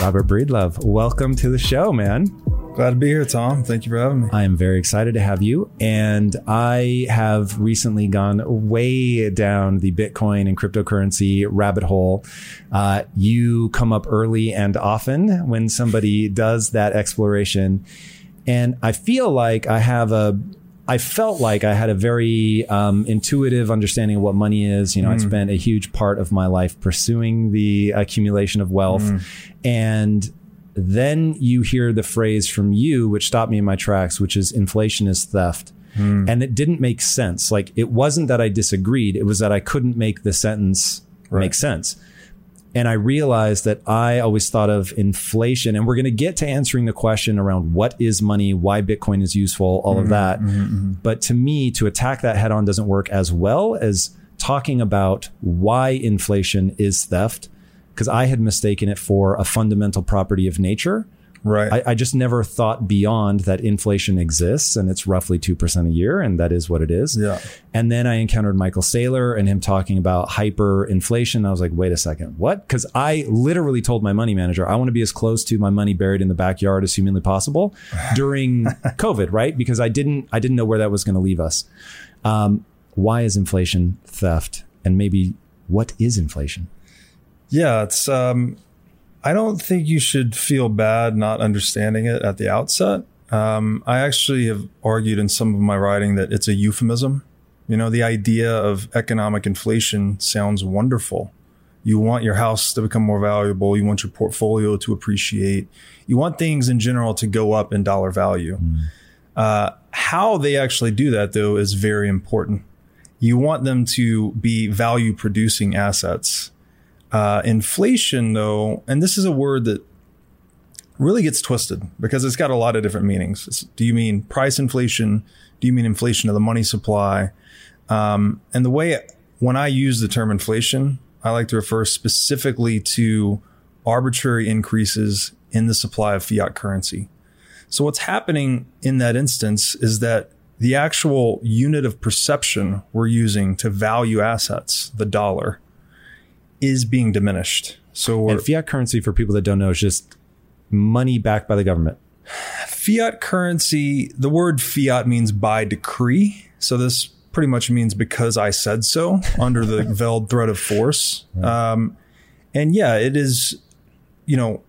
Robert Breedlove, welcome to the show, man. Glad to be here, Tom. Thank you for having me. I am very excited to have you. And I have recently gone way down the Bitcoin and cryptocurrency rabbit hole. Uh, you come up early and often when somebody does that exploration. And I feel like I have a I felt like I had a very um, intuitive understanding of what money is. You know, mm. I spent a huge part of my life pursuing the accumulation of wealth. Mm. And then you hear the phrase from you, which stopped me in my tracks, which is inflation is theft. Mm. And it didn't make sense. Like, it wasn't that I disagreed, it was that I couldn't make the sentence right. make sense. And I realized that I always thought of inflation, and we're going to get to answering the question around what is money, why Bitcoin is useful, all mm-hmm, of that. Mm-hmm, mm-hmm. But to me, to attack that head on doesn't work as well as talking about why inflation is theft, because I had mistaken it for a fundamental property of nature Right. I, I, just never thought beyond that inflation exists and it's roughly 2% a year. And that is what it is. Yeah. And then I encountered Michael Saylor and him talking about hyperinflation. I was like, wait a second, what? Because I literally told my money manager, I want to be as close to my money buried in the backyard as humanly possible during COVID, right? Because I didn't, I didn't know where that was going to leave us. Um, why is inflation theft? And maybe what is inflation? Yeah, it's um, I don't think you should feel bad not understanding it at the outset. Um, I actually have argued in some of my writing that it's a euphemism. You know, the idea of economic inflation sounds wonderful. You want your house to become more valuable. You want your portfolio to appreciate. You want things in general to go up in dollar value. Mm. Uh, how they actually do that, though, is very important. You want them to be value producing assets. Uh, inflation, though, and this is a word that really gets twisted because it's got a lot of different meanings. It's, do you mean price inflation? Do you mean inflation of the money supply? Um, and the way when I use the term inflation, I like to refer specifically to arbitrary increases in the supply of fiat currency. So what's happening in that instance is that the actual unit of perception we're using to value assets, the dollar, is being diminished. So and fiat currency for people that don't know is just money backed by the government. Fiat currency, the word fiat means by decree. So this pretty much means because I said so under the veiled threat of force. Um, and yeah, it is, you know,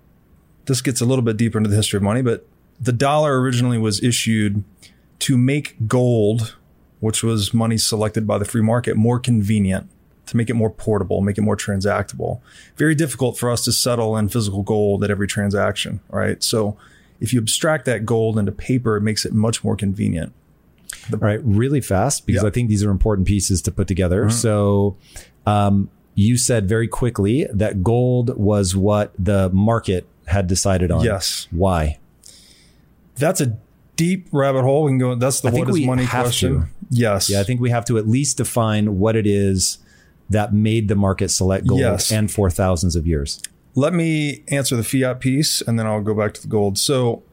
this gets a little bit deeper into the history of money, but the dollar originally was issued to make gold, which was money selected by the free market, more convenient to make it more portable, make it more transactable. Very difficult for us to settle in physical gold at every transaction, right? So if you abstract that gold into paper, it makes it much more convenient. The, All right, really fast because I think these are important pieces to put together. Mm-hmm. So, um, you said very quickly that gold was what the market had decided on. Yes. Why? That's a deep rabbit hole. We can go. That's the what is money question. To. Yes. Yeah, I think we have to at least define what it is that made the market select gold yes. and for thousands of years? Let me answer the fiat piece and then I'll go back to the gold. So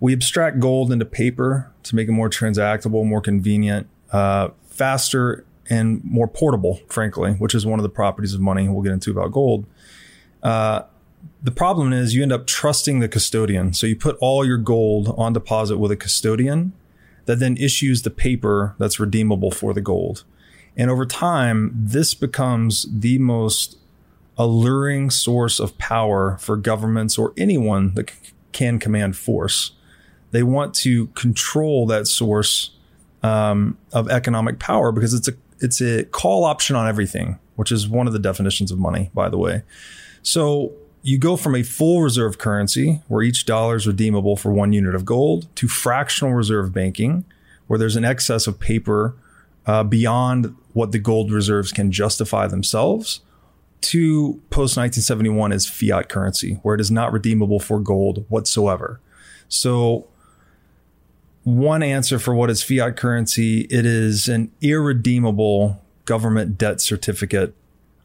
we abstract gold into paper to make it more transactable, more convenient, uh, faster, and more portable, frankly, which is one of the properties of money we'll get into about gold. Uh, the problem is you end up trusting the custodian. So you put all your gold on deposit with a custodian that then issues the paper that's redeemable for the gold. And over time, this becomes the most alluring source of power for governments or anyone that c- can command force. They want to control that source um, of economic power because it's a it's a call option on everything, which is one of the definitions of money, by the way. So you go from a full reserve currency where each dollar is redeemable for one unit of gold to fractional reserve banking, where there's an excess of paper uh, beyond what the gold reserves can justify themselves, to post 1971 is fiat currency, where it is not redeemable for gold whatsoever. So, one answer for what is fiat currency, it is an irredeemable government debt certificate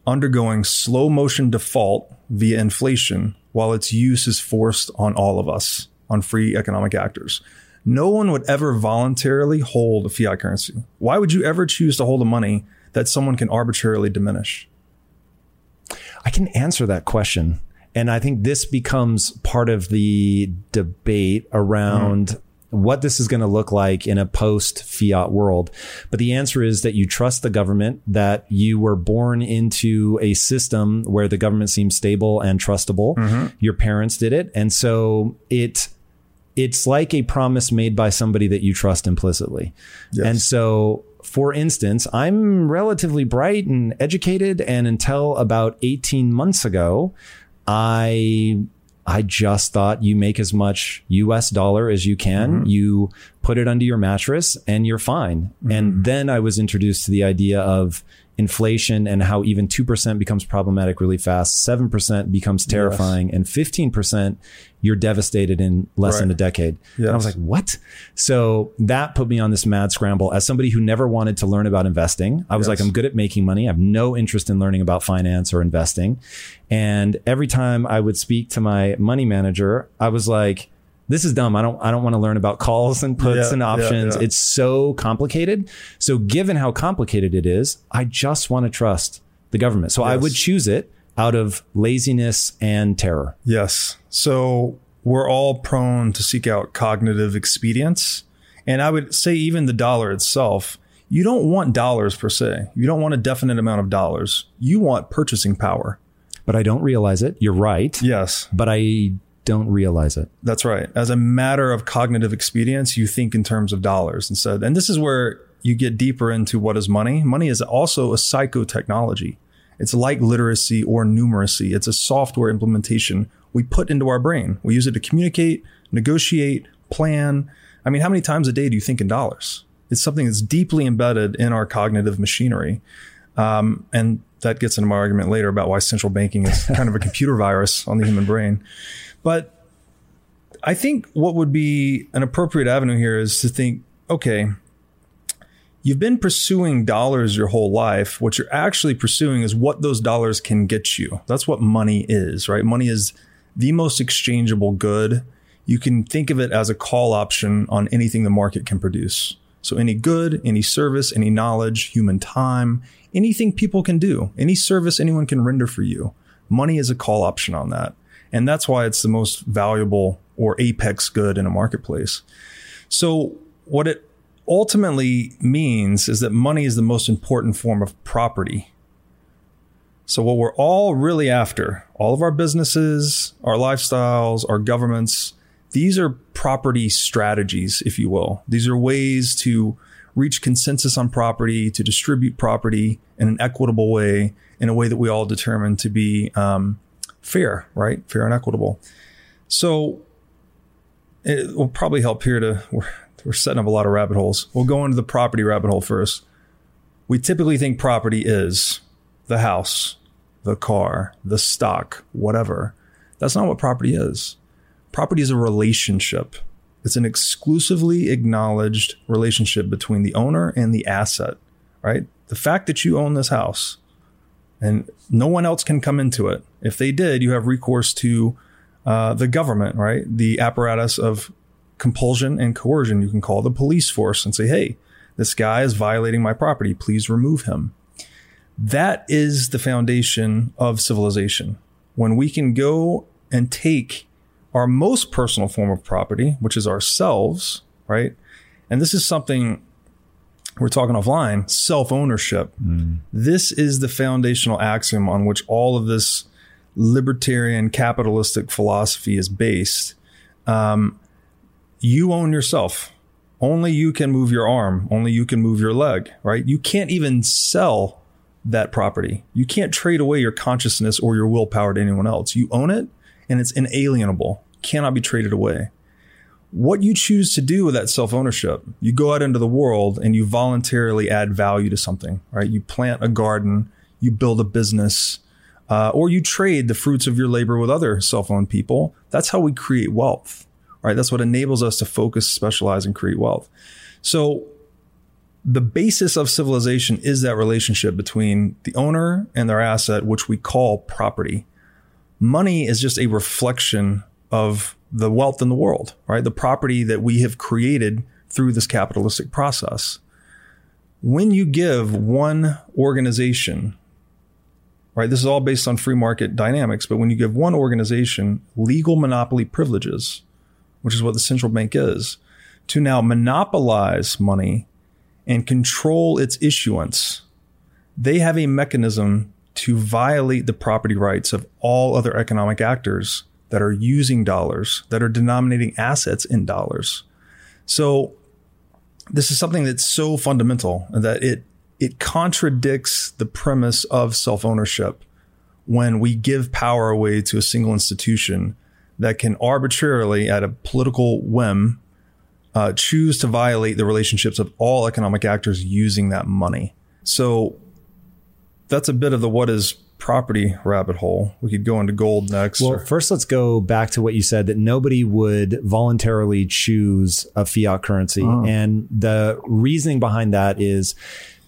undergoing slow motion default via inflation while its use is forced on all of us, on free economic actors. No one would ever voluntarily hold a fiat currency. Why would you ever choose to hold a money that someone can arbitrarily diminish? I can answer that question. And I think this becomes part of the debate around mm what this is going to look like in a post fiat world. But the answer is that you trust the government, that you were born into a system where the government seems stable and trustable. Mm-hmm. Your parents did it. And so it, it's like a promise made by somebody that you trust implicitly. Yes. And so for instance, I'm relatively bright and educated and until about 18 months ago, I I just thought you make as much US dollar as you can. Mm-hmm. You put it under your mattress and you're fine. Mm-hmm. And then I was introduced to the idea of inflation and how even 2% becomes problematic really fast, 7% becomes terrifying, yes. and 15% you're devastated in less right. than a decade. Yes. And I was like, what? So that put me on this mad scramble as somebody who never wanted to learn about investing. I was yes. like, I'm good at making money. I have no interest in learning about finance or investing. And every time I would speak to my money manager, I was like, this is dumb. I don't I don't want to learn about calls and puts yeah, and options. Yeah, yeah. It's so complicated. So given how complicated it is, I just want to trust the government. So yes. I would choose it out of laziness and terror. Yes. So we're all prone to seek out cognitive expedience. And I would say even the dollar itself, you don't want dollars per se. You don't want a definite amount of dollars. You want purchasing power. But I don't realize it. You're right. Yes. But I don't realize it. That's right. As a matter of cognitive expedience, you think in terms of dollars instead. And this is where you get deeper into what is money. Money is also a psychotechnology. It's like literacy or numeracy. It's a software implementation we put into our brain. We use it to communicate, negotiate, plan. I mean, how many times a day do you think in dollars? It's something that's deeply embedded in our cognitive machinery. Um, and that gets into my argument later about why central banking is kind of a computer virus on the human brain. But I think what would be an appropriate avenue here is to think, okay, you've been pursuing dollars your whole life. What you're actually pursuing is what those dollars can get you. That's what money is, right? Money is the most exchangeable good. You can think of it as a call option on anything the market can produce. So any good, any service, any knowledge, human time, anything people can do, any service anyone can render for you. Money is a call option on that. And that's why it's the most valuable or apex good in a marketplace. So what it ultimately means is that money is the most important form of property. So what we're all really after, all of our businesses, our lifestyles, our governments, these are property strategies, if you will. These are ways to reach consensus on property, to distribute property in an equitable way, in a way that we all determine to be um, fair, right? Fair and equitable. So it will probably help here to, we're, we're setting up a lot of rabbit holes. We'll go into the property rabbit hole first. We typically think property is the house, the car, the stock, whatever. That's not what property is. Property is a relationship. It's an exclusively acknowledged relationship between the owner and the asset, right? The fact that you own this house and no one else can come into it. If they did, you have recourse to uh, the government, right? The apparatus of compulsion and coercion. You can call the police force and say, hey, this guy is violating my property. Please remove him. That is the foundation of civilization. When we can go and take our most personal form of property, which is ourselves, right? And this is something we're talking offline, self ownership. Mm. This is the foundational axiom on which all of this libertarian capitalistic philosophy is based. Um, you own yourself. Only you can move your arm. Only you can move your leg, right? You can't even sell that property. You can't trade away your consciousness or your willpower to anyone else. You own it and it's inalienable, cannot be traded away what you choose to do with that self ownership. You go out into the world and you voluntarily add value to something, right? You plant a garden, you build a business, uh, or you trade the fruits of your labor with other self-owned people. That's how we create wealth, right? That's what enables us to focus, specialize, and create wealth. So the basis of civilization is that relationship between the owner and their asset, which we call property. Money is just a reflection of the wealth in the world, right? The property that we have created through this capitalistic process. When you give one organization, right, this is all based on free market dynamics, but when you give one organization legal monopoly privileges, which is what the central bank is, to now monopolize money and control its issuance, they have a mechanism to violate the property rights of all other economic actors that are using dollars, that are denominating assets in dollars. So this is something that's so fundamental that it it contradicts the premise of self-ownership when we give power away to a single institution that can arbitrarily at a political whim uh, choose to violate the relationships of all economic actors using that money. So that's a bit of the what is property rabbit hole. We could go into gold next. Well, or- first, let's go back to what you said that nobody would voluntarily choose a fiat currency. And the reasoning behind that is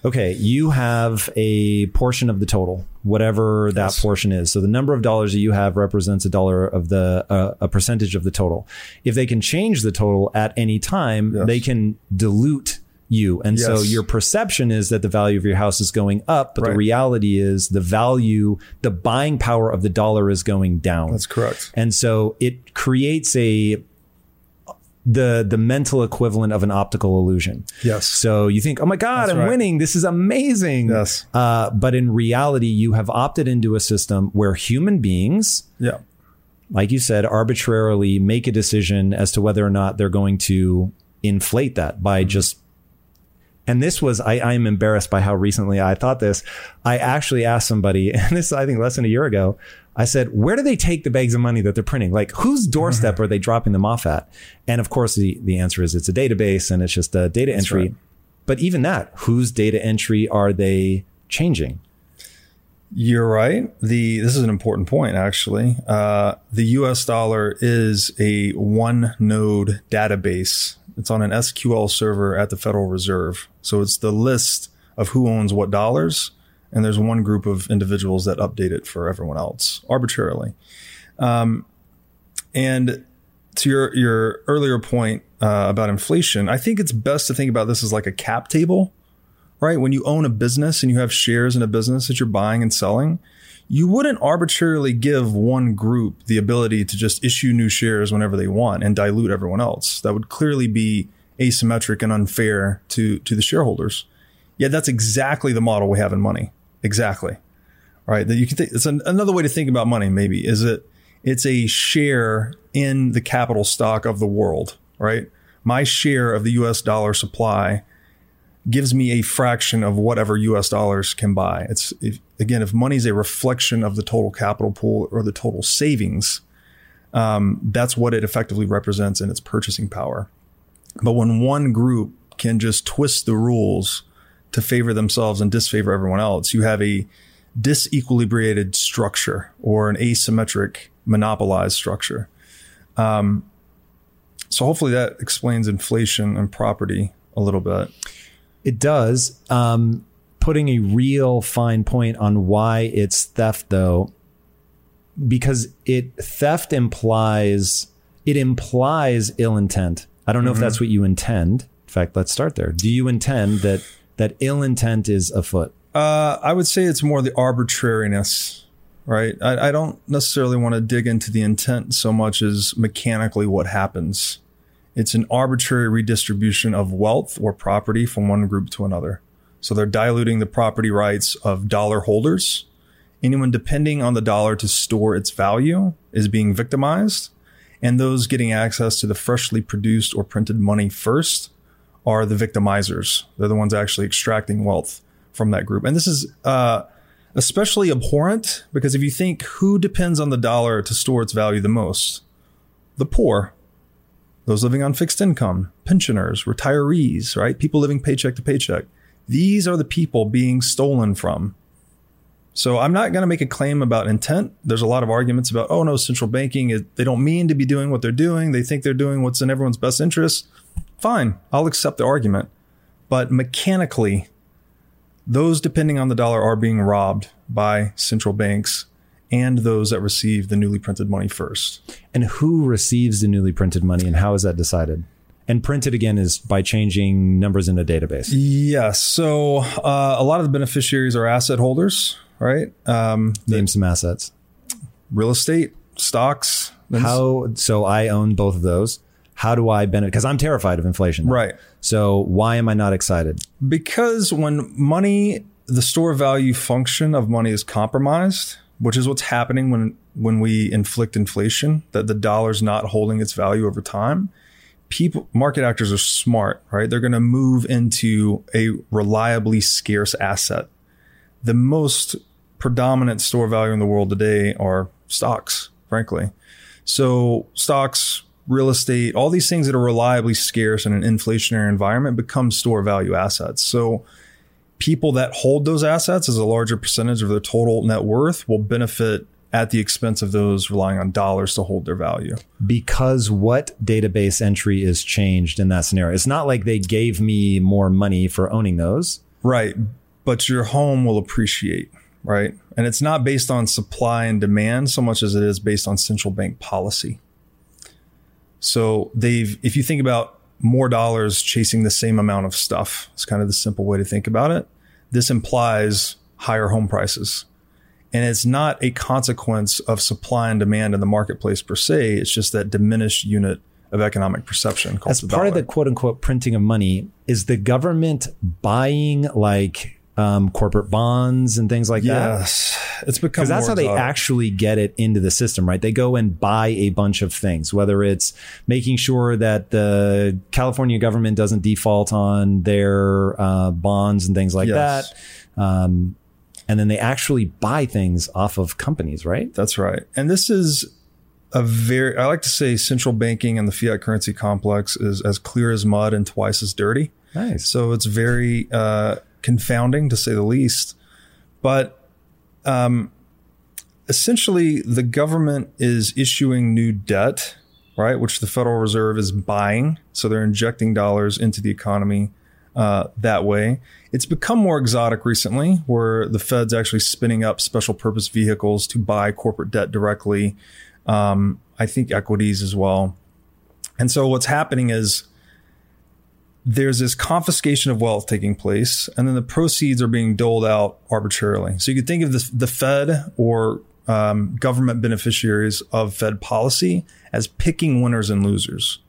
okay, you have a portion of the total, whatever that Yes. portion is. So the number of dollars that you have represents a dollar of the, uh, a percentage of the total. If they can change the total at any time, Yes. they can dilute you. And so your perception is that the value of your house is going up, but the reality is the value, the buying power of the dollar is going down. that's correct. And so it creates a the the mental equivalent of an optical illusion. Yes. So you think, oh my God, That's I'm right. winning. This is amazing. Yes. Uh, but in reality, you have opted into a system where human beings, Yeah. like you said, arbitrarily make a decision as to whether or not they're going to inflate that by Mm-hmm. just and this was I, I am embarrassed by how recently I thought this. I actually asked somebody, and this I think less than a year ago. I said, "Where do they take the bags of money that they're printing? Like, whose doorstep are they dropping them off at?" And of course, the the answer is it's a database and it's just a data entry. right. But even that, whose data entry are they changing? You're right. The this is an important point actually. Uh, the U.S. dollar is a one node database. It's on an SQL server at the Federal Reserve. So it's the list of who owns what dollars, and there's one group of individuals that update it for everyone else arbitrarily. Um, and to your your earlier point uh, about inflation, I think it's best to think about this as like a cap table right? When you own a business and you have shares in a business that you're buying and selling, you wouldn't arbitrarily give one group the ability to just issue new shares whenever they want and dilute everyone else. That would clearly be asymmetric and unfair to, to the shareholders. Yeah, that's exactly the model we have in money. Exactly. Right. That you can think it's an, another way to think about money, maybe, is it it's a share in the capital stock of the world, right? My share of the US dollar supply gives me a fraction of whatever US dollars can buy. It's if, again, if money is a reflection of the total capital pool or the total savings, um, that's what it effectively represents in its purchasing power. But when one group can just twist the rules to favor themselves and disfavor everyone else, you have a disequilibrated structure or an asymmetric monopolized structure. Um, so hopefully that explains inflation and property a little bit. It does. Um, putting a real fine point on why it's theft, though, because it theft implies it implies ill intent. I don't know if that's what you intend. In fact, let's start there. Do you intend that that ill intent is afoot? Uh, I would say it's more the arbitrariness, right? I, I don't necessarily want to dig into the intent so much as mechanically what happens. It's an arbitrary redistribution of wealth or property from one group to another. So they're diluting the property rights of dollar holders. Anyone depending on the dollar to store its value is being victimized. And those getting access to the freshly produced or printed money first are the victimizers. They're the ones actually extracting wealth from that group. And this is uh, especially abhorrent because if you think who depends on the dollar to store its value the most, the poor, those living on fixed income, pensioners, retirees, right? People living paycheck to paycheck. These are the people being stolen from. So I'm not going to make a claim about intent. There's a lot of arguments about, oh no, central banking, they don't mean to be doing what they're doing. They think they're doing what's in everyone's best interest. Fine, I'll accept the argument. But mechanically, those depending on the dollar are being robbed by central banks and those that receive the newly printed money first. And who receives the newly printed money and how is that decided? And printed again is by changing numbers in a database. Yes. So uh, a lot of the beneficiaries are asset holders, right? Um, Name some assets. real estate, stocks. How so I own both of those. How do I benefit? Because I'm terrified of inflation. Right. So why am I not excited? Because when money, the store value function of money is compromised, which is what's happening when when we inflict inflation, that the dollar's not holding its value over time. People, market actors are smart, right? They're going to move into a reliably scarce asset. The most predominant store value in the world today are stocks, frankly. So stocks, real estate, all these things that are reliably scarce in an inflationary environment become store value assets. So people that hold those assets as a larger percentage of their total net worth will benefit at the expense of those relying on dollars to hold their value. Because what database entry is changed in that scenario? It's not like they gave me more money for owning those. Right. But your home will appreciate, right? And it's not based on supply and demand so much as it is based on central bank policy. So they've, if you think about more dollars chasing the same amount of stuff, it's kind of the simple way to think about it. This implies higher home prices. And it's not a consequence of supply and demand in the marketplace per se. It's just that diminished unit of economic perception. As part of the quote unquote printing of money, is the government buying like um, corporate bonds and things like that? Yes, it's because that's how they exotic. actually get it into the system, right? They go and buy a bunch of things, whether it's making sure that the California government doesn't default on their uh, bonds and things like Yes. that. Um, and then they actually buy things off of companies, right? That's right. And this is a very, I like to say central banking and the fiat currency complex is as clear as mud and twice as dirty. Nice. So it's very uh, confounding to say the least. But um, essentially, the government is issuing new debt, right? Which the Federal Reserve is buying. So they're injecting dollars into the economy uh, that way. It's become more exotic recently, where the Fed's actually spinning up special purpose vehicles to buy corporate debt directly. Um, I think equities as well. And so what's happening is there's this confiscation of wealth taking place, and then the proceeds are being doled out arbitrarily. So you could think of the, Fed or um, government beneficiaries of Fed policy as picking winners and losers.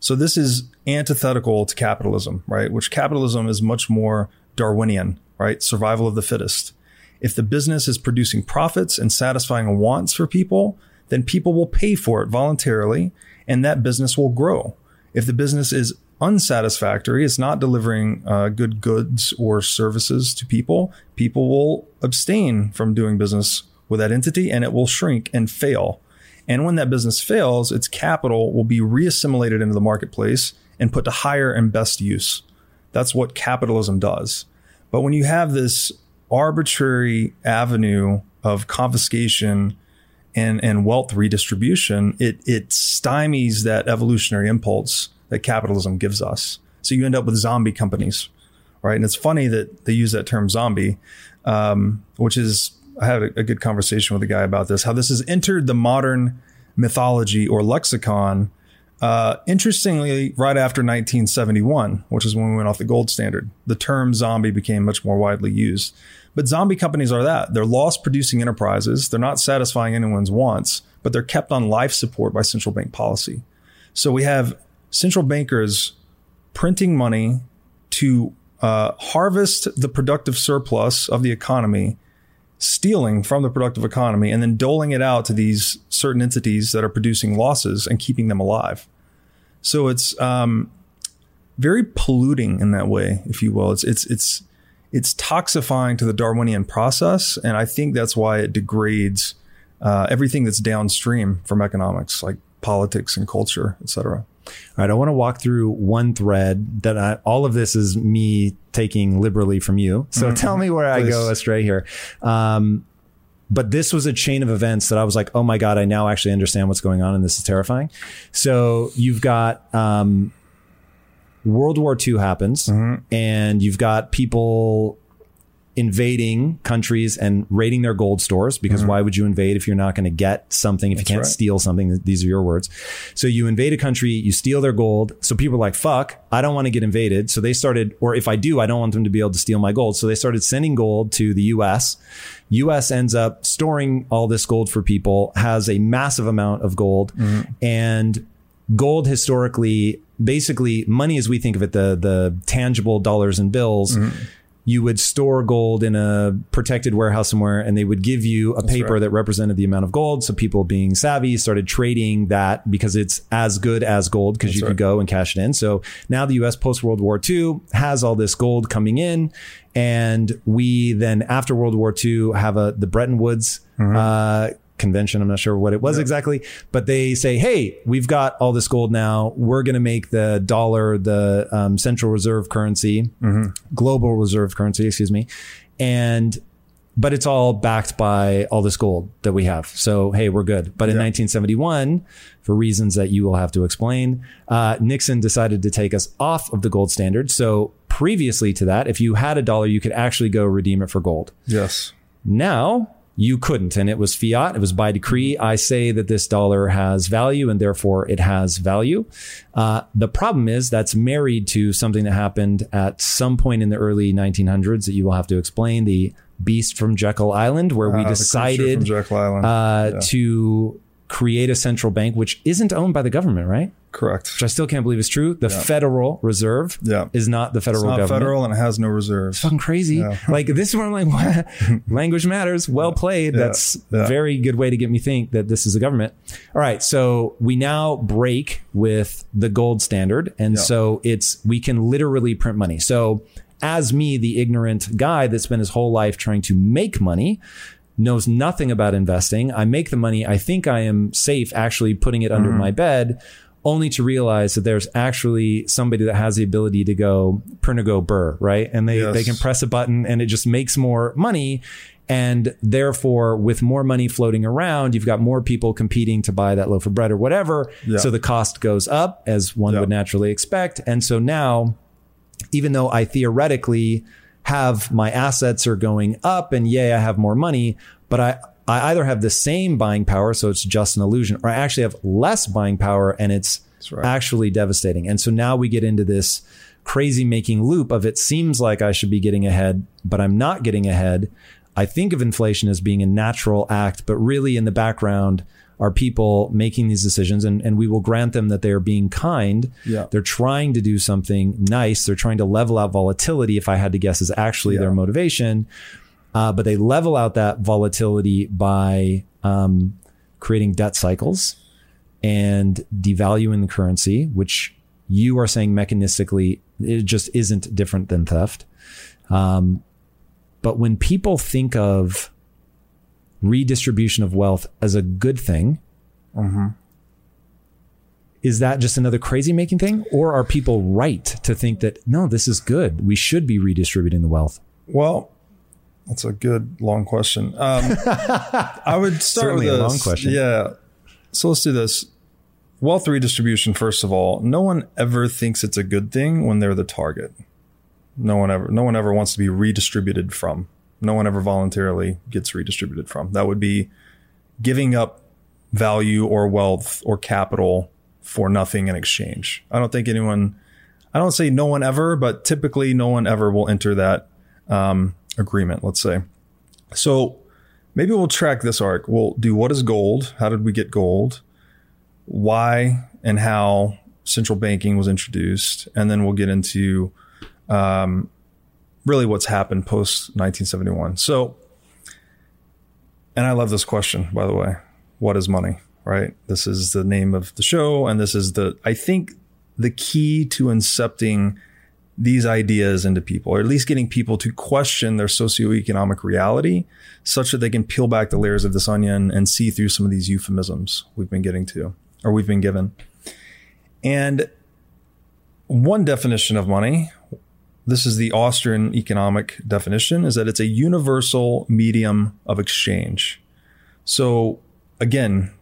So this is antithetical to capitalism, right? Which capitalism is much more Darwinian, right? Survival of the fittest. If the business is producing profits and satisfying wants for people, then people will pay for it voluntarily and that business will grow. If the business is unsatisfactory, it's not delivering uh, good goods or services to people, people will abstain from doing business with that entity and it will shrink and fail. And when that business fails, its capital will be reassimilated into the marketplace and put to higher and best use. That's what capitalism does. But when you have this arbitrary avenue of confiscation and, and wealth redistribution, it, it stymies that evolutionary impulse that capitalism gives us. So you end up with zombie companies, right? And it's funny that they use that term zombie, um, which is, I had a, a good conversation with a guy about this, how this has entered the modern mythology or lexicon. Uh, interestingly, right after 1971, which is when we went off the gold standard, the term zombie became much more widely used. But zombie companies are that. They're loss producing enterprises. They're not satisfying anyone's wants, but they're kept on life support by central bank policy. So we have central bankers printing money to uh, harvest the productive surplus of the economy, stealing from the productive economy, and then doling it out to these certain entities that are producing losses and keeping them alive. So it's um, very polluting in that way, if you will. It's it's it's it's toxifying to the Darwinian process, and I think that's why it degrades uh, everything that's downstream from economics, like politics and culture, et cetera. All right, I want to walk through one thread that I, all of this is me taking liberally from you. So tell me where I go astray here. Um, but this was a chain of events that I was like, oh my God, I now actually understand what's going on and this is terrifying. So you've got um, World War II happens Mm-hmm. and you've got people invading countries and raiding their gold stores because why would you invade if you're not going to get something? If you can't Mm-hmm. right. steal something these are your words. So you invade a country you steal their gold. So people are like fuck i don't want to get invaded. So they started or if i do i don't want them to be able to steal my gold. So they started sending gold to the us us ends up storing all this gold for people has a massive amount of gold. And gold historically basically money as we think of it the the tangible dollars and bills you would store gold in a protected warehouse somewhere and they would give you a paper right. that represented the amount of gold. So people being savvy started trading that because it's as good as gold because you could go and cash it in. So now the us post world war ii has all this gold coming in and we then after world war ii have a the bretton woods uh, convention. I'm not sure what it was exactly, but they say, "Hey, we've got all this gold now. We're going to make the dollar the um, central reserve currency, global reserve currency, excuse me, and." But it's all backed by all this gold that we have. So, hey, we're good. But in 1971, for reasons that you will have to explain, uh, Nixon decided to take us off of the gold standard. So, previously to that, if you had a dollar, you could actually go redeem it for gold. Yes. Now you couldn't, and it was fiat. It was by decree. I say that this dollar has value, and therefore it has value. Uh, the problem is that's married to something that happened at some point in the early 1900s that you will have to explain. The Beast from Jekyll Island, where we Uh, the decided Island. uh, Yeah. to create a central bank, which isn't owned by the government, right? Correct. Which I still can't believe is true. The Federal Reserve Yeah. is not the federal It's not government federal and it has no reserves. fucking crazy. Like this is where I'm like, what? language matters. Well played. Yeah. That's Yeah. very good way to get me think that this is a government. All right, so we now break with the gold standard, and Yeah. so it's we can literally print money. So as me, the ignorant guy that spent his whole life trying to make money. Knows nothing about investing. I make the money. I think I am safe actually putting it under mm-hmm. my bed only to realize that there's actually somebody that has the ability to go Pernigo Burr, right? And they, Yes. they can press a button and it just makes more money. And therefore, with more money floating around, you've got more people competing to buy that loaf of bread or whatever. Yeah. So the cost goes up as one Yeah. would naturally expect. And so now, even though I theoretically have my assets are going up and yay, I have more money, but I, I either have the same buying power, so it's just an illusion, or I actually have less buying power and it's right. actually devastating. And so now we get into this crazy making loop of it seems like I should be getting ahead, but I'm not getting ahead. I think of inflation as being a natural act, but really in the background are people making these decisions and, and we will grant them that they are being kind. Yeah. They're trying to do something nice. They're trying to level out volatility, if I had to guess, is actually their motivation. Uh, but they level out that volatility by um, creating debt cycles and devaluing the currency, which you are saying mechanistically it just isn't different than theft. Um, but when people think of redistribution of wealth as a good thing, is that just another crazy making thing? Or are people right to think that, no, this is good? We should be redistributing the wealth? Well, that's a good long question. Um, I would start with a long question. Yeah. So let's do this. Wealth redistribution, first of all, no one ever thinks it's a good thing when they're the target. No one ever no one ever wants to be redistributed from. No one ever voluntarily gets redistributed from. That would be giving up value or wealth or capital for nothing in exchange. I don't think anyone I don't say no one ever, but typically no one ever will enter that um, agreement, let's say. So maybe we'll track this arc. We'll do what is gold? How did we get gold? Why and how central banking was introduced. And then we'll get into um, really what's happened post 1971. So, and I love this question, by the way. What is money? Right? This is the name of the show. And this is the, I think, the key to incepting these ideas into people, or at least getting people to question their socioeconomic reality such that they can peel back the layers of this onion and see through some of these euphemisms we've been getting to or we've been given. And one definition of money this is the Austrian economic definition, is that it's a universal medium of exchange. So again,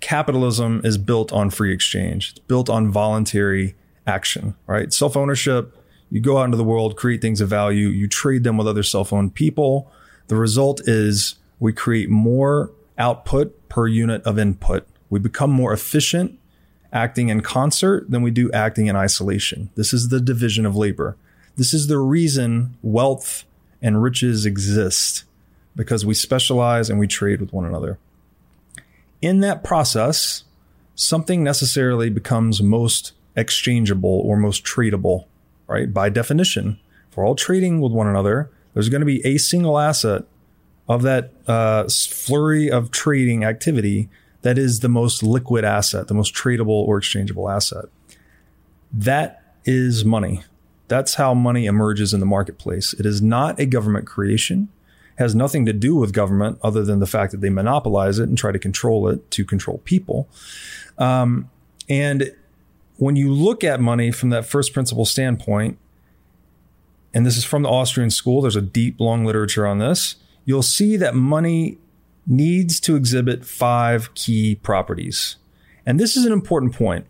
capitalism is built on free exchange. It's built on voluntary action, right? Self ownership. You go out into the world, create things of value, you trade them with other self owned people. The result is we create more output per unit of input. We become more efficient acting in concert than we do acting in isolation. This is the division of labor. This is the reason wealth and riches exist because we specialize and we trade with one another. In that process, something necessarily becomes most exchangeable or most tradable, right? By definition, if we're all trading with one another, there's going to be a single asset of that uh, flurry of trading activity that is the most liquid asset, the most tradable or exchangeable asset. That is money. That's how money emerges in the marketplace. It is not a government creation, has nothing to do with government other than the fact that they monopolize it and try to control it to control people. Um, and when you look at money from that first principle standpoint, and this is from the Austrian school, there's a deep, long literature on this, you'll see that money needs to exhibit five key properties. And this is an important point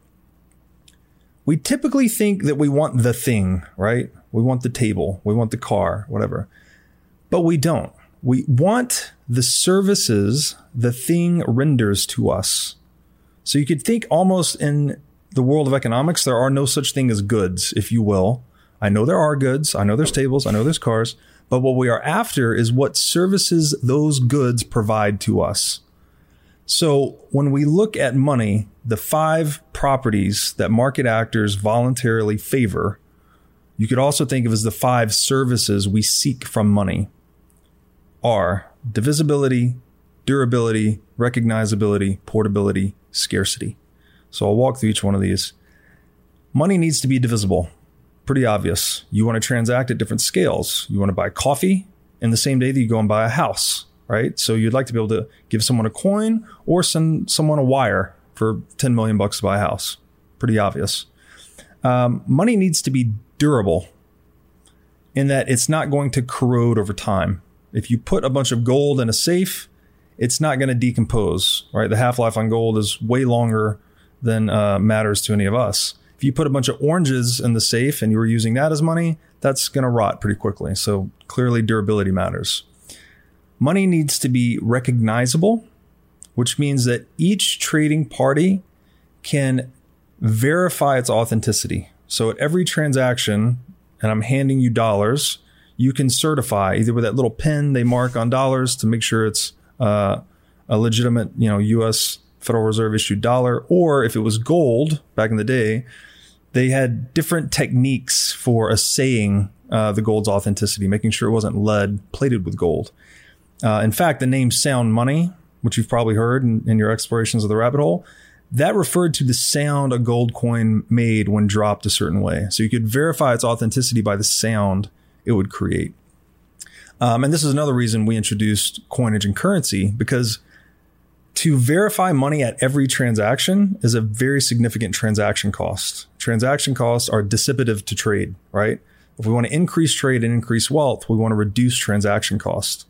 we typically think that we want the thing, right? We want the table, we want the car, whatever. But we don't. We want the services the thing renders to us. So you could think almost in the world of economics, there are no such thing as goods, if you will. I know there are goods, I know there's tables, I know there's cars, but what we are after is what services those goods provide to us. So when we look at money, the five properties that market actors voluntarily favor, you could also think of as the five services we seek from money are divisibility, durability, recognizability, portability, scarcity. So I'll walk through each one of these. Money needs to be divisible. Pretty obvious. You want to transact at different scales. You want to buy coffee in the same day that you go and buy a house right? So you'd like to be able to give someone a coin or send someone a wire for 10 million bucks to buy a house. Pretty obvious. Um, money needs to be durable in that it's not going to corrode over time. If you put a bunch of gold in a safe, it's not going to decompose, right? The half life on gold is way longer than uh, matters to any of us. If you put a bunch of oranges in the safe and you were using that as money, that's going to rot pretty quickly. So clearly, durability matters. Money needs to be recognizable, which means that each trading party can verify its authenticity. So at every transaction, and I'm handing you dollars, you can certify either with that little pin they mark on dollars to make sure it's uh, a legitimate, you know, U.S. Federal Reserve issued dollar, or if it was gold back in the day, they had different techniques for assaying uh, the gold's authenticity, making sure it wasn't lead plated with gold. Uh, in fact, the name sound money, which you've probably heard in, in your explorations of the rabbit hole, that referred to the sound a gold coin made when dropped a certain way. So you could verify its authenticity by the sound it would create. Um, and this is another reason we introduced coinage and currency because to verify money at every transaction is a very significant transaction cost. Transaction costs are dissipative to trade, right? If we want to increase trade and increase wealth, we want to reduce transaction costs.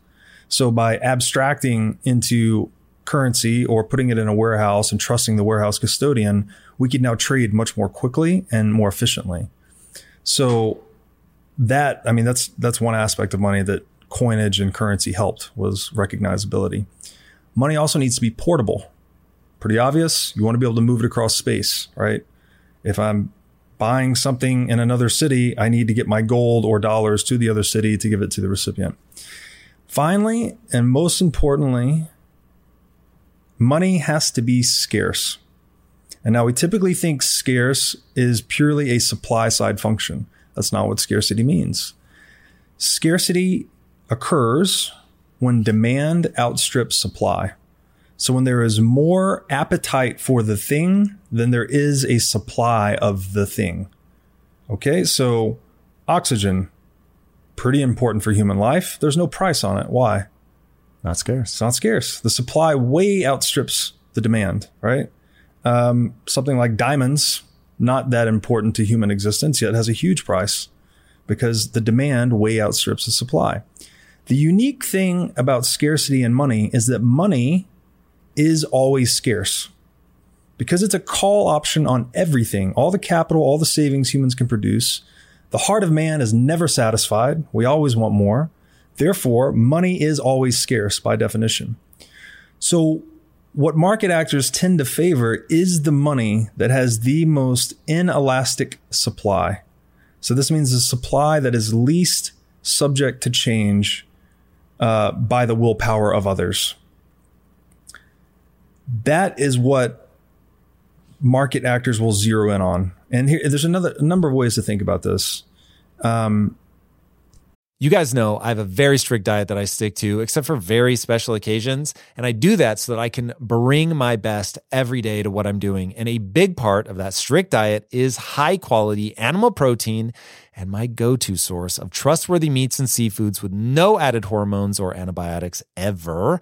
So by abstracting into currency or putting it in a warehouse and trusting the warehouse custodian, we could now trade much more quickly and more efficiently. So that, I mean, that's, that's one aspect of money that coinage and currency helped was recognizability. Money also needs to be portable. Pretty obvious. You want to be able to move it across space, right? If I'm buying something in another city, I need to get my gold or dollars to the other city to give it to the recipient. Finally, and most importantly, money has to be scarce. And now we typically think scarce is purely a supply side function. That's not what scarcity means. Scarcity occurs when demand outstrips supply. So when there is more appetite for the thing than there is a supply of the thing. Okay, so oxygen, pretty important for human life. There's no price on it. Why? Not scarce. It's not scarce. The supply way outstrips the demand, right? Um, something like diamonds, not that important to human existence, yet has a huge price because the demand way outstrips the supply. The unique thing about scarcity and money is that money is always scarce because it's a call option on everything, all the capital, all the savings humans can produce. The heart of man is never satisfied. We always want more. Therefore, money is always scarce by definition. So, what market actors tend to favor is the money that has the most inelastic supply. So, this means the supply that is least subject to change uh, by the willpower of others. That is what market actors will zero in on. And here, there's another a number of ways to think about this. Um, you guys know I have a very strict diet that I stick to, except for very special occasions. And I do that so that I can bring my best every day to what I'm doing. And a big part of that strict diet is high quality animal protein and my go to source of trustworthy meats and seafoods with no added hormones or antibiotics ever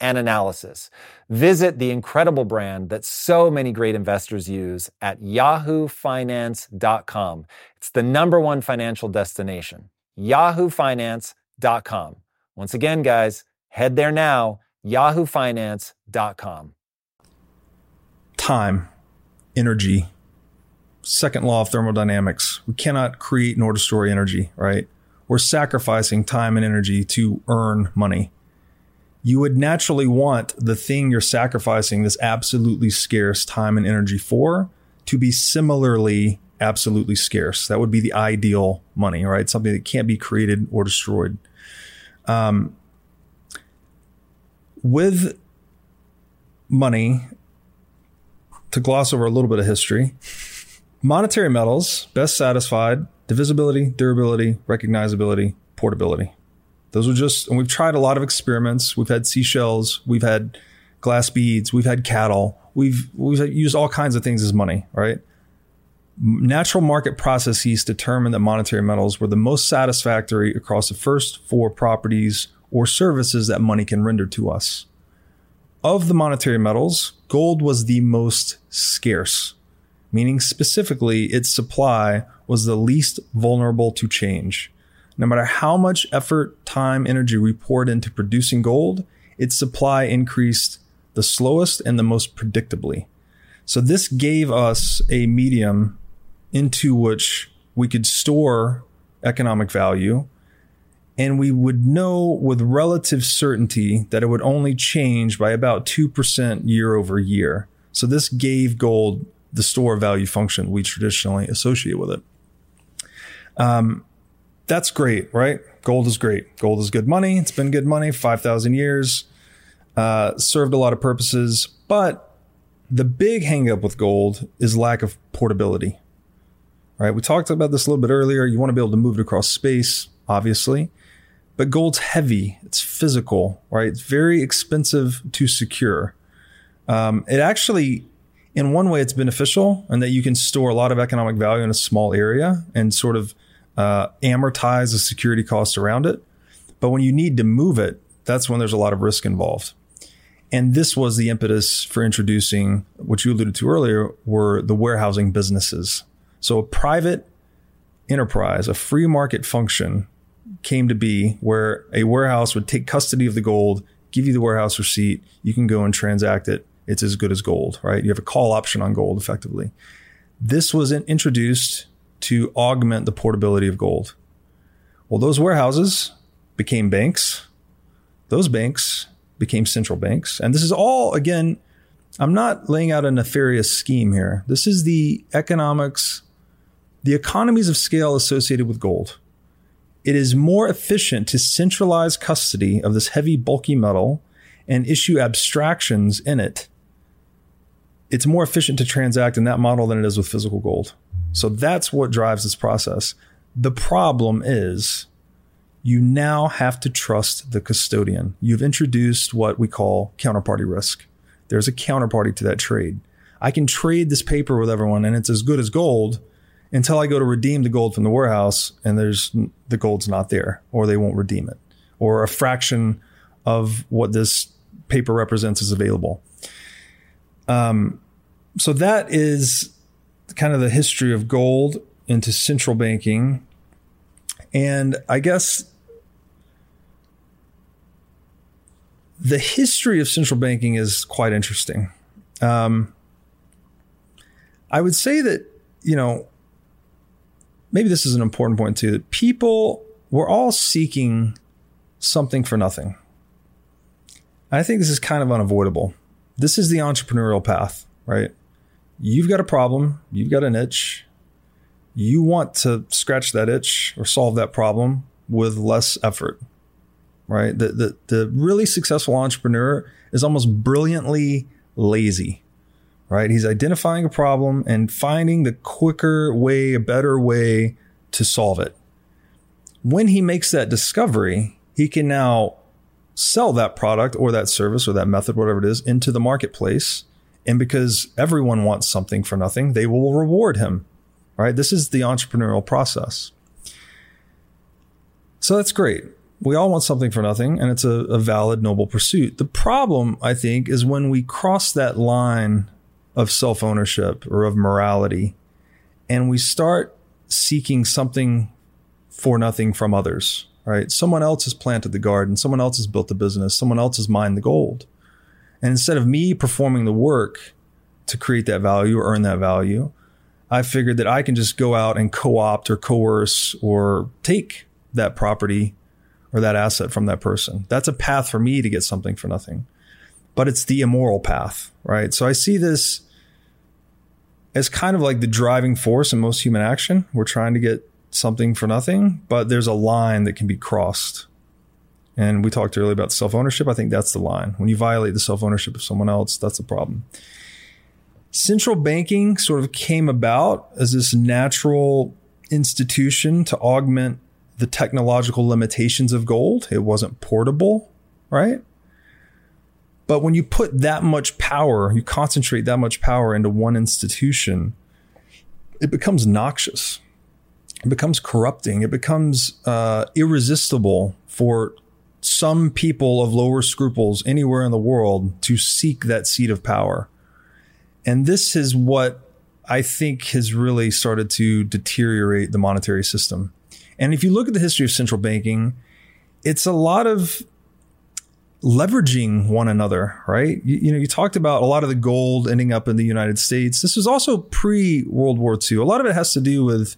and analysis. Visit the incredible brand that so many great investors use at yahoofinance.com. It's the number one financial destination. yahoofinance.com. Once again, guys, head there now, yahoofinance.com. Time, energy, second law of thermodynamics. We cannot create nor destroy energy, right? We're sacrificing time and energy to earn money. You would naturally want the thing you're sacrificing this absolutely scarce time and energy for to be similarly absolutely scarce. That would be the ideal money, right? Something that can't be created or destroyed. Um, with money, to gloss over a little bit of history, monetary metals best satisfied divisibility, durability, recognizability, portability. Those are just, and we've tried a lot of experiments. We've had seashells, we've had glass beads, we've had cattle, we've we've used all kinds of things as money, right? Natural market processes determine that monetary metals were the most satisfactory across the first four properties or services that money can render to us. Of the monetary metals, gold was the most scarce, meaning specifically its supply was the least vulnerable to change. No matter how much effort, time, energy we poured into producing gold, its supply increased the slowest and the most predictably. So this gave us a medium into which we could store economic value and we would know with relative certainty that it would only change by about 2% year over year. So this gave gold the store value function we traditionally associate with it. Um, that's great, right? Gold is great. Gold is good money. It's been good money, 5,000 years, uh, served a lot of purposes. But the big hangup with gold is lack of portability, right? We talked about this a little bit earlier. You want to be able to move it across space, obviously, but gold's heavy. It's physical, right? It's very expensive to secure. Um, it actually, in one way, it's beneficial in that you can store a lot of economic value in a small area and sort of uh, amortize the security costs around it. But when you need to move it, that's when there's a lot of risk involved. And this was the impetus for introducing what you alluded to earlier were the warehousing businesses. So a private enterprise, a free market function came to be where a warehouse would take custody of the gold, give you the warehouse receipt, you can go and transact it. It's as good as gold, right? You have a call option on gold effectively. This was introduced to augment the portability of gold. Well, those warehouses became banks. Those banks became central banks. And this is all, again, I'm not laying out a nefarious scheme here. This is the economics, the economies of scale associated with gold. It is more efficient to centralize custody of this heavy, bulky metal and issue abstractions in it. It's more efficient to transact in that model than it is with physical gold. So that's what drives this process. The problem is you now have to trust the custodian. You've introduced what we call counterparty risk. There's a counterparty to that trade. I can trade this paper with everyone and it's as good as gold until I go to redeem the gold from the warehouse and there's the gold's not there or they won't redeem it or a fraction of what this paper represents is available. Um, so that is kind of the history of gold into central banking. And I guess the history of central banking is quite interesting. Um, I would say that, you know, maybe this is an important point too that people, we're all seeking something for nothing. I think this is kind of unavoidable. This is the entrepreneurial path, right? You've got a problem, you've got an itch, you want to scratch that itch or solve that problem with less effort, right? The, the, the really successful entrepreneur is almost brilliantly lazy, right? He's identifying a problem and finding the quicker way, a better way to solve it. When he makes that discovery, he can now sell that product or that service or that method, whatever it is, into the marketplace and because everyone wants something for nothing, they will reward him, right? This is the entrepreneurial process. So that's great. We all want something for nothing, and it's a, a valid, noble pursuit. The problem, I think, is when we cross that line of self ownership or of morality and we start seeking something for nothing from others, right? Someone else has planted the garden, someone else has built the business, someone else has mined the gold. And instead of me performing the work to create that value or earn that value, I figured that I can just go out and co opt or coerce or take that property or that asset from that person. That's a path for me to get something for nothing. But it's the immoral path, right? So I see this as kind of like the driving force in most human action. We're trying to get something for nothing, but there's a line that can be crossed. And we talked earlier about self ownership. I think that's the line. When you violate the self ownership of someone else, that's the problem. Central banking sort of came about as this natural institution to augment the technological limitations of gold. It wasn't portable, right? But when you put that much power, you concentrate that much power into one institution, it becomes noxious. It becomes corrupting. It becomes uh, irresistible for some people of lower scruples anywhere in the world to seek that seat of power. And this is what I think has really started to deteriorate the monetary system. And if you look at the history of central banking, it's a lot of leveraging one another, right? You, you, know, you talked about a lot of the gold ending up in the United States. This was also pre World War II. A lot of it has to do with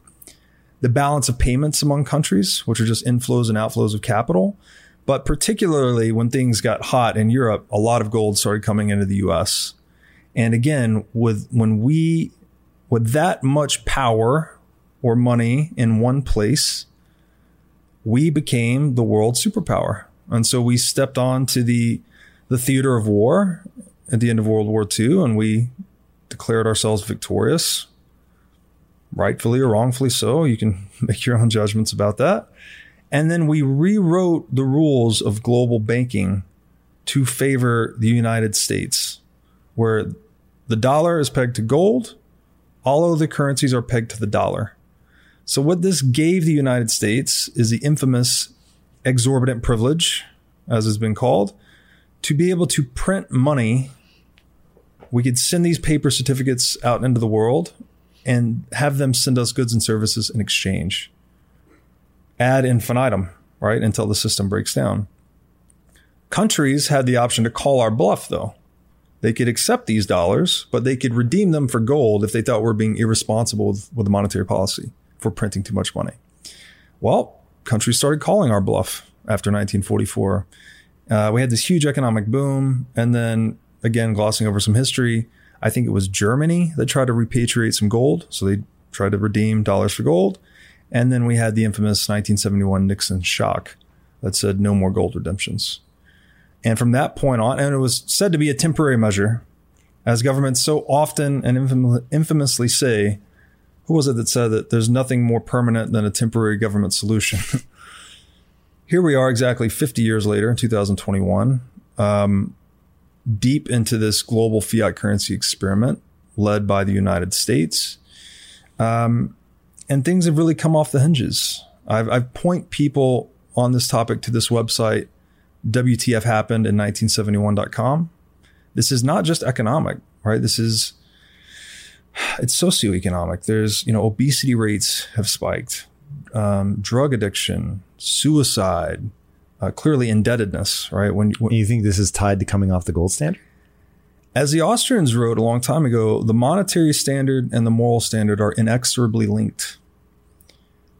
the balance of payments among countries, which are just inflows and outflows of capital. But particularly when things got hot in Europe, a lot of gold started coming into the US. And again, with when we with that much power or money in one place, we became the world superpower. And so we stepped on to the the theater of war at the end of World War II and we declared ourselves victorious. Rightfully or wrongfully so. You can make your own judgments about that. And then we rewrote the rules of global banking to favor the United States, where the dollar is pegged to gold. All other currencies are pegged to the dollar. So, what this gave the United States is the infamous exorbitant privilege, as it's been called, to be able to print money. We could send these paper certificates out into the world and have them send us goods and services in exchange ad infinitum, right? Until the system breaks down. Countries had the option to call our bluff, though. They could accept these dollars, but they could redeem them for gold if they thought we are being irresponsible with, with monetary policy for printing too much money. Well, countries started calling our bluff after 1944. Uh, we had this huge economic boom. And then, again, glossing over some history, I think it was Germany that tried to repatriate some gold. So they tried to redeem dollars for gold. And then we had the infamous 1971 Nixon shock that said no more gold redemptions. And from that point on, and it was said to be a temporary measure, as governments so often and infamously say, who was it that said that there's nothing more permanent than a temporary government solution? Here we are exactly 50 years later in 2021, um, deep into this global fiat currency experiment led by the United States. Um, and things have really come off the hinges. I've, I've point people on this topic to this website, WTF happened in 1971.com. This is not just economic, right? This is, it's socioeconomic. There's, you know, obesity rates have spiked, um, drug addiction, suicide, uh, clearly indebtedness, right? When, when you think this is tied to coming off the gold standard? As the Austrians wrote a long time ago, the monetary standard and the moral standard are inexorably linked.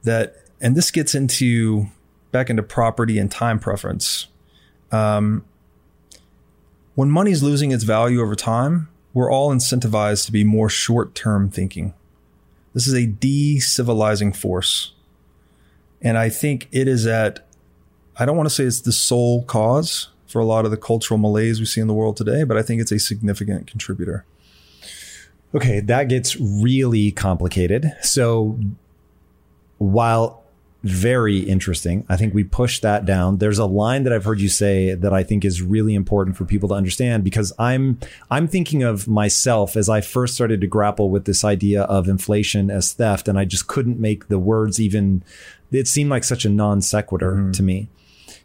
That, and this gets into back into property and time preference. Um, when money's losing its value over time, we're all incentivized to be more short term thinking. This is a de-civilizing force. And I think it is at, I don't want to say it's the sole cause, for a lot of the cultural malaise we see in the world today, but I think it's a significant contributor. Okay, that gets really complicated. So while very interesting, I think we push that down. There's a line that I've heard you say that I think is really important for people to understand because I'm I'm thinking of myself as I first started to grapple with this idea of inflation as theft and I just couldn't make the words even it seemed like such a non sequitur mm-hmm. to me.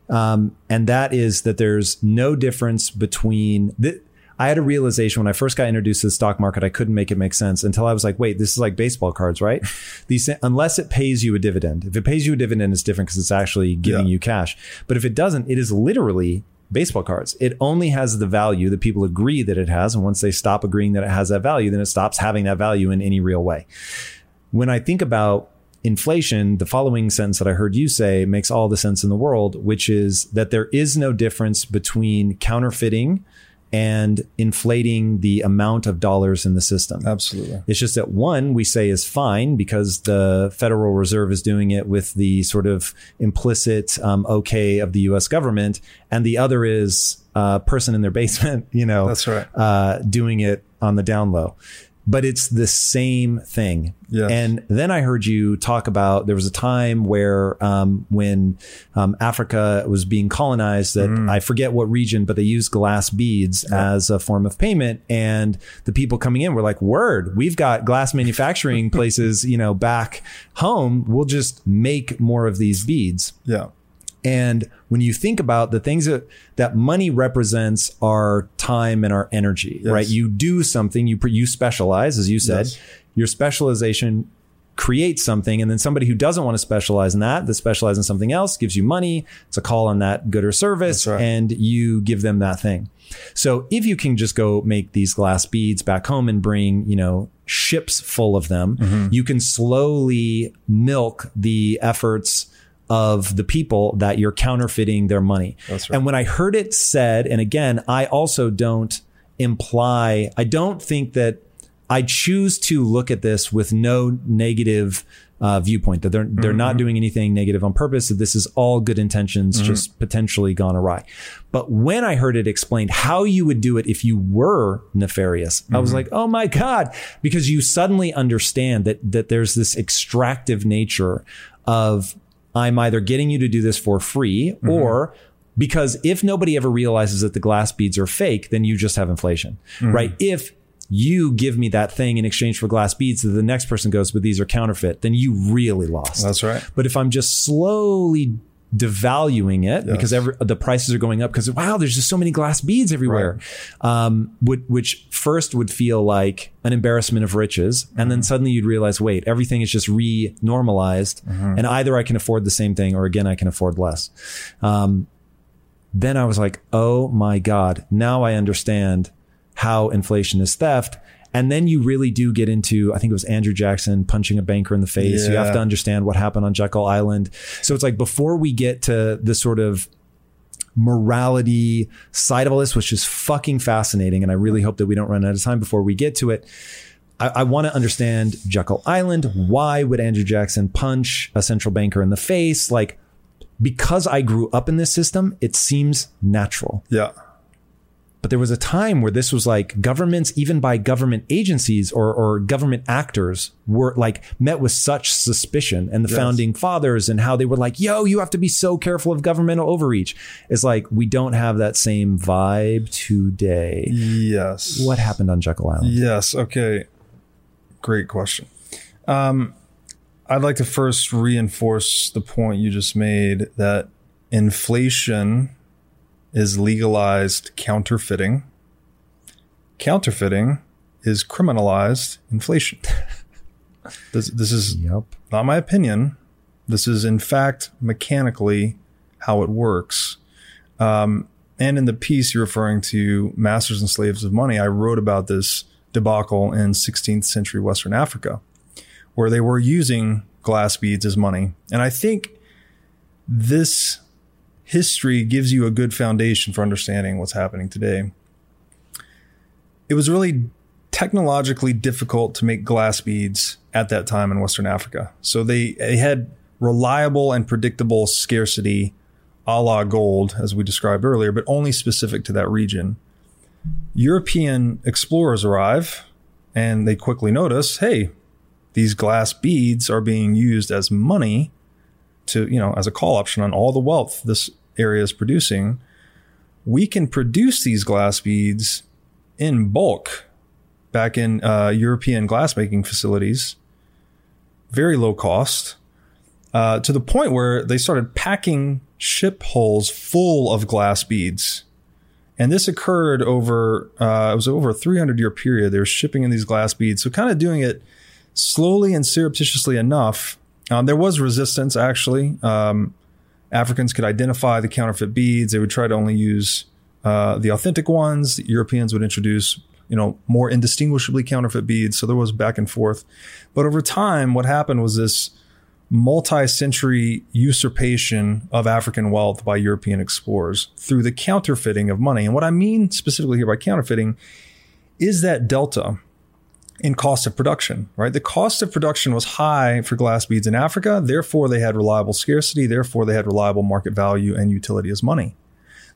Um, and that is that there's no difference between the, I had a realization when I first got introduced to the stock market, I couldn't make it make sense until I was like, wait, this is like baseball cards, right? These, unless it pays you a dividend. If it pays you a dividend, it's different because it's actually giving yeah. you cash. But if it doesn't, it is literally baseball cards. It only has the value that people agree that it has. And once they stop agreeing that it has that value, then it stops having that value in any real way. When I think about inflation, the following sentence that I heard you say makes all the sense in the world, which is that there is no difference between counterfeiting and inflating the amount of dollars in the system. Absolutely. It's just that one we say is fine because the Federal Reserve is doing it with the sort of implicit um, okay of the U.S. government, and the other is a person in their basement, you know, That's right. uh, doing it on the down low. But it's the same thing. Yes. And then I heard you talk about there was a time where um, when um, Africa was being colonized, that Mm. I forget what region, but they used glass beads as a form of payment. And the people coming in were like, "Word, we've got glass manufacturing places, you know, back home. We'll just make more of these beads." Yeah. And when you think about the things that, that money represents our time and our energy, Yes. right? You do something, you, you specialize, as you said, Yes. your specialization creates something. And then somebody who doesn't want to specialize in that, that specializes in something else gives you money. It's a call on that good or service right. and you give them that thing. So if you can just go make these glass beads back home and bring, you know, ships full of them, Mm-hmm. you can slowly milk the efforts of the people that you're counterfeiting their money. That's right. And when I heard it said, and again, I also don't imply, I don't think that I choose to look at this with no negative uh, viewpoint that they're they're not mm-hmm. doing anything negative on purpose. That this is all good intentions, mm-hmm. just potentially gone awry. But when I heard it explained how you would do it if you were nefarious, I was mm-hmm. like, oh my god, because you suddenly understand that that there's this extractive nature of I'm either getting you to do this for free mm-hmm. or because if nobody ever realizes that the glass beads are fake, then you just have inflation, mm-hmm. right? If you give me that thing in exchange for glass beads that the next person goes, but these are counterfeit, then you really lost. That's right. But if I'm just slowly devaluing it because every, the prices are going up because wow, there's just so many glass beads everywhere, um, would, which first would feel like an embarrassment of riches, and then suddenly you'd realize, wait, everything is just re-normalized, and either I can afford the same thing or again I can afford less. Um, then I was like, oh my god, now I understand how inflation is theft. And then you really do get into, I think it was Andrew Jackson punching a banker in the face. You have to understand what happened on Jekyll Island. So it's like before we get to the sort of morality side of all this, which is fucking fascinating. And I really hope that we don't run out of time before we get to it. I, I want to understand Jekyll Island. Why would Andrew Jackson punch a central banker in the face? Like, because I grew up in this system, it seems natural. Yeah. But there was a time where this was like governments, even by government agencies or, or government actors, were like met with such suspicion. And the Yes. founding fathers and how they were like, yo, you have to be so careful of governmental overreach. It's like we don't have that same vibe today. Yes. What happened on Jekyll Island? Yes. Okay. Great question. Um, I'd like to first reinforce the point you just made that inflation is legalized counterfeiting. Counterfeiting is criminalized inflation. this, this is Yep. not my opinion. This is, in fact, mechanically how it works. Um, and in the piece you're referring to, Masters and Slaves of Money, I wrote about this debacle in 16th century Western Africa, where they were using glass beads as money. And I think this history gives you a good foundation for understanding what's happening today. It was really technologically difficult to make glass beads at that time in Western Africa. So they, they had reliable and predictable scarcity a la gold, as we described earlier, but only specific to that region. European explorers arrive and they quickly notice, hey, these glass beads are being used as money to, you know, as a call option on all the wealth this area is producing. We can produce these glass beads in bulk back in uh, European glassmaking facilities, very low cost, uh, to the point where they started packing ship hulls full of glass beads. And this occurred over, uh, it was over a 300 year period. They were shipping in these glass beads. So kind of doing it slowly and surreptitiously enough. Um, there was resistance actually. Um, Africans could identify the counterfeit beads. They would try to only use uh, the authentic ones. The Europeans would introduce, you know, more indistinguishably counterfeit beads. So there was back and forth. But over time, what happened was this multi century usurpation of African wealth by European explorers through the counterfeiting of money. And what I mean specifically here by counterfeiting is that delta in cost of production, right? The cost of production was high for glass beads in Africa. Therefore, they had reliable scarcity. Therefore, they had reliable market value and utility as money.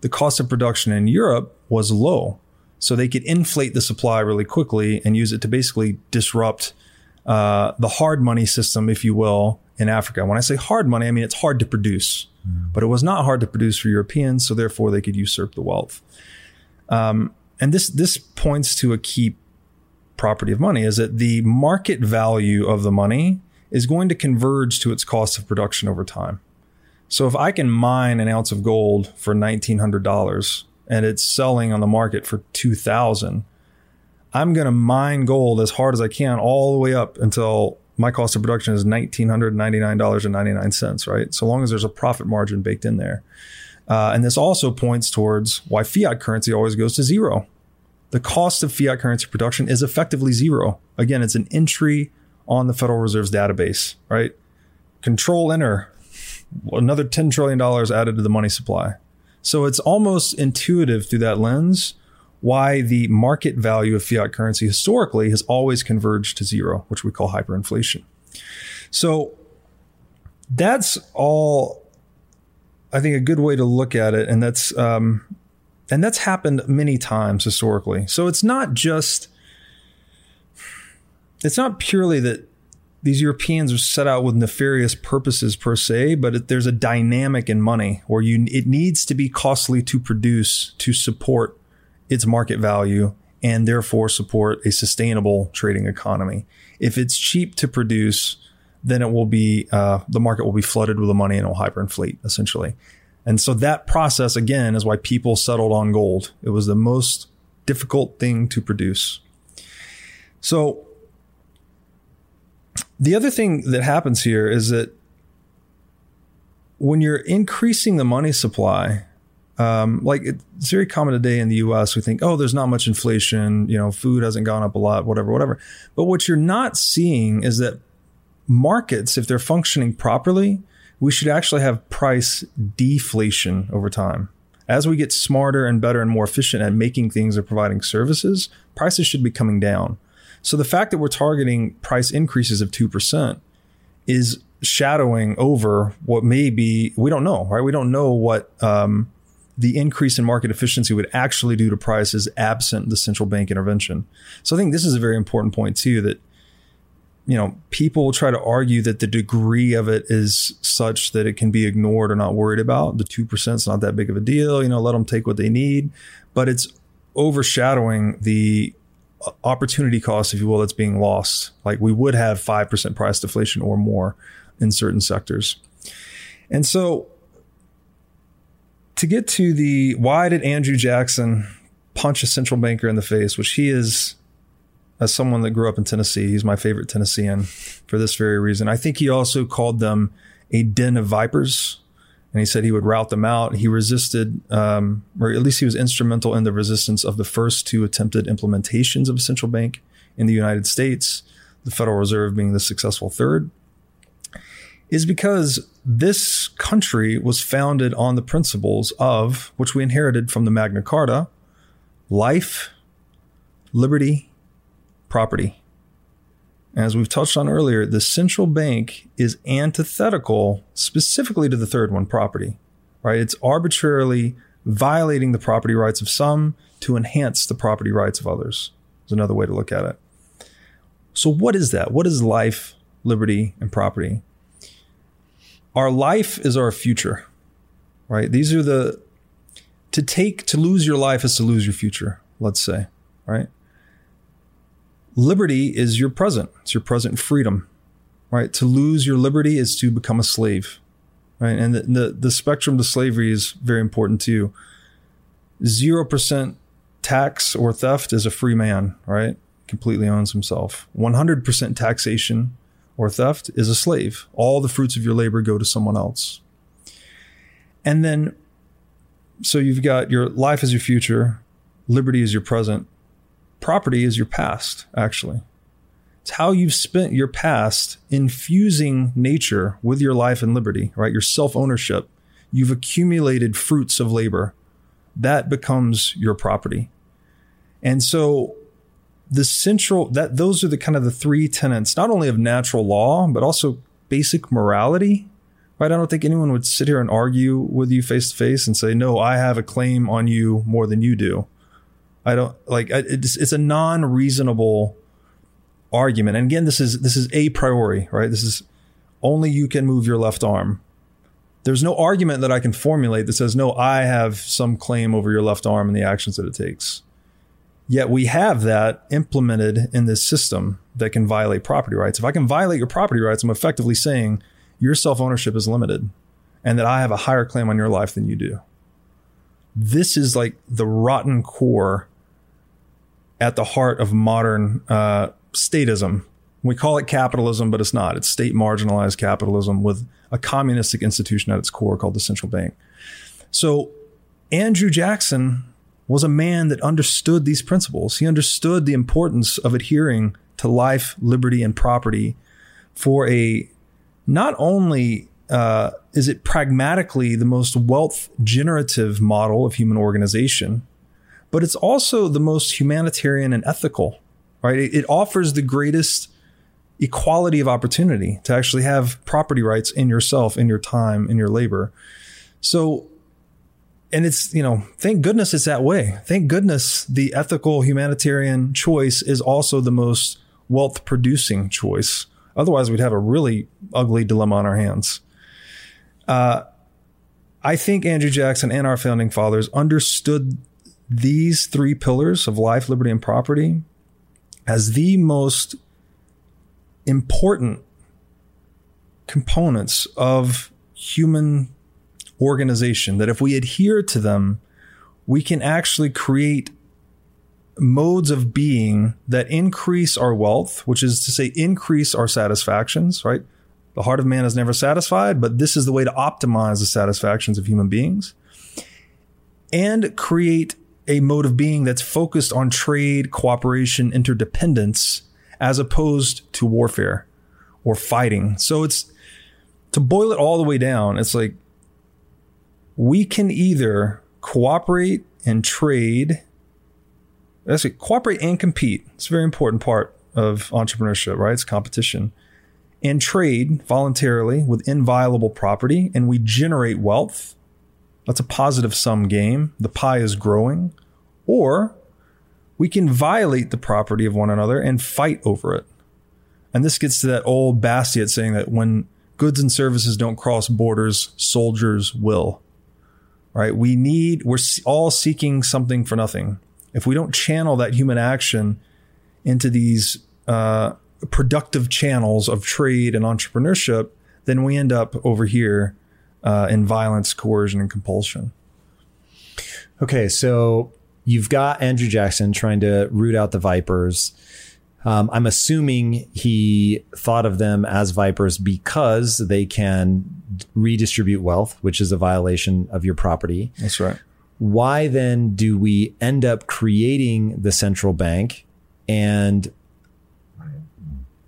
The cost of production in Europe was low. So they could inflate the supply really quickly and use it to basically disrupt uh, the hard money system, if you will, in Africa. When I say hard money, I mean it's hard to produce, mm. but it was not hard to produce for Europeans, so therefore they could usurp the wealth. Um, and this this points to a key property of money is that the market value of the money is going to converge to its cost of production over time. So if I can mine an ounce of gold for $1900 and it's selling on the market for 2000, I'm going to mine gold as hard as I can all the way up until my cost of production is $1999.99, right? So long as there's a profit margin baked in there. Uh, and this also points towards why fiat currency always goes to zero. The cost of fiat currency production is effectively zero. Again, it's an entry on the Federal Reserve's database, right? Control enter, another $10 trillion added to the money supply. So it's almost intuitive through that lens why the market value of fiat currency historically has always converged to zero, which we call hyperinflation. So that's all, I think, a good way to look at it, and that's um, and that's happened many times historically. So it's not just it's not purely that these Europeans are set out with nefarious purposes per se, but it, there's a dynamic in money where you it needs to be costly to produce to support its market value and therefore support a sustainable trading economy. If it's cheap to produce, then it will be uh, the market will be flooded with the money and it will hyperinflate essentially. And so that process again is why people settled on gold. It was the most difficult thing to produce. So the other thing that happens here is that when you're increasing the money supply, um, like it's very common today in the US, we think, oh, there's not much inflation, you know, food hasn't gone up a lot, whatever, whatever. But what you're not seeing is that markets, if they're functioning properly, we should actually have price deflation over time. As we get smarter and better and more efficient at making things or providing services, prices should be coming down. So the fact that we're targeting price increases of 2% is shadowing over what may be, we don't know, right? We don't know what, um, the increase in market efficiency would actually do to prices absent the central bank intervention. So I think this is a very important point too that you know people try to argue that the degree of it is such that it can be ignored or not worried about. The 2% is not that big of a deal, you know, let them take what they need, but it's overshadowing the uh, opportunity cost if you will that's being lost. Like we would have 5% price deflation or more in certain sectors. And so to get to the why did Andrew Jackson punch a central banker in the face, which he is, as someone that grew up in Tennessee, he's my favorite Tennessean for this very reason. I think he also called them a den of vipers. And he said he would rout them out. He resisted, um, or at least he was instrumental in the resistance of the first two attempted implementations of a central bank in the United States, the Federal Reserve being the successful third is because this country was founded on the principles of, which we inherited from the Magna Carta, life, liberty, property. As we've touched on earlier, the central bank is antithetical specifically to the third one, property, right? It's arbitrarily violating the property rights of some to enhance the property rights of others. Is another way to look at it. So, what is that? What is life, liberty, and property? our life is our future, right? These are the, to take, to lose your life is to lose your future, let's say, right? Liberty is your present, it's your present freedom, right? To lose your liberty is to become a slave, right? And the, the, the spectrum to slavery is very important to you. 0% tax or theft is a free man, right? Completely owns himself. 100% taxation or theft is a slave. All the fruits of your labor go to someone else. And then, so you've got your life is your future, liberty is your present, property is your past, actually. It's how you've spent your past infusing nature with your life and liberty, right? Your self ownership. You've accumulated fruits of labor. That becomes your property. And so the central that those are the kind of the three tenets, not only of natural law, but also basic morality. Right? I don't think anyone would sit here and argue with you face to face and say, no, I have a claim on you more than you do. I don't like it's, it's a non reasonable argument. And again, this is this is a priori, right? This is only you can move your left arm. There's no argument that I can formulate that says, no, I have some claim over your left arm and the actions that it takes. Yet we have that implemented in this system that can violate property rights. If I can violate your property rights, I'm effectively saying your self ownership is limited and that I have a higher claim on your life than you do. This is like the rotten core at the heart of modern uh, statism. We call it capitalism, but it's not. It's state marginalized capitalism with a communistic institution at its core called the central bank. So Andrew Jackson was a man that understood these principles. He understood the importance of adhering to life, liberty, and property for a not only uh, is it pragmatically the most wealth generative model of human organization, but it's also the most humanitarian and ethical, right? It, it offers the greatest equality of opportunity to actually have property rights in yourself, in your time, in your labor. So, and it's, you know, thank goodness it's that way. Thank goodness the ethical humanitarian choice is also the most wealth producing choice. Otherwise, we'd have a really ugly dilemma on our hands. Uh, I think Andrew Jackson and our founding fathers understood these three pillars of life, liberty, and property as the most important components of human organization. That if we adhere to them, we can actually create modes of being that increase our wealth, which is to say, increase our satisfactions, right? The heart of man is never satisfied, but this is the way to optimize the satisfactions of human beings and create a mode of being that's focused on trade, cooperation, interdependence, as opposed to warfare or fighting. So it's to boil it all the way down, it's like we can either cooperate and trade. That's it, cooperate and compete. It's a very important part of entrepreneurship, right? It's competition. And trade voluntarily with inviolable property, and we generate wealth that's a positive sum game. The pie is growing. Or we can violate the property of one another and fight over it. And this gets to that old Bastiat saying that when goods and services don't cross borders, soldiers will. Right? We need, we're all seeking something for nothing. If we don't channel that human action into these uh, productive channels of trade and entrepreneurship, then we end up over here uh, in violence, coercion, and compulsion. Okay, so you've got Andrew Jackson trying to root out the vipers. Um, I'm assuming he thought of them as vipers because they can redistribute wealth, which is a violation of your property. That's right. Why then do we end up creating the central bank and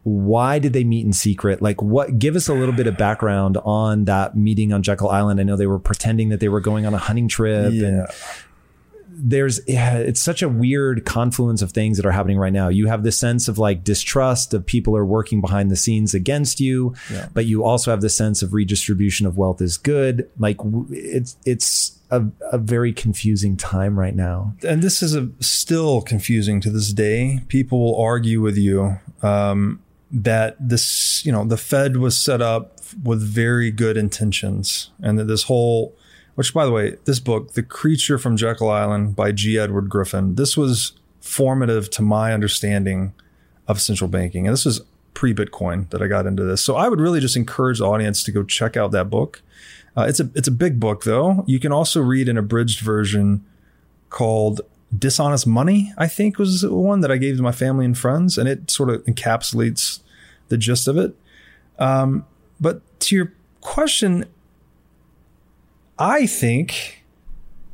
why did they meet in secret? Like what give us a little bit of background on that meeting on Jekyll Island. I know they were pretending that they were going on a hunting trip yeah. and there's yeah, it's such a weird confluence of things that are happening right now. You have this sense of like distrust of people are working behind the scenes against you, yeah. but you also have the sense of redistribution of wealth is good. Like it's it's a, a very confusing time right now. And this is a, still confusing to this day. People will argue with you um, that this, you know, the Fed was set up with very good intentions, and that this whole, which by the way, this book, The Creature from Jekyll Island by G. Edward Griffin, this was formative to my understanding of central banking, and this was pre Bitcoin that I got into this. So I would really just encourage the audience to go check out that book. Uh, it's a it's a big book though. You can also read an abridged version called Dishonest Money, I think was one that I gave to my family and friends, and it sort of encapsulates the gist of it. Um, but to your question, I think,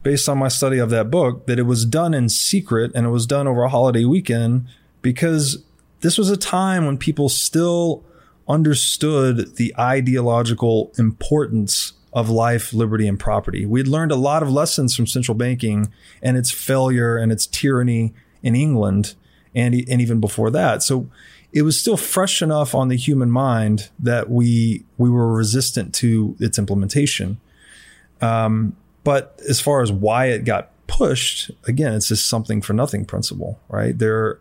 based on my study of that book, that it was done in secret and it was done over a holiday weekend because this was a time when people still understood the ideological importance of life, liberty, and property. We'd learned a lot of lessons from central banking and its failure and its tyranny in England and, and even before that. So it was still fresh enough on the human mind that we we were resistant to its implementation. Um, but as far as why it got pushed, again, it's this something for nothing principle, right? There,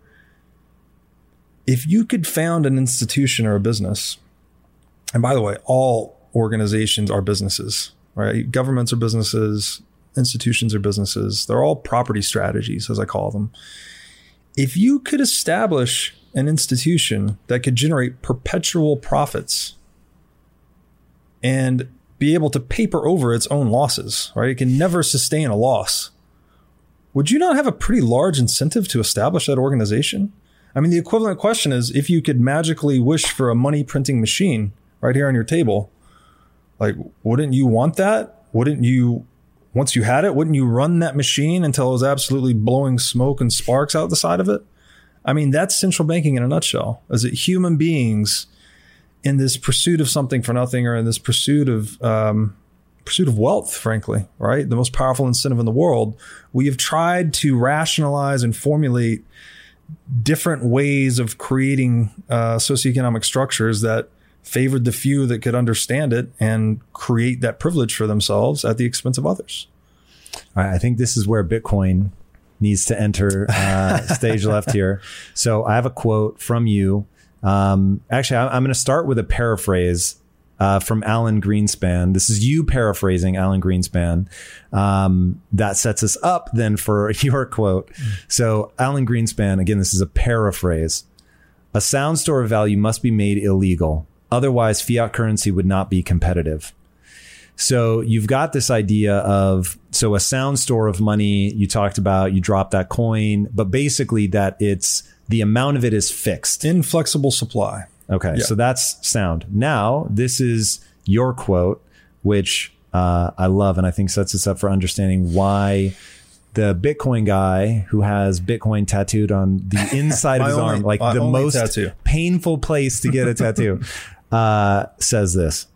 if you could found an institution or a business, and by the way, all organizations are businesses, right? Governments are businesses, institutions are businesses. They're all property strategies, as I call them. If you could establish an institution that could generate perpetual profits and be able to paper over its own losses, right? It can never sustain a loss. Would you not have a pretty large incentive to establish that organization? I mean, the equivalent question is if you could magically wish for a money printing machine right here on your table, like, wouldn't you want that? Wouldn't you, once you had it, wouldn't you run that machine until it was absolutely blowing smoke and sparks out the side of it? I mean, that's central banking in a nutshell. Is it human beings in this pursuit of something for nothing or in this pursuit of, um, pursuit of wealth, frankly, right? The most powerful incentive in the world. We have tried to rationalize and formulate different ways of creating uh, socioeconomic structures that favored the few that could understand it and create that privilege for themselves at the expense of others. All right, I think this is where Bitcoin needs to enter uh, stage left here. So I have a quote from you. Um, actually, I'm going to start with a paraphrase uh, from Alan Greenspan. This is you paraphrasing Alan Greenspan. Um, that sets us up then for your quote. So, Alan Greenspan, again, this is a paraphrase. A sound store of value must be made illegal. Otherwise, fiat currency would not be competitive. So you've got this idea of so a sound store of money you talked about, you drop that coin, but basically that it's the amount of it is fixed. Inflexible supply. Okay. Yeah. So that's sound. Now, this is your quote, which uh, I love and I think sets us up for understanding why the Bitcoin guy who has Bitcoin tattooed on the inside of his only, arm, like the most tattoo. painful place to get a tattoo, uh, says this.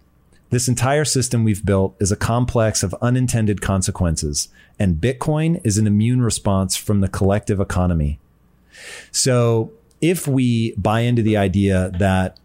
This entire system we've built is a complex of unintended consequences, and Bitcoin is an immune response from the collective economy. So, if we buy into the idea that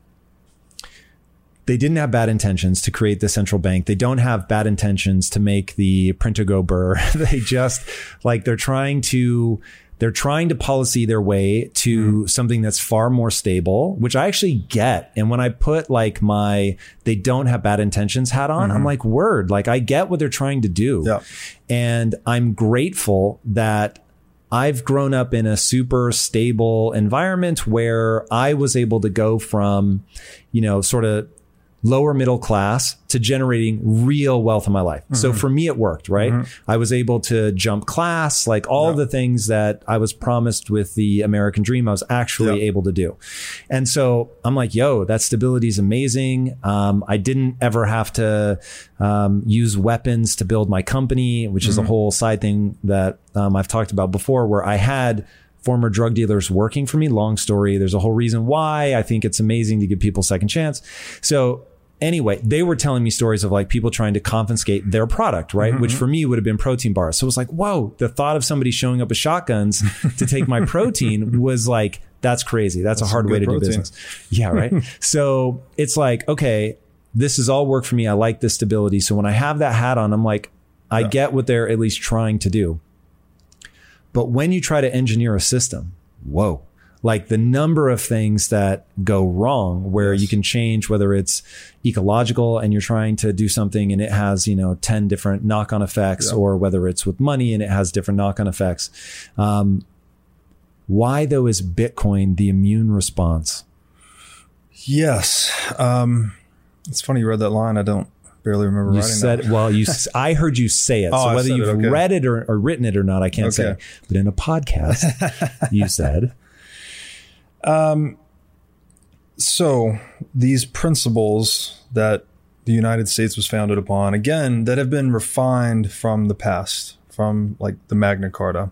they didn't have bad intentions to create the central bank. They don't have bad intentions to make the printer go burr. they just like they're trying to they're trying to policy their way to mm. something that's far more stable, which I actually get. And when I put like my they don't have bad intentions hat on, mm-hmm. I'm like, word, like I get what they're trying to do. Yeah. And I'm grateful that I've grown up in a super stable environment where I was able to go from, you know, sort of lower middle class to generating real wealth in my life. Mm-hmm. So for me, it worked, right? Mm-hmm. I was able to jump class, like all the things that I was promised with the American dream, I was actually able to do. And so I'm like, yo, that stability is amazing. Um, I didn't ever have to um, use weapons to build my company, which mm-hmm. is a mm-hmm. whole side thing that um, I've talked about before, where I had former drug dealers working for me. Long story. There's a whole reason why I think it's amazing to give people second chance. So anyway, they were telling me stories of like people trying to confiscate their product, right? Mm-hmm. Which for me would have been protein bars. So it was like, whoa, the thought of somebody showing up with shotguns to take my protein was like, that's crazy. That's, that's a hard way to protein. do business. Yeah, right. so it's like, okay, this has all worked for me. I like this stability. So when I have that hat on, I'm like, I yeah. get what they're at least trying to do. But when you try to engineer a system, whoa, like the number of things that go wrong where yes. you can change whether it's ecological and you're trying to do something and it has you know 10 different knock-on effects yep. or whether it's with money and it has different knock-on effects um, why though is bitcoin the immune response yes um, it's funny you read that line i don't barely remember you said that. well you i heard you say it oh, so whether you've it, okay. read it or, or, written it or not i can't okay. say but in a podcast you said um, so these principles that the United States was founded upon, again, that have been refined from the past, from like the Magna Carta.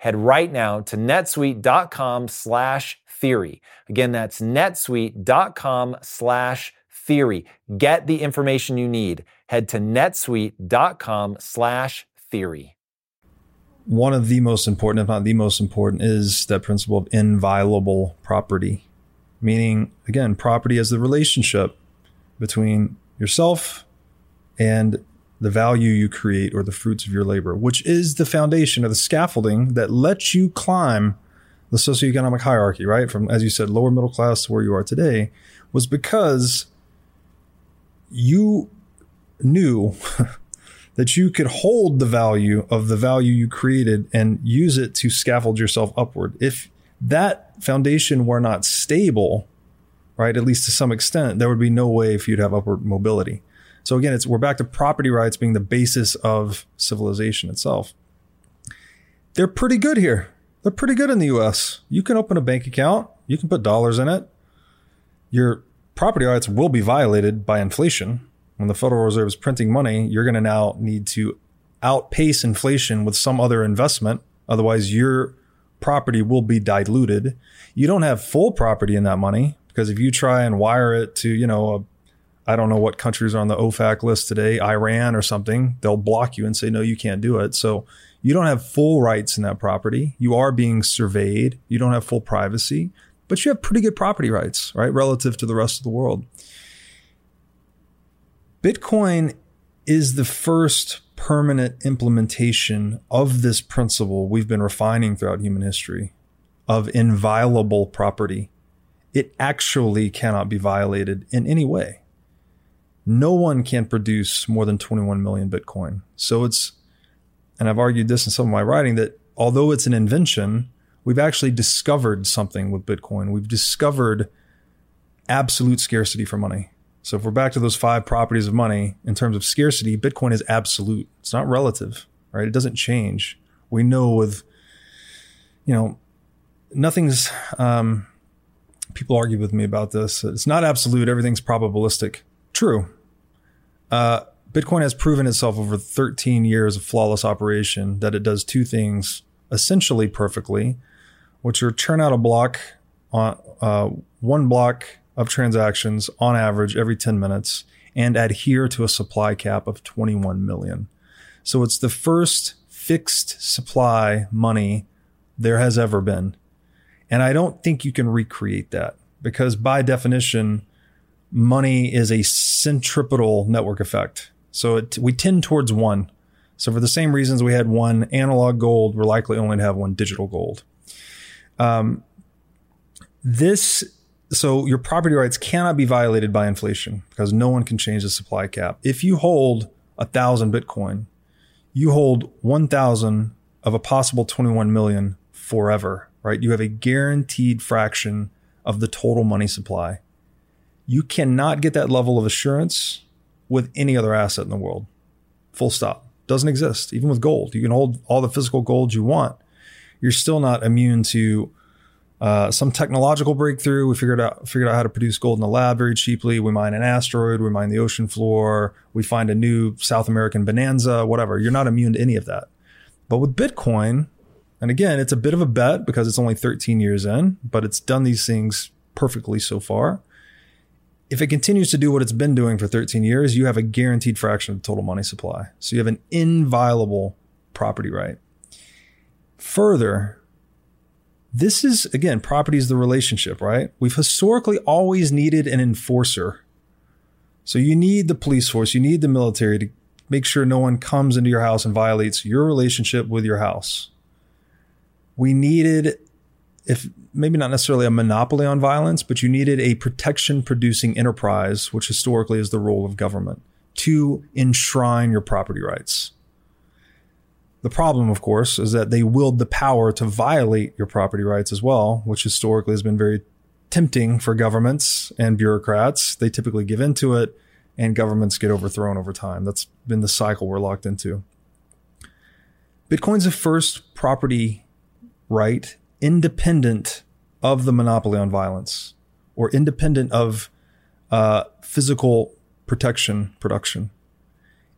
head right now to netsuite.com slash theory. Again, that's netsuite.com slash theory. Get the information you need. Head to netsuite.com slash theory. One of the most important, if not the most important, is that principle of inviolable property. Meaning, again, property as the relationship between yourself and the value you create or the fruits of your labor, which is the foundation or the scaffolding that lets you climb the socioeconomic hierarchy, right? From, as you said, lower middle class to where you are today, was because you knew that you could hold the value of the value you created and use it to scaffold yourself upward. If that foundation were not stable, right, at least to some extent, there would be no way for you to have upward mobility. So again, it's we're back to property rights being the basis of civilization itself. They're pretty good here. They're pretty good in the US. You can open a bank account, you can put dollars in it. Your property rights will be violated by inflation. When the Federal Reserve is printing money, you're going to now need to outpace inflation with some other investment. Otherwise, your property will be diluted. You don't have full property in that money because if you try and wire it to, you know, a I don't know what countries are on the OFAC list today, Iran or something, they'll block you and say, no, you can't do it. So you don't have full rights in that property. You are being surveyed. You don't have full privacy, but you have pretty good property rights, right? Relative to the rest of the world. Bitcoin is the first permanent implementation of this principle we've been refining throughout human history of inviolable property. It actually cannot be violated in any way no one can produce more than 21 million Bitcoin. So it's, and I've argued this in some of my writing that although it's an invention, we've actually discovered something with Bitcoin. We've discovered absolute scarcity for money. So if we're back to those five properties of money in terms of scarcity, Bitcoin is absolute. It's not relative, right? It doesn't change. We know with, you know, nothing's, um, people argue with me about this. It's not absolute. Everything's probabilistic. True. Uh, Bitcoin has proven itself over 13 years of flawless operation that it does two things essentially perfectly, which are turn out a block on uh, one block of transactions on average every 10 minutes and adhere to a supply cap of 21 million. So it's the first fixed supply money there has ever been. And I don't think you can recreate that because by definition, money is a centripetal network effect. So it, we tend towards one. So for the same reasons we had one analog gold, we're likely only to have one digital gold. Um, this so your property rights cannot be violated by inflation because no one can change the supply cap. If you hold a thousand Bitcoin, you hold 1,000 of a possible 21 million forever, right? You have a guaranteed fraction of the total money supply. You cannot get that level of assurance with any other asset in the world. Full stop. Doesn't exist. Even with gold, you can hold all the physical gold you want. You're still not immune to uh, some technological breakthrough. We figured out figured out how to produce gold in the lab very cheaply. We mine an asteroid. We mine the ocean floor. We find a new South American bonanza. Whatever. You're not immune to any of that. But with Bitcoin, and again, it's a bit of a bet because it's only 13 years in, but it's done these things perfectly so far. If it continues to do what it's been doing for 13 years, you have a guaranteed fraction of the total money supply. So you have an inviolable property right. Further, this is, again, property is the relationship, right? We've historically always needed an enforcer. So you need the police force, you need the military to make sure no one comes into your house and violates your relationship with your house. We needed, if maybe not necessarily a monopoly on violence, but you needed a protection producing enterprise, which historically is the role of government, to enshrine your property rights. The problem, of course, is that they wield the power to violate your property rights as well, which historically has been very tempting for governments and bureaucrats. They typically give into it and governments get overthrown over time. That's been the cycle we're locked into. Bitcoin's the first property right independent of the monopoly on violence or independent of uh, physical protection production.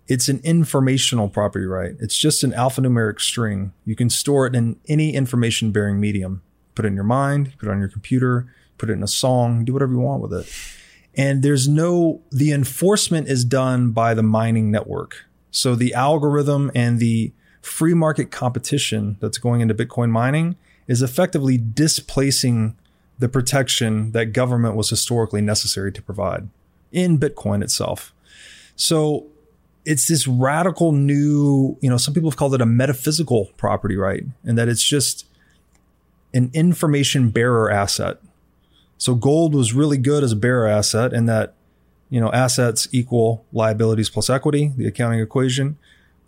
It's an informational property right. It's just an alphanumeric string. You can store it in any information bearing medium. Put it in your mind, put it on your computer, put it in a song, do whatever you want with it. And there's no, the enforcement is done by the mining network. So the algorithm and the free market competition that's going into Bitcoin mining is effectively displacing the protection that government was historically necessary to provide in Bitcoin itself. So it's this radical new, you know, some people have called it a metaphysical property right, and that it's just an information bearer asset. So gold was really good as a bearer asset in that, you know, assets equal liabilities plus equity, the accounting equation.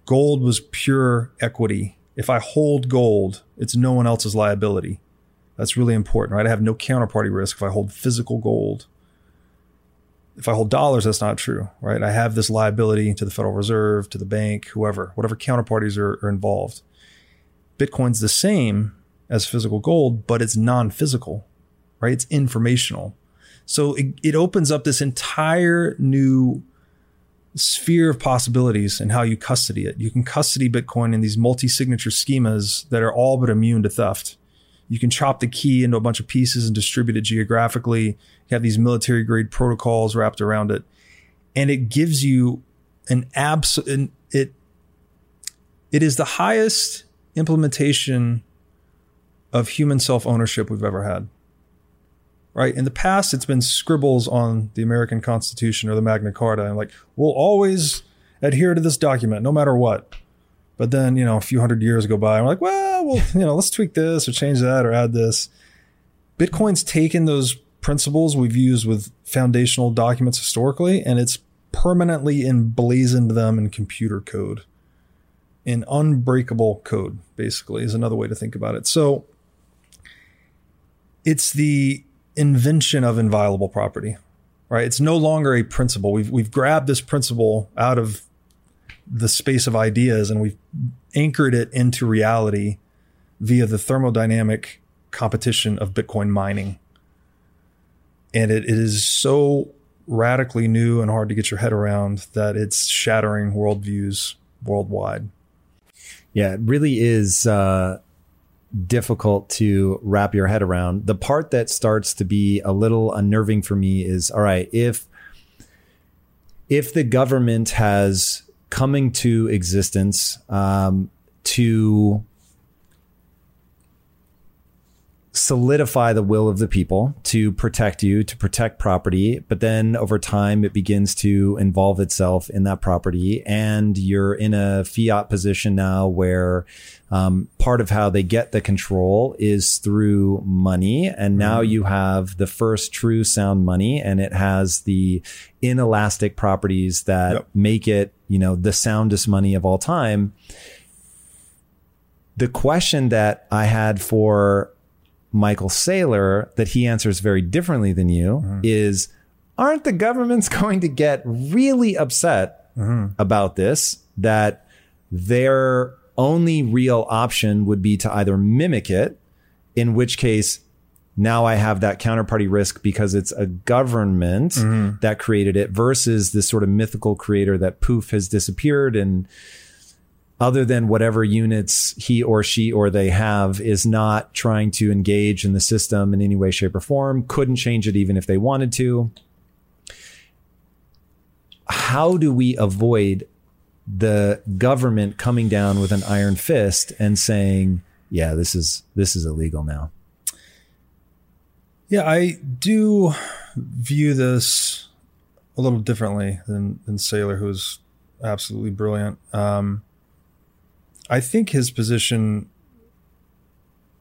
Gold was pure equity. If I hold gold, it's no one else's liability. That's really important, right? I have no counterparty risk if I hold physical gold if I hold dollars, that's not true, right? I have this liability to the Federal Reserve, to the bank, whoever, whatever counterparties are, are involved. Bitcoin's the same as physical gold, but it's non physical, right? It's informational. So it, it opens up this entire new sphere of possibilities and how you custody it. You can custody Bitcoin in these multi signature schemas that are all but immune to theft. You can chop the key into a bunch of pieces and distribute it geographically. You have these military grade protocols wrapped around it. And it gives you an absolute, it, it is the highest implementation of human self ownership we've ever had. Right. In the past, it's been scribbles on the American Constitution or the Magna Carta. And like, we'll always adhere to this document no matter what. But then, you know, a few hundred years go by and we're like, well, well, you know, let's tweak this or change that or add this. Bitcoin's taken those principles we've used with foundational documents historically and it's permanently emblazoned them in computer code. In unbreakable code, basically, is another way to think about it. So it's the invention of inviolable property, right? It's no longer a principle. We've, we've grabbed this principle out of the space of ideas and we've anchored it into reality via the thermodynamic competition of Bitcoin mining. And it, it is so radically new and hard to get your head around that it's shattering worldviews worldwide. Yeah, it really is uh, difficult to wrap your head around. The part that starts to be a little unnerving for me is all right, if if the government has coming to existence um, to solidify the will of the people to protect you, to protect property. But then over time, it begins to involve itself in that property. And you're in a fiat position now where um, part of how they get the control is through money. And now mm-hmm. you have the first true sound money and it has the inelastic properties that yep. make it, you know, the soundest money of all time. The question that I had for Michael Saylor that he answers very differently than you mm-hmm. is aren't the governments going to get really upset mm-hmm. about this that their only real option would be to either mimic it in which case now I have that counterparty risk because it's a government mm-hmm. that created it versus this sort of mythical creator that poof has disappeared and other than whatever units he or she or they have is not trying to engage in the system in any way, shape, or form, couldn't change it even if they wanted to. How do we avoid the government coming down with an iron fist and saying, yeah, this is this is illegal now? Yeah, I do view this a little differently than than Saylor, who's absolutely brilliant. Um, I think his position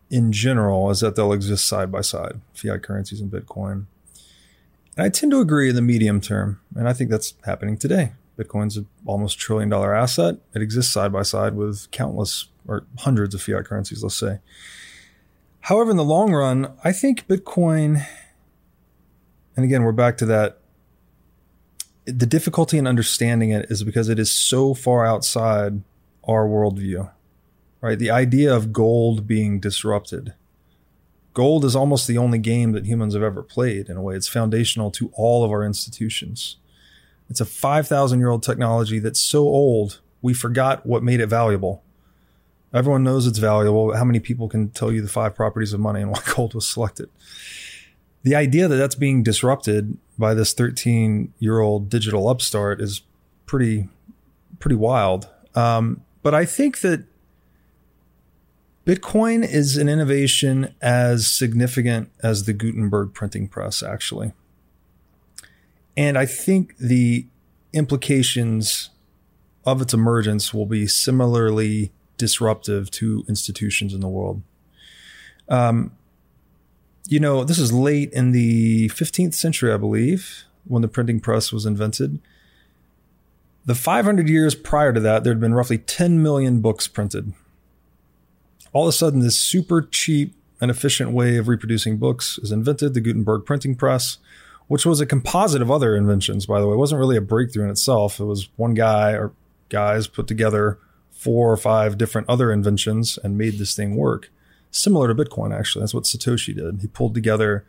in general is that they'll exist side by side, fiat currencies and Bitcoin. And I tend to agree in the medium term, and I think that's happening today. Bitcoin's an almost trillion dollar asset. It exists side by side with countless or hundreds of fiat currencies, let's say. However, in the long run, I think Bitcoin, and again, we're back to that. The difficulty in understanding it is because it is so far outside our worldview, right? The idea of gold being disrupted. Gold is almost the only game that humans have ever played in a way. It's foundational to all of our institutions. It's a 5,000 year old technology that's so old, we forgot what made it valuable. Everyone knows it's valuable. How many people can tell you the five properties of money and why gold was selected? The idea that that's being disrupted by this 13 year old digital upstart is pretty, pretty wild. Um, but I think that Bitcoin is an innovation as significant as the Gutenberg printing press, actually. And I think the implications of its emergence will be similarly disruptive to institutions in the world. Um, you know, this is late in the 15th century, I believe, when the printing press was invented. The 500 years prior to that, there had been roughly 10 million books printed. All of a sudden, this super cheap and efficient way of reproducing books is invented, the Gutenberg printing press, which was a composite of other inventions, by the way. It wasn't really a breakthrough in itself. It was one guy or guys put together four or five different other inventions and made this thing work. Similar to Bitcoin, actually. That's what Satoshi did. He pulled together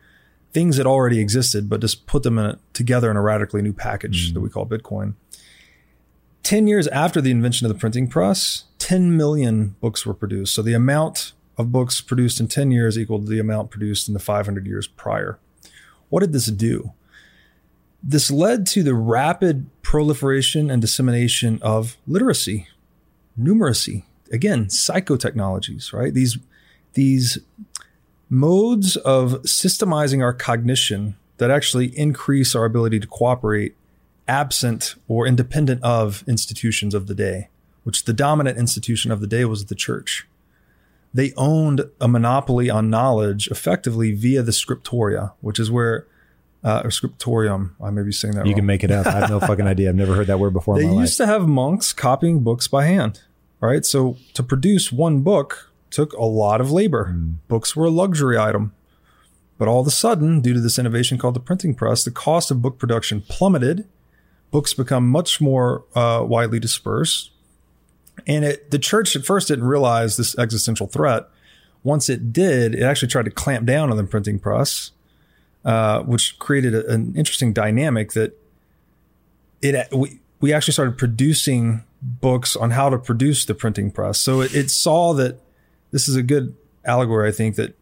things that already existed, but just put them in a, together in a radically new package mm. that we call Bitcoin. 10 years after the invention of the printing press, 10 million books were produced. So the amount of books produced in 10 years equaled the amount produced in the 500 years prior. What did this do? This led to the rapid proliferation and dissemination of literacy, numeracy, again, psychotechnologies, right? These, these modes of systemizing our cognition that actually increase our ability to cooperate absent or independent of institutions of the day, which the dominant institution of the day was the church. They owned a monopoly on knowledge effectively via the scriptoria, which is where uh, or scriptorium. I may be saying that. You wrong. can make it up. I have no fucking idea. I've never heard that word before. They used life. to have monks copying books by hand. Right. So to produce one book took a lot of labor. Mm. Books were a luxury item. But all of a sudden, due to this innovation called the printing press, the cost of book production plummeted books become much more uh, widely dispersed. And it, the church at first didn't realize this existential threat. Once it did, it actually tried to clamp down on the printing press, uh, which created a, an interesting dynamic that it we, we actually started producing books on how to produce the printing press. So it, it saw that this is a good allegory, I think, that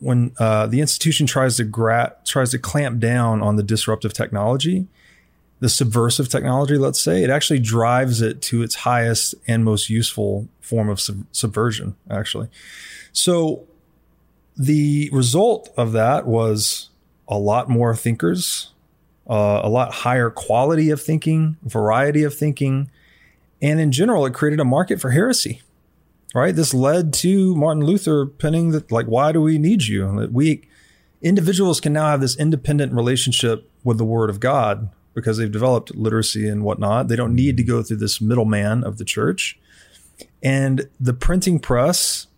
when uh, the institution tries to gra- tries to clamp down on the disruptive technology, the subversive technology, let's say, it actually drives it to its highest and most useful form of sub- subversion, actually. So the result of that was a lot more thinkers, uh, a lot higher quality of thinking, variety of thinking, and in general, it created a market for heresy. Right. This led to Martin Luther penning that, like, why do we need you? We individuals can now have this independent relationship with the Word of God because they've developed literacy and whatnot. They don't need to go through this middleman of the church. And the printing press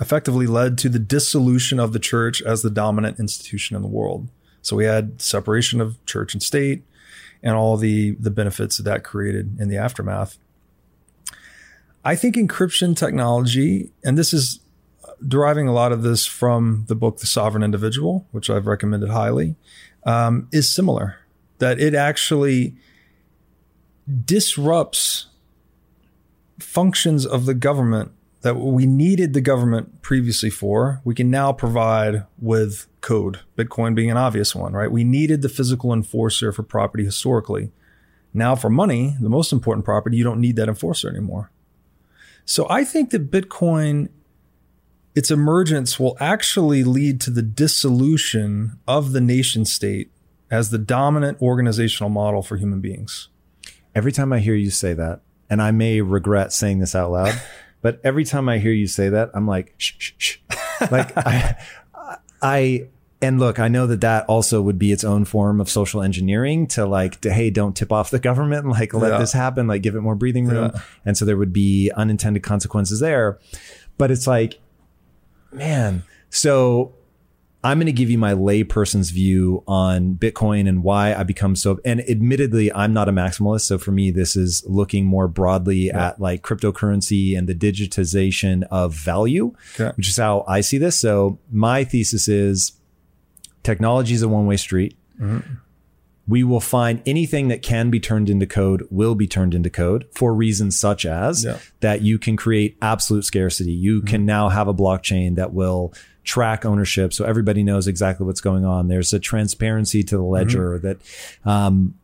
effectively led to the dissolution of the church as the dominant institution in the world. So we had separation of church and state and all the, the benefits that that created in the aftermath. I think encryption technology, and this is deriving a lot of this from the book The Sovereign Individual, which I've recommended highly, um, is similar. That it actually disrupts functions of the government that we needed the government previously for, we can now provide with code, Bitcoin being an obvious one, right? We needed the physical enforcer for property historically. Now, for money, the most important property, you don't need that enforcer anymore. So I think that Bitcoin, its emergence will actually lead to the dissolution of the nation state as the dominant organizational model for human beings. Every time I hear you say that, and I may regret saying this out loud, but every time I hear you say that, I'm like, shh, shh, shh. like I, I, and look, I know that that also would be its own form of social engineering to like, to, hey, don't tip off the government, like let Yeah. this happen, like give it more breathing room. Yeah. And so there would be unintended consequences there. But it's like, man, so I'm going to give you my layperson's view on Bitcoin and why I become so. And admittedly, I'm not a maximalist. So for me, this is looking more broadly at like cryptocurrency and the digitization of value, which is how I see this. So my thesis is technology is a one way street. Mm-hmm. We will find anything that can be turned into code will be turned into code for reasons such as Yeah. that you can create absolute scarcity. You can mm-hmm. now have a blockchain that will track ownership so everybody knows exactly what's going on. There's a transparency to the ledger that um,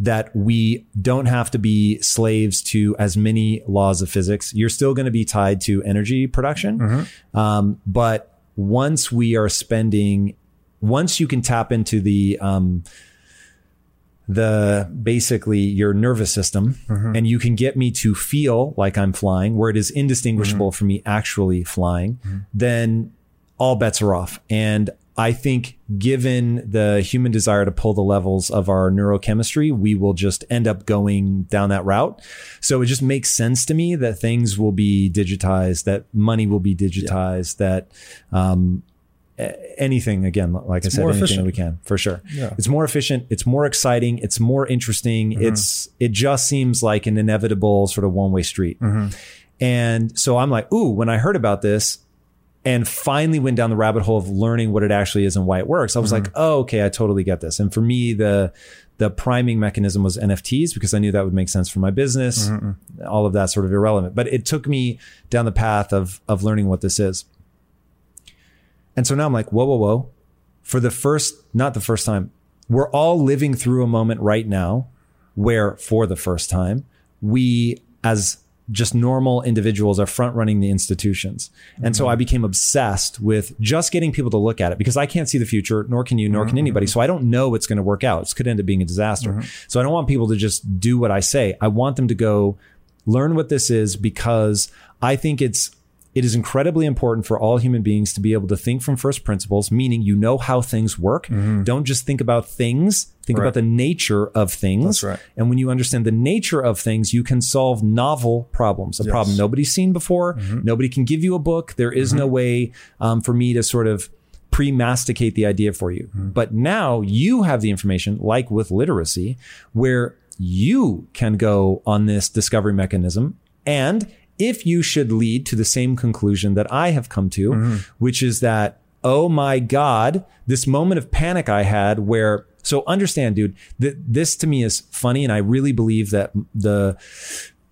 that we don't have to be slaves to as many laws of physics. You're still going to be tied to energy production. Um, but once we are spending, once you can tap into the, um, the basically your nervous system and you can get me to feel like I'm flying where it is indistinguishable from me actually flying, then all bets are off. And I think given the human desire to pull the levels of our neurochemistry, we will just end up going down that route. So it just makes sense to me that things will be digitized, that money will be digitized, that, um, anything again, like I said, anything efficient. that we can for sure. Yeah. It's more efficient. It's more exciting. It's more interesting. It's, it just seems like an inevitable sort of one way street. And so I'm like, ooh, when I heard about this and finally went down the rabbit hole of learning what it actually is and why it works, I was mm-hmm. like, oh, okay, I totally get this. And for me, the, the priming mechanism was NFTs because I knew that would make sense for my business. Mm-hmm. All of that sort of irrelevant, but it took me down the path of, of learning what this is. And so now I'm like, whoa, whoa, whoa. For the first, not the first time, we're all living through a moment right now where, for the first time, we as just normal individuals are front running the institutions. And so I mm-hmm. became obsessed with just getting people to look at it because I can't see the future, nor can you, nor can mm-hmm. anybody. So I don't know what's going to work out. It could end up being a disaster. Mm-hmm. So I don't want people to just do what I say. I want them to go learn what this is because I think it's it is incredibly important for all human beings to be able to think from first principles, meaning you know how things work. Mm-hmm. Don't just think about things, think Right. about the nature of things. That's right. And when you understand the nature of things, you can solve novel problems, a problem nobody's seen before. Mm-hmm. Nobody can give you a book. There is no mm-hmm. way um, for me to sort of pre-masticate the idea for you. But now you have the information, like with literacy, where you can go on this discovery mechanism and if you should lead to the same conclusion that I have come to, mm-hmm. which is that, oh my God, this moment of panic I had where, so understand, dude, th- this to me is funny. And I really believe that the,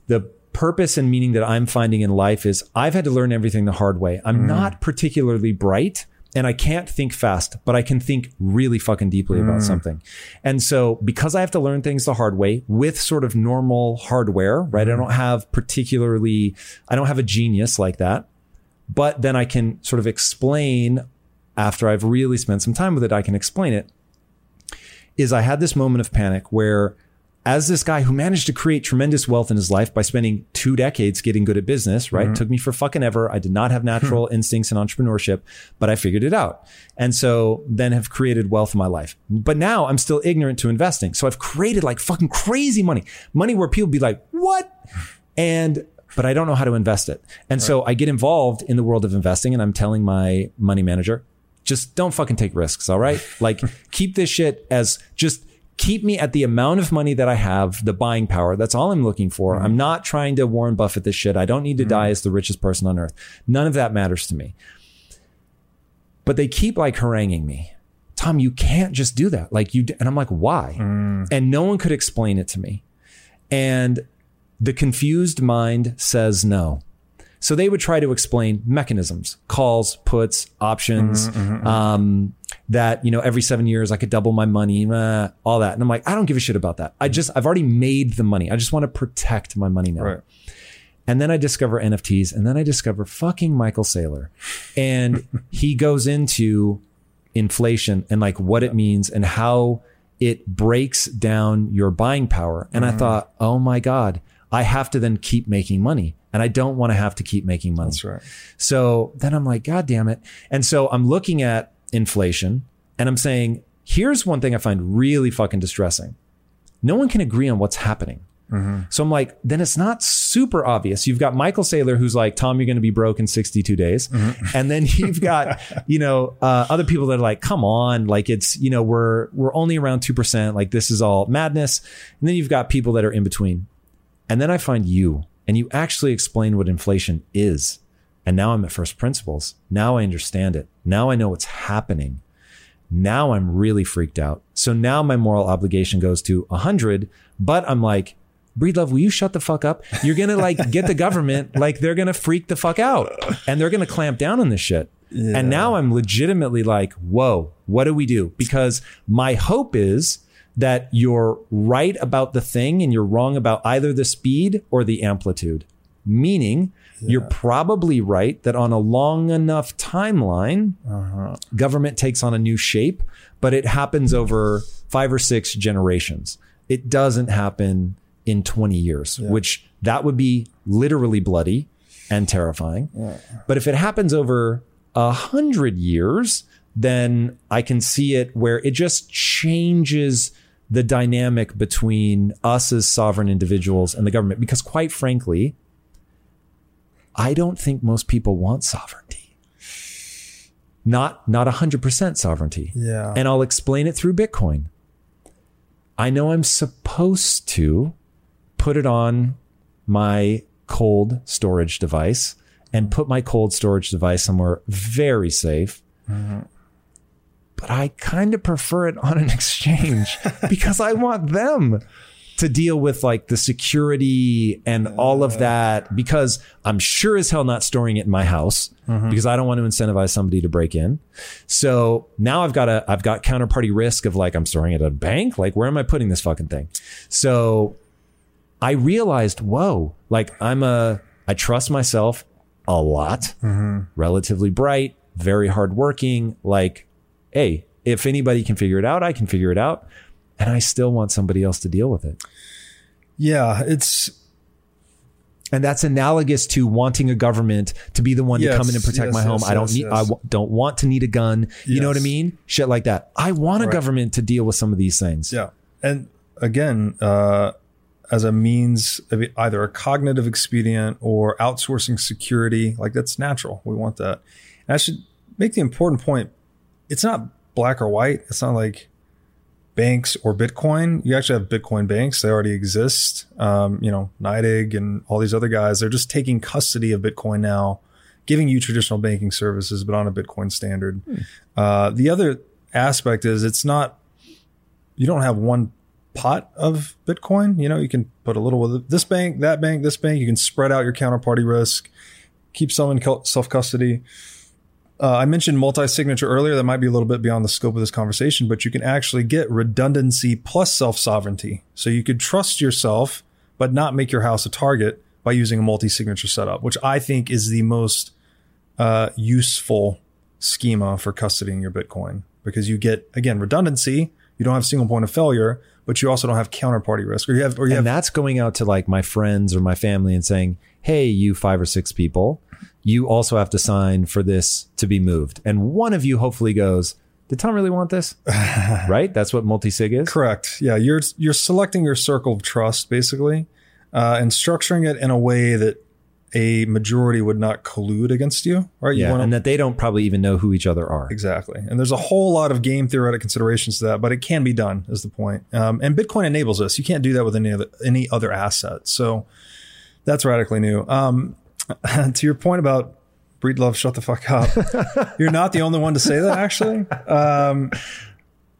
the purpose and meaning that I'm finding in life is I've had to learn everything the hard way. I'm mm-hmm. not particularly bright and I can't think fast, but I can think really fucking deeply about mm. something. And so because I have to learn things the hard way with sort of normal hardware, right? I mm. don't have particularly, I don't have a genius like that, but then I can sort of explain after I've really spent some time with it, I can explain it. Is I had this moment of panic where as this guy who managed to create tremendous wealth in his life by spending two decades getting good at business, right? Mm-hmm. Took me for fucking ever. I did not have natural hmm. instincts in entrepreneurship, but I figured it out. And so then have created wealth in my life. But now I'm still ignorant to investing. So I've created like fucking crazy money, money where people be like, what? And but I don't know how to invest it. And so I get involved in the world of investing and I'm telling my money manager, just don't fucking take risks. All right. Like keep this shit as just keep me at the amount of money that I have, the buying power. That's all I'm looking for. Mm-hmm. I'm not trying to Warren Buffett this shit. I don't need to mm-hmm. die as the richest person on earth. None of that matters to me. But they keep like haranguing me. Tom, you can't just do that. Like you, d-" and I'm like, why? Mm. And no one could explain it to me. And the confused mind says no. So they would try to explain mechanisms, calls, puts, options, mm-hmm, um, that, you know, every seven years I could double my money, uh, all that. And I'm like, I don't give a shit about that. I just, I've already made the money. I just want to protect my money now. Right. And then I discover NFTs and then I discover fucking Michael Saylor. And he goes into inflation and like what it means and how it breaks down your buying power. And I thought, oh my God, I have to then keep making money. And I don't want to have to keep making money. That's right. So then I'm like, God damn it. And so I'm looking at inflation and I'm saying, here's one thing I find really fucking distressing. No one can agree on what's happening. So I'm like, then it's not super obvious. You've got Michael Saylor who's like, Tom, you're going to be broke in 62 days. And then you've got, you know, uh, other people that are like, come on, like it's, you know, we're, we're only around 2%. Like this is all madness. And then you've got people that are in between. And then I find you and you actually explain what inflation is. And now I'm at first principles. Now I understand it. Now I know what's happening. Now I'm really freaked out. So now my moral obligation goes to 100, but I'm like, Breedlove, will you shut the fuck up? You're going to like get the government, like they're going to freak the fuck out and they're going to clamp down on this shit. And now I'm legitimately like, whoa, what do we do? Because my hope is that you're right about the thing and you're wrong about either the speed or the amplitude. Meaning, you're probably right that on a long enough timeline, uh-huh. government takes on a new shape, but it happens over five or six generations. It doesn't happen in 20 years, which that would be literally bloody and terrifying. But if it happens over a hundred years, then I can see it where it just changes the dynamic between us as sovereign individuals and the government. Because quite frankly, I don't think most people want sovereignty. Not not 100% sovereignty. Yeah. And I'll explain it through Bitcoin. I know I'm supposed to put it on my cold storage device and put my cold storage device somewhere very safe. Mm-hmm. But I kind of prefer it on an exchange because I want them to deal with like the security and all of that because I'm sure as hell not storing it in my house mm-hmm. because I don't want to incentivize somebody to break in. So now I've got a I've got counterparty risk of like I'm storing it at a bank. Like where am I putting this fucking thing? So I realized, whoa, like I'm a I trust myself a lot, mm-hmm. relatively bright, very hardworking. Like, hey, if anybody can figure it out, I can figure it out. And I still want somebody else to deal with it. Yeah, it's And that's analogous to wanting a government to be the one to come in and protect yes, my home. yes, I don't yes, need, I yes. w- don't want to need a gun. You know what I mean? Shit like that. I want a Right. government to deal with some of these things. Yeah. And again, uh, as a means of either a cognitive expedient or outsourcing security, like that's natural. We want that. And I should make the important point it's not black or white. It's not like banks or Bitcoin. You actually have Bitcoin banks, they already exist. Um, you know, NYDIG and all these other guys, they're just taking custody of Bitcoin now, giving you traditional banking services, but on a Bitcoin standard. Uh, the other aspect is it's not you don't have one pot of Bitcoin. You know, you can put a little with this bank, that bank, this bank. You can spread out your counterparty risk, keep some in self custody. Uh, I mentioned multi signature earlier. That might be a little bit beyond the scope of this conversation, but you can actually get redundancy plus self sovereignty. So you could trust yourself, but not make your house a target by using a multi signature setup, which I think is the most uh, useful schema for custodying your Bitcoin because you get again redundancy. You don't have single point of failure, but you also don't have counterparty risk, or you have, or you and have that's going out to like my friends or my family and saying, "Hey, you five or six people, you also have to sign for this to be moved." And one of you hopefully goes, "Did Tom really want this?" right? That's what multi-sig is. Correct. Yeah, you're you're selecting your circle of trust basically, uh, and structuring it in a way that a majority would not collude against you. Right? Yeah, you wanna, and that they don't probably even know who each other are. exactly. And there's a whole lot of game theoretic considerations to that, but it can be done. Is the point? Um, and Bitcoin enables this. You can't do that with any other any other asset. So that's radically new. Um, to your point about Breedlove, shut the fuck up. You're not the only one to say that, actually. Um,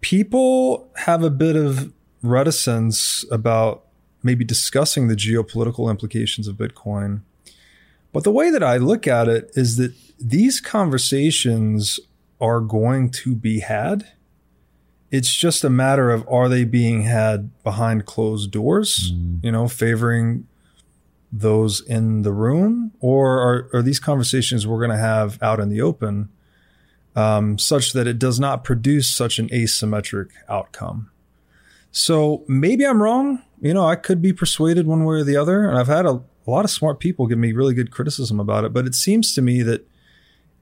people have a bit of reticence about maybe discussing the geopolitical implications of Bitcoin. But the way that I look at it is that these conversations are going to be had. It's just a matter of are they being had behind closed doors, you know, favoring those in the room, or are, are these conversations we're going to have out in the open um, such that it does not produce such an asymmetric outcome? So maybe I'm wrong. You know, I could be persuaded one way or the other. And I've had a, a lot of smart people give me really good criticism about it. But it seems to me that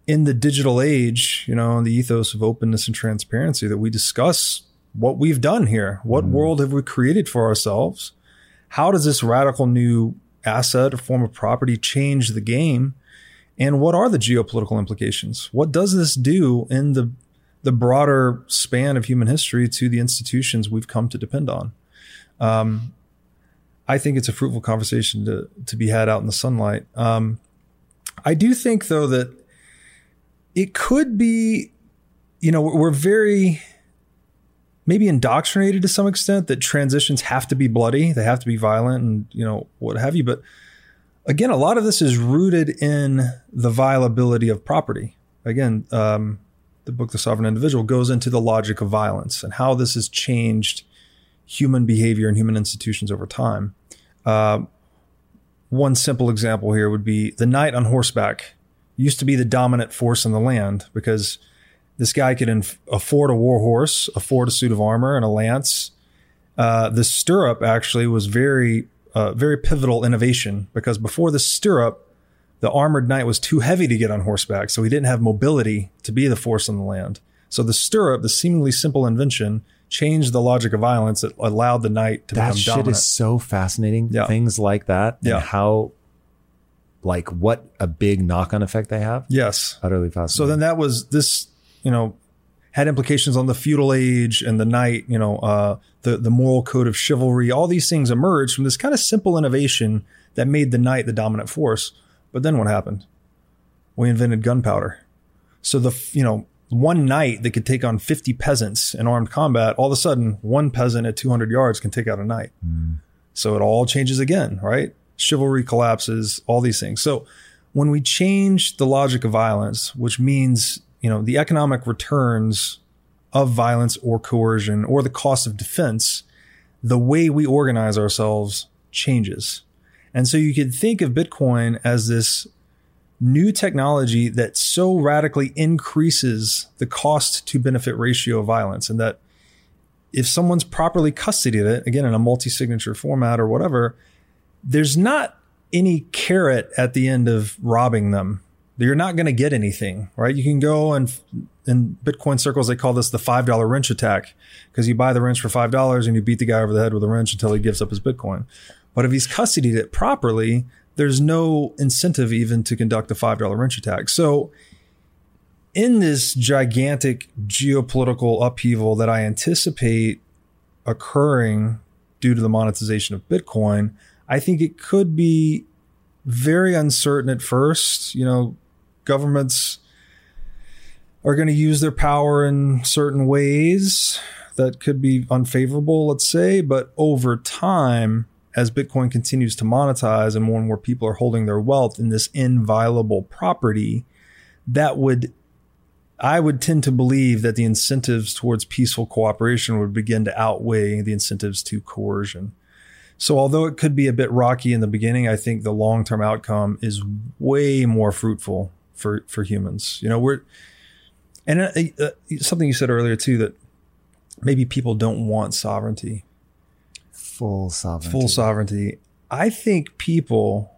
in the digital age, you know, in the ethos of openness and transparency, that we discuss what we've done here. What world have we created for ourselves? How does this radical new asset or form of property change the game? And what are the geopolitical implications? What does this do in the the broader span of human history to the institutions we've come to depend on? Um, I think it's a fruitful conversation to to be had out in the sunlight. Um, I do think though that it could be, you know, we're very maybe indoctrinated to some extent that transitions have to be bloody, they have to be violent, and you know what have you. But again, a lot of this is rooted in the violability of property. Again, um, the book The Sovereign Individual goes into the logic of violence and how this has changed human behavior and human institutions over time. Uh, one simple example here would be the knight on horseback used to be the dominant force in the land because this guy could inf- afford a war horse, afford a suit of armor, and a lance. Uh, the stirrup actually was very, uh, very pivotal innovation because before the stirrup, the armored knight was too heavy to get on horseback, so he didn't have mobility to be the force in the land. So the stirrup, the seemingly simple invention, changed the logic of violence that allowed the knight to That become shit dominant. is so fascinating. Yeah. Things like that Yeah. and how, like, what a big knock-on effect they have. yes. Utterly fascinating. So then that was this, you know, had implications on the feudal age and the knight, you know, uh, the, the moral code of chivalry. All these things emerged from this kind of simple innovation that made the knight the dominant force. But then what happened? We invented gunpowder. So the, you know, one knight that could take on 50 peasants in armed combat, all of a sudden, one peasant at 200 yards can take out a knight. So it all changes again, right? Chivalry collapses, all these things. So when we change the logic of violence, which means, you know, the economic returns of violence or coercion or the cost of defense, the way we organize ourselves changes. And so you could think of Bitcoin as this new technology that so radically increases the cost to benefit ratio of violence and that if someone's properly custodied it, again, in a multi signature format or whatever, there's not any carrot at the end of robbing them. You're not going to get anything, right? You can go and in Bitcoin circles, they call this the $5 wrench attack because you buy the wrench for $5 and you beat the guy over the head with a wrench until he gives up his Bitcoin. But if he's custodied it properly, there's no incentive even to conduct a $5 wrench attack. So in this gigantic geopolitical upheaval that I anticipate occurring due to the monetization of Bitcoin, I think it could be very uncertain at first. You know, governments are going to use their power in certain ways that could be unfavorable, let's say, but over time, as Bitcoin continues to monetize and more and more people are holding their wealth in this inviolable property, that would I would tend to believe that the incentives towards peaceful cooperation would begin to outweigh the incentives to coercion. So, although it could be a bit rocky in the beginning, I think the long term outcome is way more fruitful for, for humans. You know, we're And uh, uh, something you said earlier too that maybe people don't want sovereignty, Full sovereignty. full sovereignty. I think people,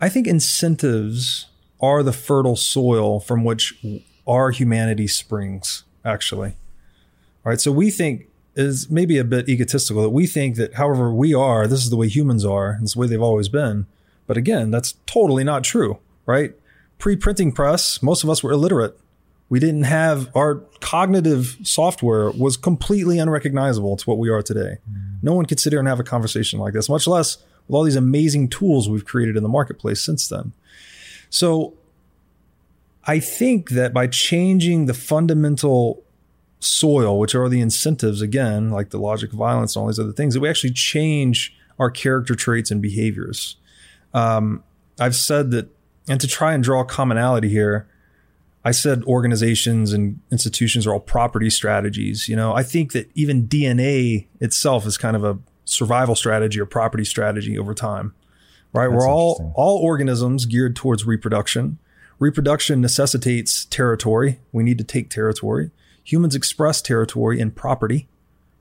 I think incentives are the fertile soil from which our humanity springs. Actually, all right. So we think is maybe a bit egotistical that we think that however we are, this is the way humans are, and it's the way they've always been. But again, that's totally not true, right? Pre-printing press, most of us were illiterate. We didn't have our cognitive software was completely unrecognizable to what we are today. No one could sit here and have a conversation like this, much less with all these amazing tools we've created in the marketplace since then. So I think that by changing the fundamental soil, which are the incentives, again, like the logic of violence and all these other things, that we actually change our character traits and behaviors. Um, I've said that, and to try and draw commonality here, I said organizations and institutions are all property strategies. You know, I think that even DNA itself is kind of a survival strategy or property strategy over time, right? That's We're all all organisms geared towards reproduction. Reproduction necessitates territory. We need to take territory. Humans express territory in property,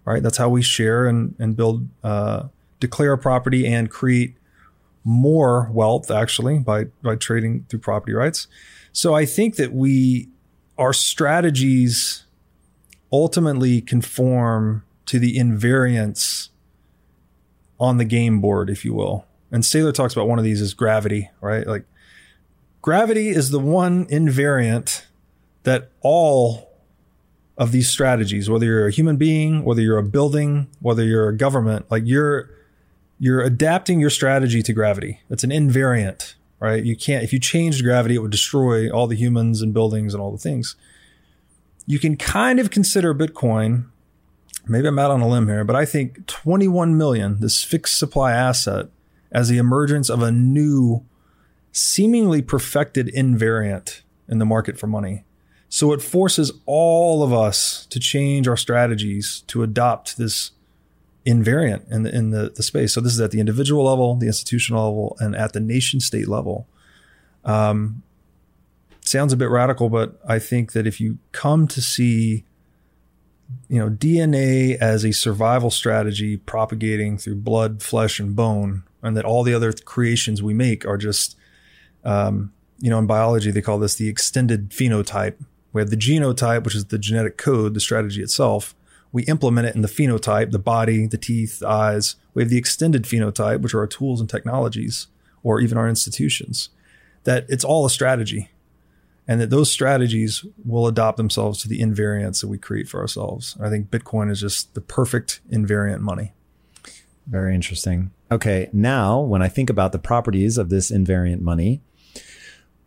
right? That's how we share and and build, uh, declare property and create more wealth actually by by trading through property rights. So I think that we our strategies ultimately conform to the invariance on the game board, if you will. And Saylor talks about one of these is gravity, right? Like gravity is the one invariant that all of these strategies, whether you're a human being, whether you're a building, whether you're a government, like you're you're adapting your strategy to gravity. It's an invariant, right? You can't if you changed gravity, it would destroy all the humans and buildings and all the things. You can kind of consider Bitcoin, maybe I'm out on a limb here, but I think 21 million, this fixed supply asset, as the emergence of a new, seemingly perfected invariant in the market for money. So it forces all of us to change our strategies to adopt this invariant in the in the, the space. So this is at the individual level, the institutional level, and at the nation state level. Um, sounds a bit radical, but I think that if you come to see, you know, DNA as a survival strategy propagating through blood, flesh, and bone, and that all the other creations we make are just, um, you know, in biology they call this the extended phenotype. We have the genotype, which is the genetic code, the strategy itself. We implement it in the phenotype, the body, the teeth, the eyes. We have the extended phenotype, which are our tools and technologies, or even our institutions. That it's all a strategy, and that those strategies will adopt themselves to the invariants that we create for ourselves. I think Bitcoin is just the perfect invariant money. Very interesting. Okay, now when I think about the properties of this invariant money,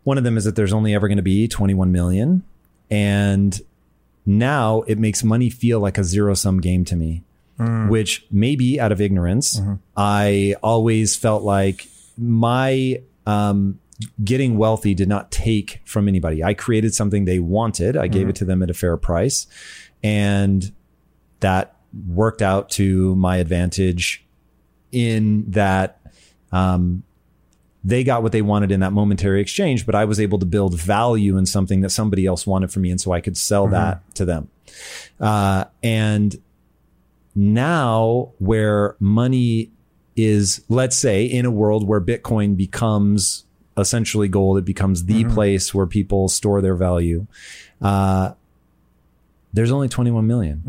one of them is that there's only ever going to be 21 million. And now it makes money feel like a zero sum game to me, which maybe out of ignorance, I always felt like my um, getting wealthy did not take from anybody. I created something they wanted, I gave it to them at a fair price. And that worked out to my advantage in that um, they got what they wanted in that momentary exchange, but I was able to build value in something that somebody else wanted from me. And so I could sell that to them. Uh, and now where money is, let's say in a world where Bitcoin becomes essentially gold, it becomes the place where people store their value. Uh, there's only 21 million.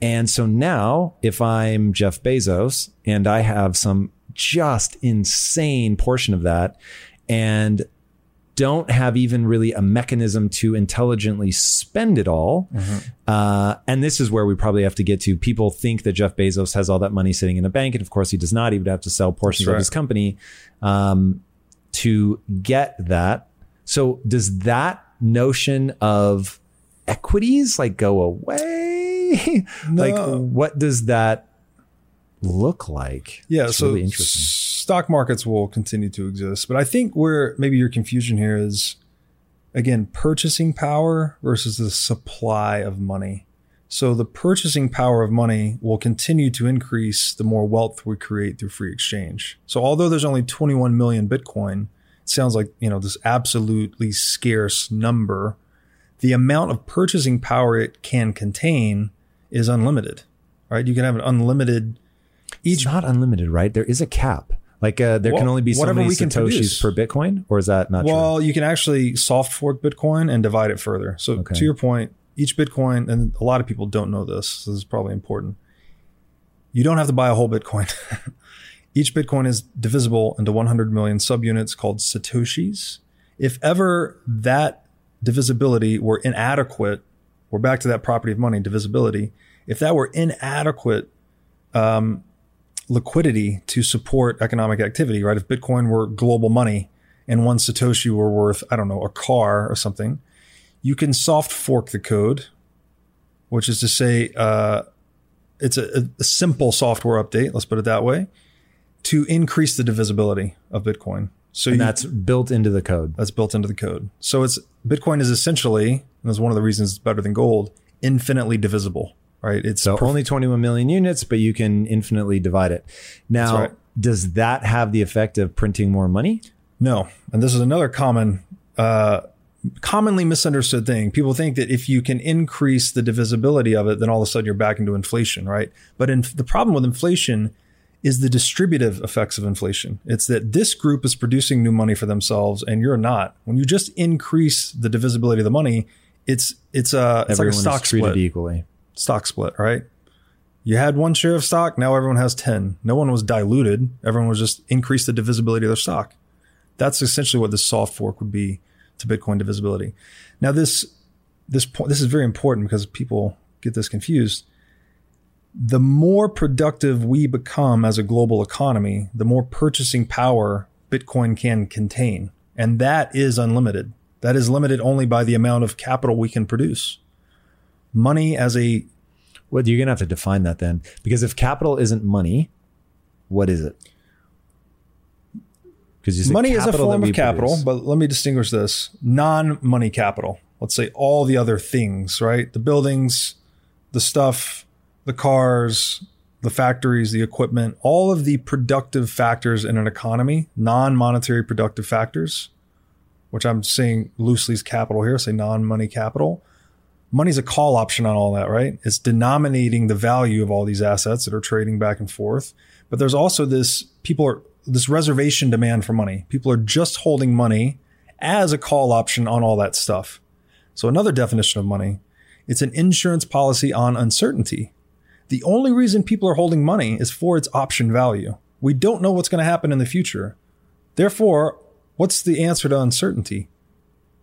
And so now, if I'm Jeff Bezos and I have some just insane portion of that and don't have even really a mechanism to intelligently spend it all. Uh, and this is where we probably have to get to. People think that Jeff Bezos has all that money sitting in a bank. And of course, he does not. He would have to sell portions That's of his company um, to get that. So, does that notion of equities like go away? like, what does that look like? Yeah, It's so really interesting. stock markets will continue to exist, but I think where maybe your confusion here is again purchasing power versus the supply of money. So the purchasing power of money will continue to increase the more wealth we create through free exchange. So although there's only 21 million Bitcoin, it sounds like, you know, this absolutely scarce number the amount of purchasing power it can contain is unlimited, right? You can have an unlimited It's not unlimited, right? There is a cap. Like uh, there can only be so many satoshis per Bitcoin, or is that not true? Well, you can actually soft fork Bitcoin and divide it further. So Okay. to your point, each Bitcoin, and a lot of people don't know this, so this is probably important. You don't have to buy a whole Bitcoin. each Bitcoin is divisible into 100 million subunits called Satoshis. If ever that divisibility were inadequate, we're back to that property of money, divisibility. If that were inadequate um, liquidity to support economic activity, right? If Bitcoin were global money and one Satoshi were worth, I don't know, a car or something, you can soft fork the code, which is to say, uh, it's a, a simple software update, let's put it that way, to increase the divisibility of Bitcoin. So and you- that's built into the code. that's built into the code. So it's Bitcoin is essentially, and that's one of the reasons it's better than gold, infinitely divisible, right? It's So perf- only 21 million units, but you can infinitely divide it. Now, right. does that have the effect of printing more money? No, and this is another common, uh, commonly misunderstood thing. People think that if you can increase the divisibility of it, then all of a sudden you're back into inflation, right? But in, the problem with inflation is the distributive effects of inflation. It's that this group is producing new money for themselves, and you're not. When you just increase the divisibility of the money, it's it's a it's Everyone like a stock is treated split equally. Stock split, right? You had one share of stock, now everyone has 10. No one was diluted. Everyone was just increased the divisibility of their stock. That's essentially what this soft fork would be to Bitcoin divisibility. Now this this point this is very important because people get this confused. The more productive we become as a global economy, the more purchasing power Bitcoin can contain. And that is unlimited. That is limited only by the amount of capital we can produce. Money as a Well, you're going to have to define that then. Because if capital isn't money, what is it? Because money is a form of capital, produce. but let me distinguish this non money capital. Let's say all the other things, right? The buildings, the stuff, the cars, the factories, the equipment, all of the productive factors in an economy, non monetary productive factors, which I'm saying loosely is capital here, say non money capital. Money's a call option on all that, right? It's denominating the value of all these assets that are trading back and forth. But there's also this people are this reservation demand for money. People are just holding money as a call option on all that stuff. So another definition of money, it's an insurance policy on uncertainty. The only reason people are holding money is for its option value. We don't know what's going to happen in the future. Therefore, what's the answer to uncertainty?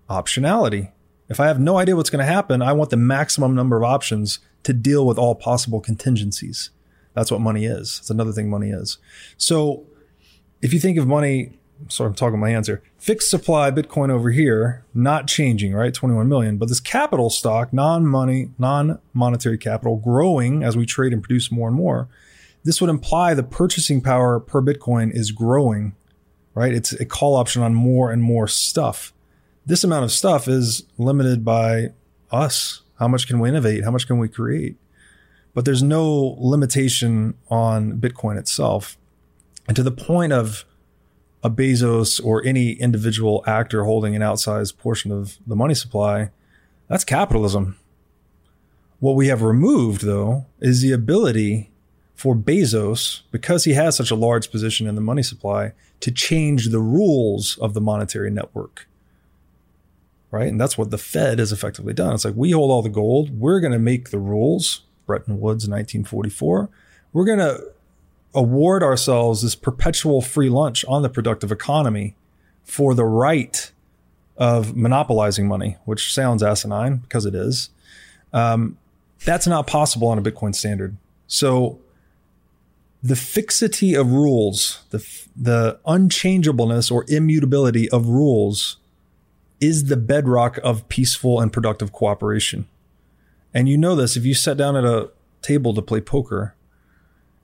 Optionality. If I have no idea what's going to happen, I want the maximum number of options to deal with all possible contingencies. That's what money is. That's another thing money is. So if you think of money, sorry, I'm talking my hands here. Fixed supply Bitcoin over here, not changing, right? 21 million. But this capital stock, non-money, non-monetary capital growing as we trade and produce more and more. This would imply the purchasing power per Bitcoin is growing, right? It's a call option on more and more stuff. This amount of stuff is limited by us. How much can we innovate? How much can we create? But there's no limitation on Bitcoin itself. And to the point of a Bezos or any individual actor holding an outsized portion of the money supply, that's capitalism. What we have removed, though, is the ability for Bezos, because he has such a large position in the money supply, to change the rules of the monetary network. Right. And that's what the Fed has effectively done. It's like we hold all the gold. We're going to make the rules. Bretton Woods, 1944. We're going to award ourselves this perpetual free lunch on the productive economy for the right of monopolizing money, which sounds asinine because it is. Um, that's not possible on a Bitcoin standard. So the fixity of rules, the, the unchangeableness or immutability of rules is the bedrock of peaceful and productive cooperation. And you know this if you sat down at a table to play poker,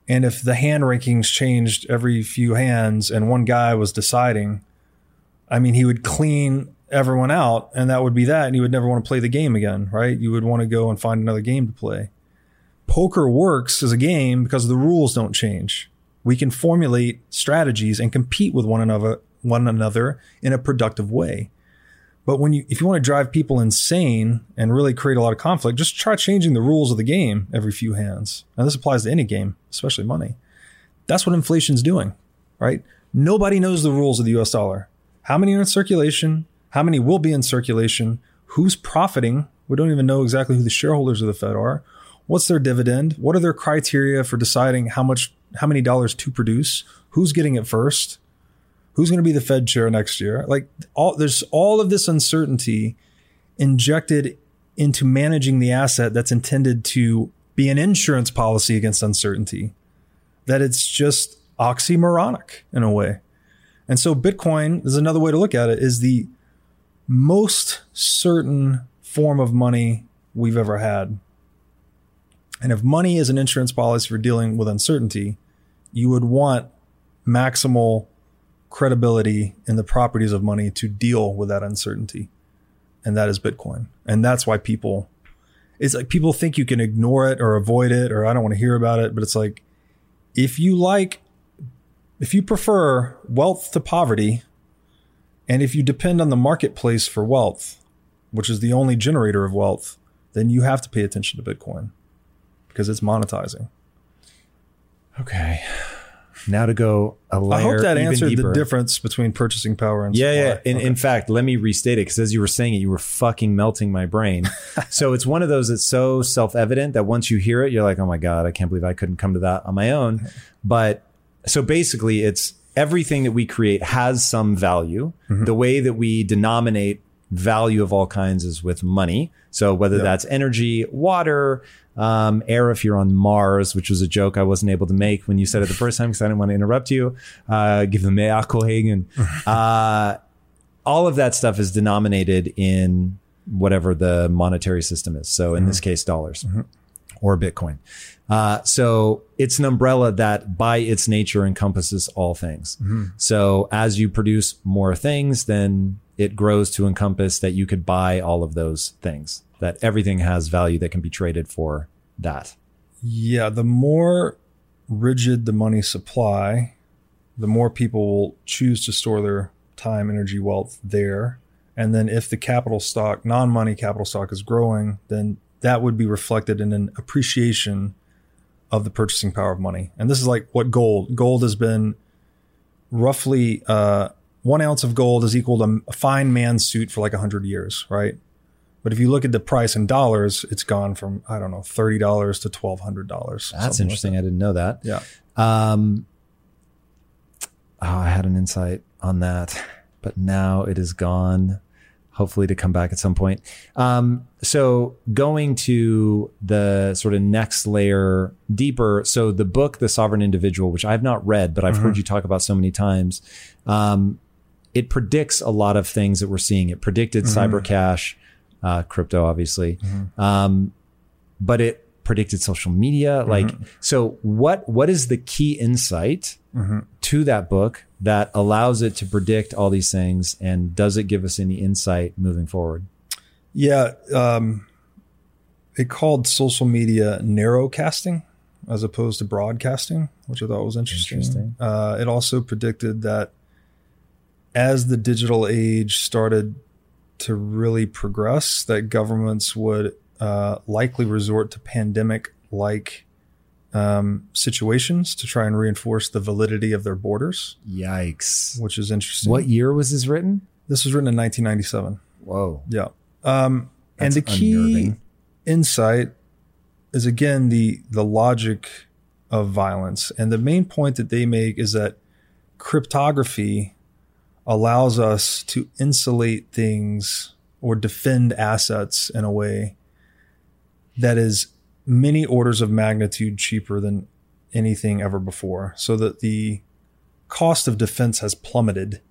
and if the hand rankings changed every few hands and one guy was deciding, I mean, he would clean everyone out and that would be that. And you would never want to play the game again, right? You would want to go and find another game to play. Poker works as a game because the rules don't change. We can formulate strategies and compete with one another, one another in a productive way. But when you, if you want to drive people insane and really create a lot of conflict, just try changing the rules of the game every few hands. Now, this applies to any game, especially money. That's what inflation's doing, right? Nobody knows the rules of the US dollar. How many are in circulation? How many will be in circulation? Who's profiting? We don't even know exactly who the shareholders of the Fed are. What's their dividend? What are their criteria for deciding how much, how many dollars to produce? Who's getting it first? Who's going to be the Fed chair next year? Like all, there's all of this uncertainty injected into managing the asset that's intended to be an insurance policy against uncertainty. That it's just oxymoronic in a way. And so Bitcoin is another way to look at it is the most certain form of money we've ever had. And if money is an insurance policy for dealing with uncertainty, you would want maximal credibility in the properties of money to deal with that uncertainty. And that is Bitcoin. And that's why people, it's like people think you can ignore it or avoid it or I don't want to hear about it. But it's like, if you like, if you prefer wealth to poverty, and if you depend on the marketplace for wealth, which is the only generator of wealth, then you have to pay attention to Bitcoin because it's monetizing. Okay. Now to go a layer I hope that even answered deeper. the difference between purchasing power and Yeah, supply. yeah. In, Okay. in fact, let me restate it because as you were saying it, you were fucking melting my brain. so it's one of those that's so self evident that once you hear it, you're like, oh my God, I can't believe I couldn't come to that on my own. But so basically, it's everything that we create has some value. Mm-hmm. The way that we denominate value of all kinds is with money. So whether Yeah. that's energy, water, um, air, if you're on Mars, which was a joke I wasn't able to make when you said it the first time because I didn't want to interrupt you. Uh, give them a Hagen. Uh, all of that stuff is denominated in whatever the monetary system is. So in this case, dollars or Bitcoin. Uh, so it's an umbrella that by its nature encompasses all things. So as you produce more things, then it grows to encompass that you could buy all of those things, that everything has value that can be traded for that. Yeah, the more rigid the money supply, the more people will choose to store their time, energy, wealth there. And then if the capital stock, non money capital stock is growing, then that would be reflected in an appreciation of the purchasing power of money. And this is like what gold, gold has been roughly, uh, one ounce of gold is equal to a fine man's suit for like a hundred years, right? But if you look at the price in dollars, it's gone from, I don't know, $30 to $1,200. That's interesting. I didn't know that. Yeah. Um, oh, I had an insight on that, but now it is gone. Hopefully to come back at some point. Um, so going to the sort of next layer deeper. So the book, The Sovereign Individual, which I've not read, but I've heard you talk about so many times. Um, it predicts a lot of things that we're seeing. It predicted cyber cash, uh, crypto, obviously. Um, but it predicted social media. Like, so what, what is the key insight to that book that allows it to predict all these things? And does it give us any insight moving forward? Yeah. Um, it called social media narrowcasting as opposed to broadcasting, which I thought was interesting. Interesting. Uh, it also predicted that as the digital age started to really progress, that governments would uh, likely resort to pandemic like um, situations to try and reinforce the validity of their borders, Yikes. which is interesting. What year was this written? This was written in 1997. Whoa. Yeah. Um, and the key unnerving. insight is again the the logic of violence. And the main point that they make is that cryptography allows us to insulate things or defend assets in a way that is many orders of magnitude cheaper than anything ever before. So that the cost of defense has plummeted,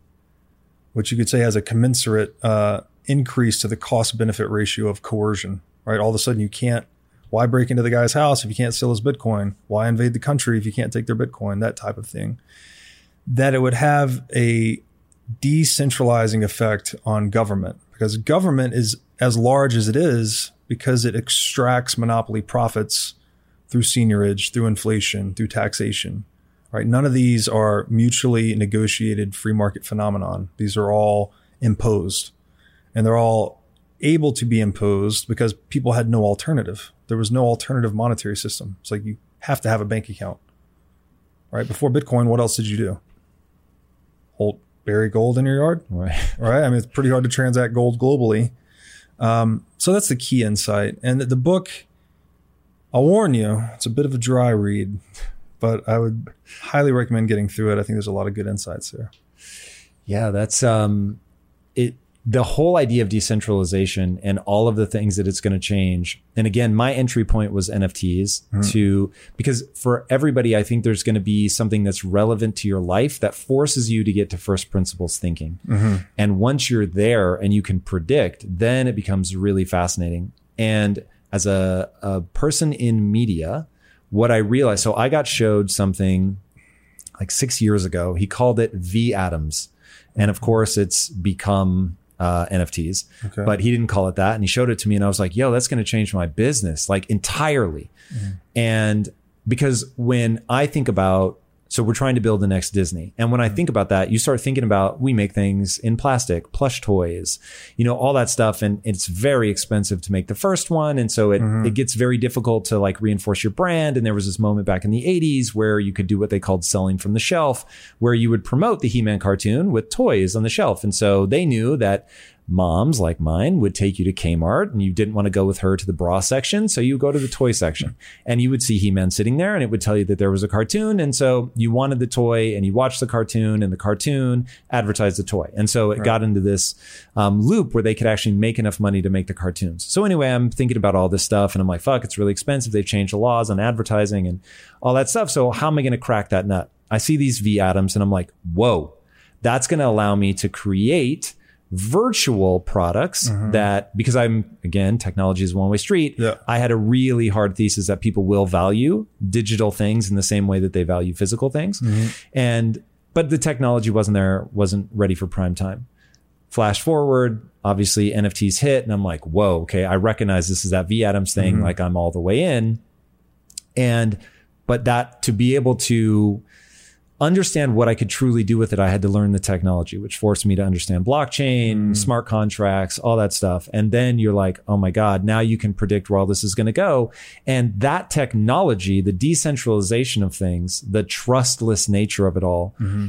which you could say has a commensurate uh, increase to the cost benefit ratio of coercion, right? All of a sudden you can't, why break into the guy's house if you can't steal his Bitcoin? Why invade the country if you can't take their Bitcoin? That type of thing. That it would have a decentralizing effect on government because government is as large as it is because it extracts monopoly profits through seigniorage, through inflation, through taxation. Right? None of these are mutually negotiated free market phenomenon. These are all imposed. and they're all able to be imposed because people had no alternative. There was no alternative monetary system. It's like you have to have a bank account. Right? Before Bitcoin, what else did you do? Hold bury gold in your yard? Right. Right? I mean, it's pretty hard to transact gold globally. Um, so that's the key insight. And the, book, I'll warn you, it's a bit of a dry read, but I would highly recommend getting through it. I think there's a lot of good insights there. Yeah, that's um it the whole idea of decentralization and all of the things that it's going to change. And again, my entry point was NFTs mm-hmm. to because for everybody, I think there's going to be something that's relevant to your life that forces you to get to first principles thinking. Mm-hmm. And once you're there and you can predict, then it becomes really fascinating. And as a, a person in media, what I realized, so I got showed something like six years ago. He called it V Atoms. And of course, it's become uh, NFTs, Okay. but he didn't call it that. And he showed it to me, and I was like, yo, that's going to change my business like entirely. And because when I think about, so we're trying to build the next Disney. And when I think about that, you start thinking about we make things in plastic, plush toys, you know, all that stuff. And it's very expensive to make the first one. And so it, mm-hmm. it gets very difficult to like reinforce your brand. And there was this moment back in the 80s where you could do what they called selling from the shelf, where you would promote the He Man cartoon with toys on the shelf. And so they knew that moms like mine would take you to Kmart and you didn't want to go with her to the bra section. So you go to the toy section and you would see He-Man sitting there and it would tell you that there was a cartoon. And so you wanted the toy and you watched the cartoon and the cartoon advertised the toy. And so it got into this um, loop where they could actually make enough money to make the cartoons. So anyway, I'm thinking about all this stuff and I'm like, fuck, it's really expensive. They've changed the laws on advertising and all that stuff. So how am I going to crack that nut? I see these V atoms and I'm like, whoa, that's going to allow me to create virtual products mm-hmm. that because I'm again technology is one way street. Yeah. I had a really hard thesis that people will value digital things in the same way that they value physical things. Mm-hmm. And but the technology wasn't there, wasn't ready for prime time. Flash forward, obviously NFTs hit and I'm like, "Whoa, okay, I recognize this is that V Atoms thing mm-hmm. like I'm all the way in." And but that to be able to understand what I could truly do with it, I had to learn the technology, which forced me to understand blockchain, mm. smart contracts, all that stuff. And then you're like, oh my God, now you can predict where all this is going to go. And that technology, the decentralization of things, the trustless nature of it all, mm-hmm.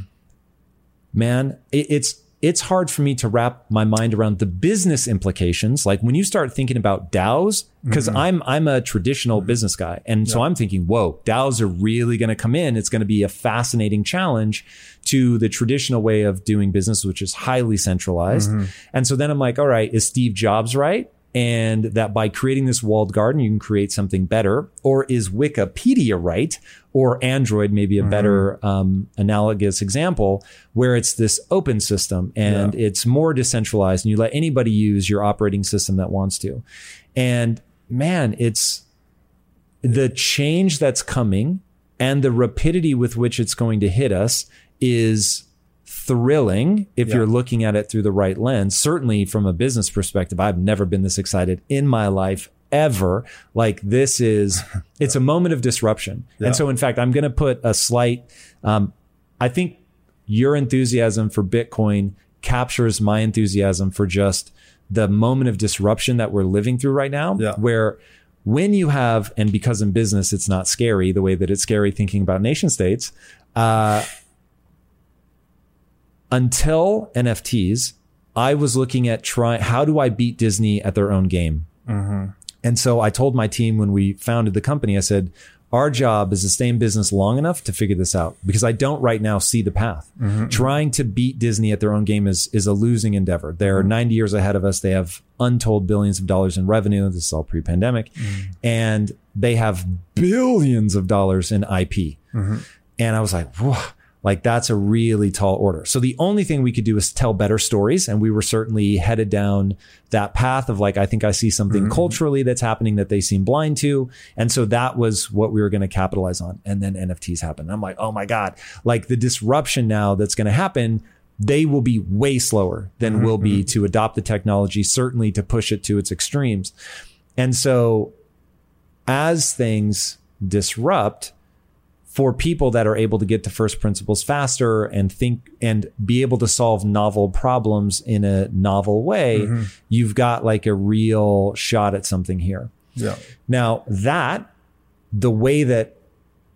man, it, it's it's hard for me to wrap my mind around the business implications. Like when you start thinking about DAOs, because mm-hmm. I'm I'm a traditional mm-hmm. business guy, and so I'm thinking, whoa, DAOs are really going to come in. It's going to be a fascinating challenge to the traditional way of doing business, which is highly centralized. Mm-hmm. And so then I'm like, all right, is Steve Jobs right? And that by creating this walled garden, you can create something better. Or is Wikipedia right? Or Android, maybe a better um, analogous example, where it's this open system and it's more decentralized and you let anybody use your operating system that wants to. And man, it's the change that's coming and the rapidity with which it's going to hit us is thrilling if Yeah. you're looking at it through the right lens. Certainly from a business perspective, I've never been this excited in my life ever. Like this is, it's a moment of disruption. Yeah. And so in fact, I'm going to put a slight, um, I think your enthusiasm for Bitcoin captures my enthusiasm for just the moment of disruption that we're living through right now, Yeah. where when you have, and because in business it's not scary the way that it's scary thinking about nation states, uh, until NFTs, I was looking at trying how do I beat Disney at their own game. Mm-hmm. And so I told my team when we founded the company, I said, our job is to stay in business long enough to figure this out because I don't right now see the path. Mm-hmm. Trying to beat Disney at their own game is, is a losing endeavor. They're mm-hmm. 90 years ahead of us. They have untold billions of dollars in revenue. This is all pre pandemic. And they have billions of dollars in IP. And I was like, whoa, like that's a really tall order. So the only thing we could do is tell better stories. And we were certainly headed down that path of like, I think I see something mm-hmm. culturally that's happening that they seem blind to. And so that was what we were going to capitalize on. And then NFTs happened. I'm like, oh my God, like the disruption now that's going to happen they will be way slower than mm-hmm, will be mm-hmm. to adopt the technology, certainly to push it to its extremes. And so as things disrupt, for people that are able to get to first principles faster and think and be able to solve novel problems in a novel way, Mm-hmm. you've got like a real shot at something here. Yeah. Now, that the way that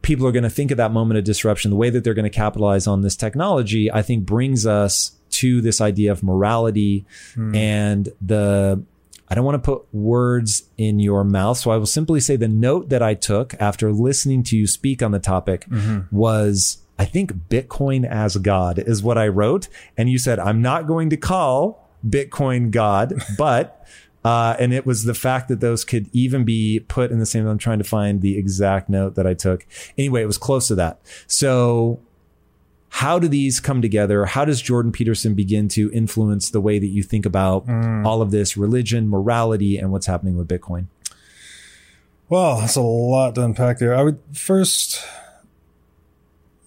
people are going to think of that moment of disruption, the way that they're going to capitalize on this technology, I think brings us to this idea of morality and the I don't want to put words in your mouth, so I will simply say the note that I took after listening to you speak on the topic was I think Bitcoin as God is what I wrote. And you said, I'm not going to call Bitcoin God, but, uh, and it was the fact that those could even be put in the same, I'm trying to find the exact note that I took. Anyway, it was close to that. So how do these come together? How does Jordan Peterson begin to influence the way that you think about mm. all of this religion, morality, and what's happening with Bitcoin? Well, that's a lot to unpack there. I would first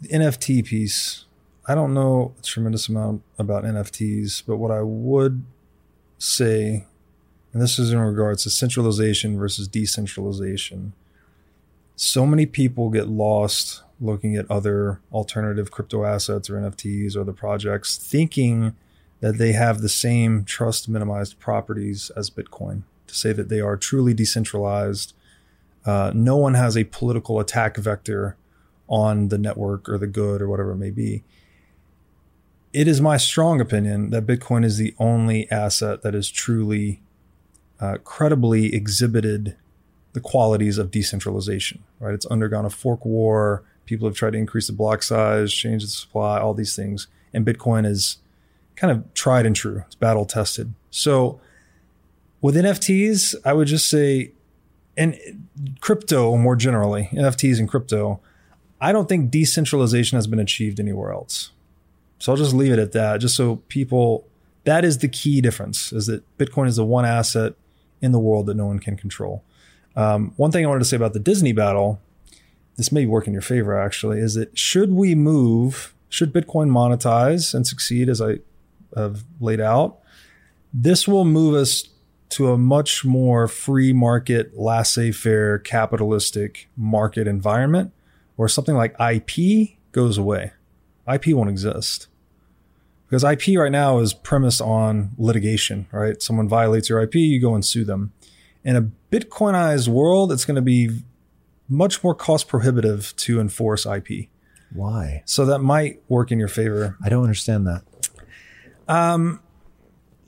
the NFT piece. I don't know a tremendous amount about NFTs, but what I would say, and this is in regards to centralization versus decentralization. So many people get lost looking at other alternative crypto assets or NFTs or other projects, thinking that they have the same trust minimized properties as Bitcoin to say that they are truly decentralized uh, no one has a political attack vector on the network or the good or whatever it may be. It is my strong opinion that Bitcoin is the only asset that has truly, uh, credibly exhibited the qualities of decentralization. Right? It's undergone a fork war. People have tried to increase the block size, change the supply, all these things, and Bitcoin is kind of tried and true. It's battle tested. So with NFTs, I would just say and crypto more generally, NFTs and crypto, I don't think decentralization has been achieved anywhere else. So I'll just leave it at that, just so people, that is the key difference, is that Bitcoin is the one asset in the world that no one can control. Um, one thing I wanted to say about the Disney battle, this may work in your favor actually, is that should we move, should Bitcoin monetize and succeed as I have laid out, this will move us to a much more free market, laissez faire, capitalistic market environment where something like IP goes away. IP won't exist. Because IP right now is premised on litigation, right? Someone violates your IP, you go and sue them. In a Bitcoinized world, it's going to be much more cost prohibitive to enforce IP. Why? So that might work in your favor. I don't understand that. Um,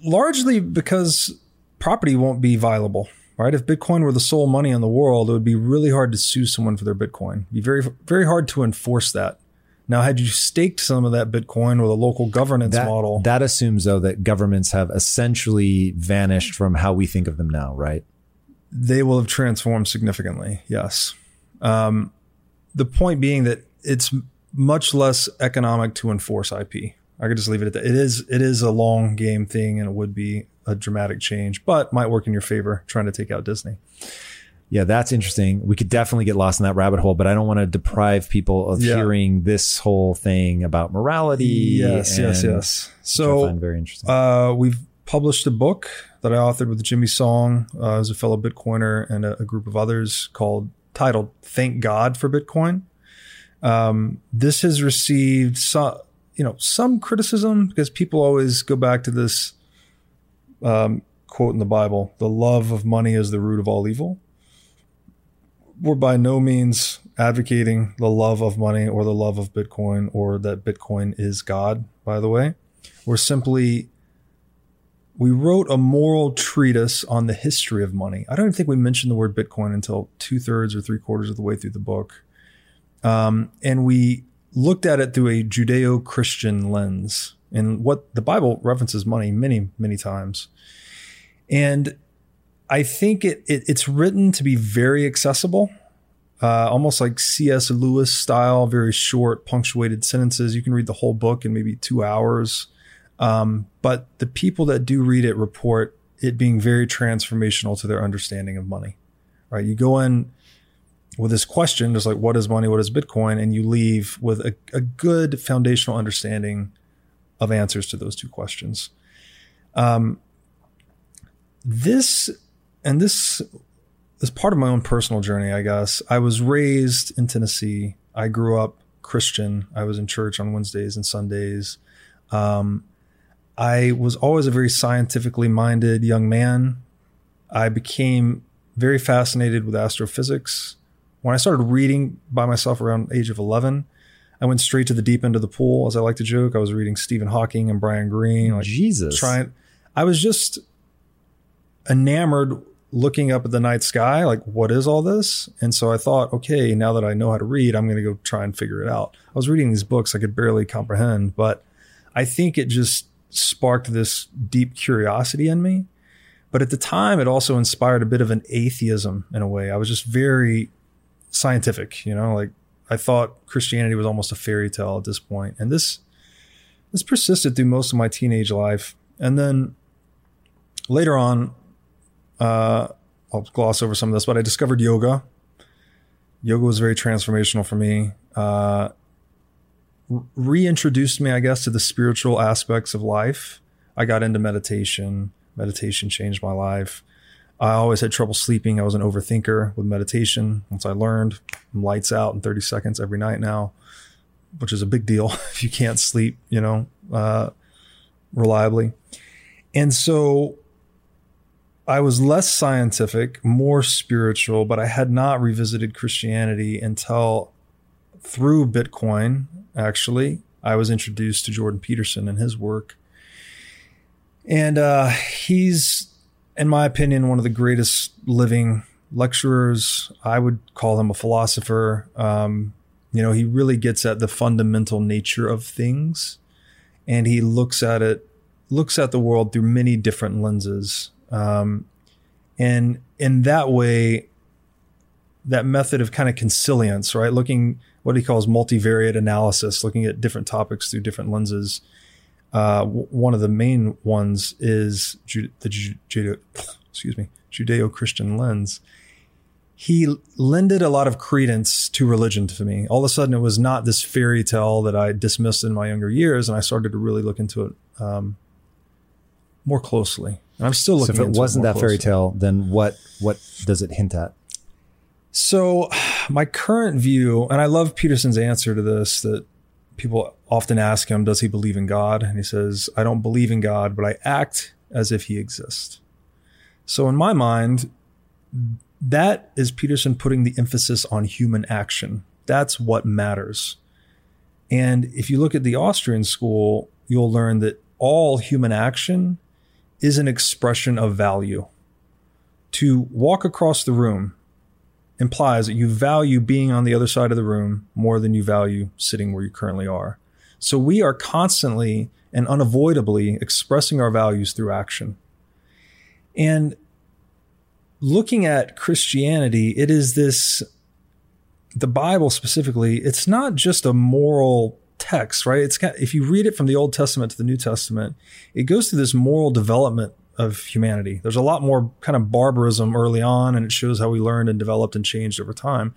largely because property won't be viable, right? If Bitcoin were the sole money in the world, it would be really hard to sue someone for their Bitcoin. It'd be very, very hard to enforce that. Now, had you staked some of that Bitcoin with a local governance That, model, that assumes though that governments have essentially vanished from how we think of them now, right? they will have transformed significantly. Yes. Um, the point being that it's much less economic to enforce IP. I could just leave it at that. It is it is a long game thing, and it would be a dramatic change, but might work in your favor trying to take out Disney. Yeah, that's interesting. We could definitely get lost in that rabbit hole, but I don't want to deprive people of Yeah. hearing this whole thing about morality. Yes, yes, yes. So very interesting. Uh, we've published a book that I authored with Jimmy Song uh, as a fellow Bitcoiner and a, a group of others called titled "Thank God for Bitcoin." Um, this has received some, you know, some criticism because people always go back to this um, quote in the Bible: "The love of money is the root of all evil." We're by no means advocating the love of money or the love of Bitcoin or that Bitcoin is God. By the way, we're simply we wrote a moral treatise on the history of money. I don't even think we mentioned the word Bitcoin until two thirds or three quarters of the way through the book. Um, and we looked at it through a Judeo Christian lens and what the Bible references money many, many times. And I think it, it it's written to be very accessible, uh, almost like C.S. Lewis style, very short, punctuated sentences. You can read the whole book in maybe two hours. Um, but the people that do read it report it being very transformational to their understanding of money. Right? You go in with this question, just like what is money, what is Bitcoin, and you leave with a, a good foundational understanding of answers to those two questions. Um, this and this is part of my own personal journey, I guess. I was raised in Tennessee. I grew up Christian. I was in church on Wednesdays and Sundays. Um, I was always a very scientifically minded young man. I became very fascinated with astrophysics. When I started reading by myself around age of 11, I went straight to the deep end of the pool, as I like to joke. I was reading Stephen Hawking and Brian Greene. Like Jesus. Trying, I was just enamored looking up at the night sky, like, what is all this? And so I thought, okay, now that I know how to read, I'm going to go try and figure it out. I was reading these books I could barely comprehend, but I think it just sparked this deep curiosity in me. But at the time, it also inspired a bit of an atheism in a way. I was just very scientific, you know, like I thought Christianity was almost a fairy tale at this point. And this this persisted through most of my teenage life. And then later on, uh, I'll gloss over some of this, but I discovered yoga. Yoga was very transformational for me. Uh, reintroduced me, I guess, to the spiritual aspects of life. I got into meditation. Meditation changed my life. I always had trouble sleeping. I was an overthinker with meditation. Once I learned, I'm lights out in 30 seconds every night now, which is a big deal if you can't sleep, you know, uh, reliably. And so I was less scientific, more spiritual, but I had not revisited Christianity until through Bitcoin, actually. I was introduced to Jordan Peterson and his work. And uh, he's, in my opinion, one of the greatest living lecturers. I would call him a philosopher. Um, you know, he really gets at the fundamental nature of things and he looks at it, looks at the world through many different lenses. Um, and in that way, that method of kind of consilience, right? Looking what he calls multivariate analysis, looking at different topics through different lenses. Uh, w- one of the main ones is Ju- the Ju- excuse me, Judeo-Christian lens. He lended a lot of credence to religion to me. All of a sudden, it was not this fairy tale that I dismissed in my younger years, and I started to really look into it um, more closely. And I'm still looking. So if it wasn't more that fairy tale, then what what does it hint at? So, my current view, and I love Peterson's answer to this that people often ask him, Does he believe in God? And he says, I don't believe in God, but I act as if he exists. So, in my mind, that is Peterson putting the emphasis on human action. That's what matters. And if you look at the Austrian school, you'll learn that all human action is an expression of value. To walk across the room implies that you value being on the other side of the room more than you value sitting where you currently are. So we are constantly and unavoidably expressing our values through action. And looking at Christianity, it is this, the Bible specifically, it's not just a moral text, right? It's kind if you read it from the Old Testament to the New Testament, it goes through this moral development of humanity. There's a lot more kind of barbarism early on, and it shows how we learned and developed and changed over time.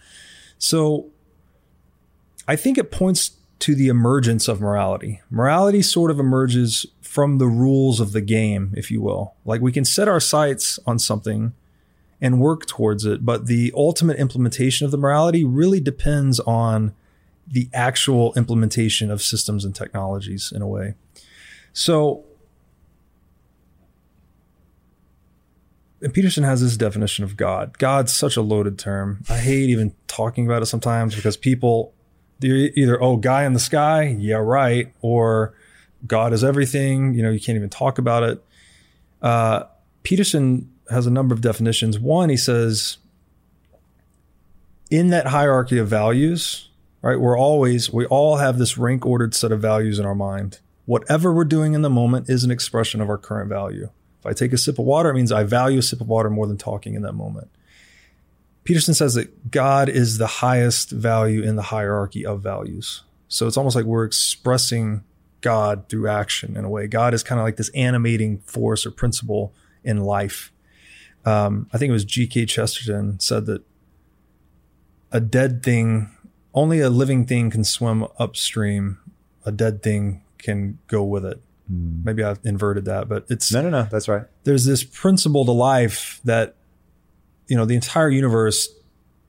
So I think it points to the emergence of morality. Morality sort of emerges from the rules of the game, if you will. Like we can set our sights on something and work towards it, but the ultimate implementation of the morality really depends on the actual implementation of systems and technologies in a way. So and Peterson has this definition of God. God's such a loaded term. I hate even talking about it sometimes because people they're either oh guy in the sky, yeah right, or God is everything. You know you can't even talk about it. Uh, Peterson has a number of definitions. One, he says in that hierarchy of values, right? We're always we all have this rank ordered set of values in our mind. Whatever we're doing in the moment is an expression of our current value. If I take a sip of water, it means I value a sip of water more than talking in that moment. Peterson says that God is the highest value in the hierarchy of values. So it's almost like we're expressing God through action in a way. God is kind of like this animating force or principle in life. Um, I think it was G.K. Chesterton said that a dead thing, only a living thing can swim upstream. A dead thing can go with it. Maybe I've inverted that, but it's No, no, no. That's right. there's this principle to life that you know the entire universe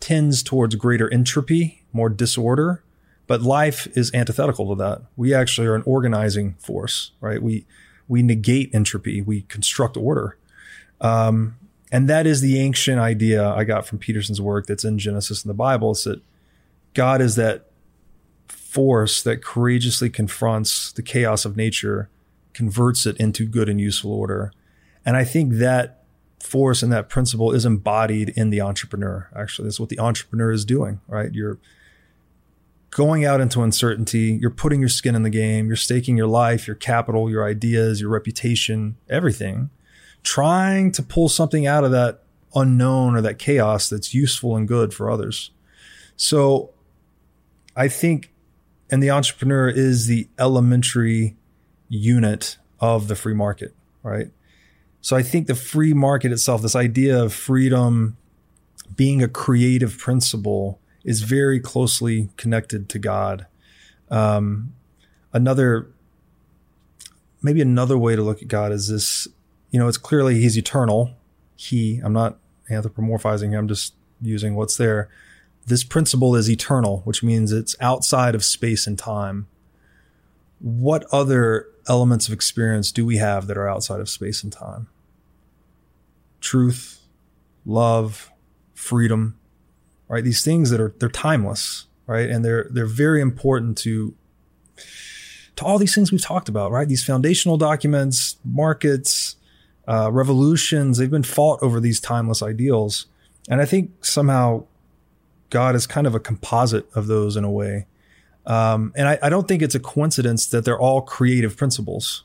tends towards greater entropy more disorder. But life is antithetical to that. We actually are an organizing force, right? We we negate entropy, we construct order. Um, and that is the ancient idea I got from Peterson's work that's in Genesis in the Bible. Is that God is that force that courageously confronts the chaos of nature, converts it into good and useful order. And I think that force and that principle is embodied in the entrepreneur. Actually, that's what the entrepreneur is doing, right? You're going out into uncertainty. You're putting your skin in the game. You're staking your life, your capital, your ideas, your reputation, everything, trying to pull something out of that unknown or that chaos that's useful and good for others. So I think, and the entrepreneur is the elementary unit of the free market, right? So I think the free market itself, this idea of freedom being a creative principle is very closely connected to God. Um, another, maybe another way to look at God is this, you know, it's clearly he's eternal. He, I'm not anthropomorphizing I'm just using what's there. This principle is eternal, which means it's outside of space and time. What other elements of experience do we have that are outside of space and time? Truth, love, freedom, right? These things that are they're timeless, right? And they're they're very important to to all these things we've talked about, right? These foundational documents, markets, uh, revolutions, they've been fought over these timeless ideals. And I think somehow God is kind of a composite of those in a way. Um, and I, I, don't think it's a coincidence that they're all creative principles,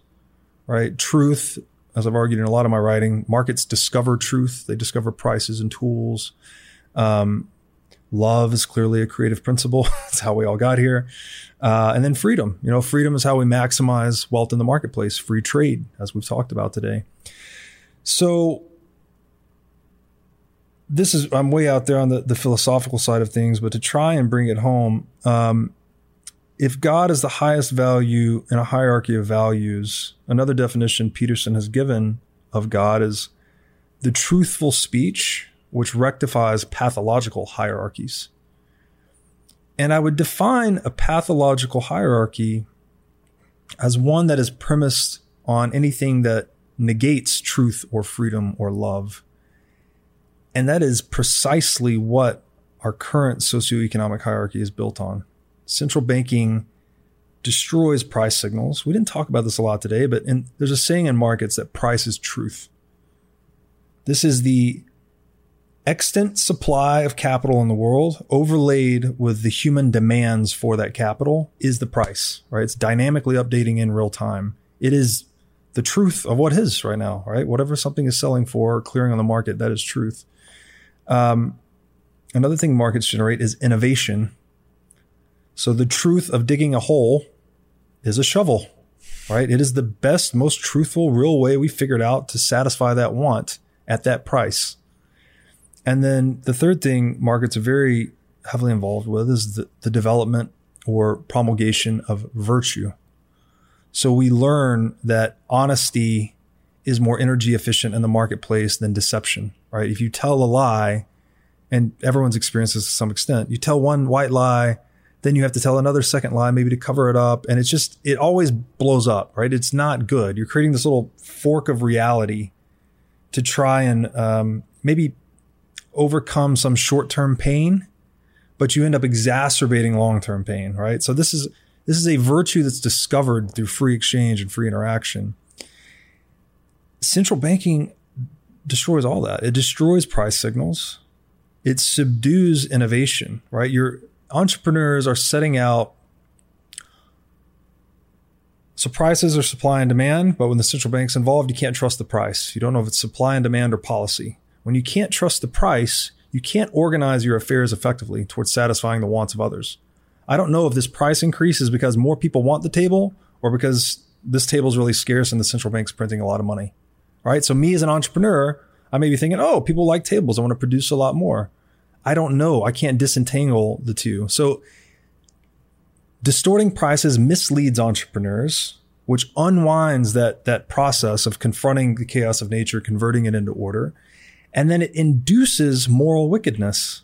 right? Truth, as I've argued in a lot of my writing, markets discover truth. They discover prices and tools. Um, love is clearly a creative principle. That's how we all got here. Uh, and then freedom, you know, freedom is how we maximize wealth in the marketplace, free trade, as we've talked about today. So this is I'm way out there on the, the philosophical side of things, but to try and bring it home, um, if God is the highest value in a hierarchy of values, another definition Peterson has given of God is the truthful speech which rectifies pathological hierarchies. And I would define a pathological hierarchy as one that is premised on anything that negates truth or freedom or love. And that is precisely what our current socioeconomic hierarchy is built on. Central banking destroys price signals. We didn't talk about this a lot today, but in, there's a saying in markets that price is truth. This is the extant supply of capital in the world overlaid with the human demands for that capital is the price, right? It's dynamically updating in real time. It is the truth of what is right now, right? Whatever something is selling for, clearing on the market, that is truth. Um, another thing markets generate is innovation. So the truth of digging a hole is a shovel, right? It is the best, most truthful, real way we figured out to satisfy that want at that price. And then the third thing markets are very heavily involved with is the, the development or promulgation of virtue. So we learn that honesty is more energy efficient in the marketplace than deception, right? If you tell a lie, and everyone's experienced this to some extent, you tell one white lie, then you have to tell another second lie, maybe to cover it up. And it's just, it always blows up, right? It's not good. You're creating this little fork of reality to try and um, maybe overcome some short term pain, but you end up exacerbating long term pain, right? So this is this is a virtue that's discovered through free exchange and free interaction. Central banking destroys all that. It destroys price signals. It subdues innovation, right? Your entrepreneurs are setting out so prices are supply and demand, but when the central bank's involved, you can't trust the price. You don't know if it's supply and demand or policy. When you can't trust the price, you can't organize your affairs effectively towards satisfying the wants of others. I don't know if this price increase is because more people want the table or because this table is really scarce and the central bank's printing a lot of money. Right. So me as an entrepreneur, I may be thinking, oh, people like tables. I want to produce a lot more. I don't know. I can't disentangle the two. So distorting prices misleads entrepreneurs, which unwinds that, that process of confronting the chaos of nature, converting it into order and then it induces moral wickedness.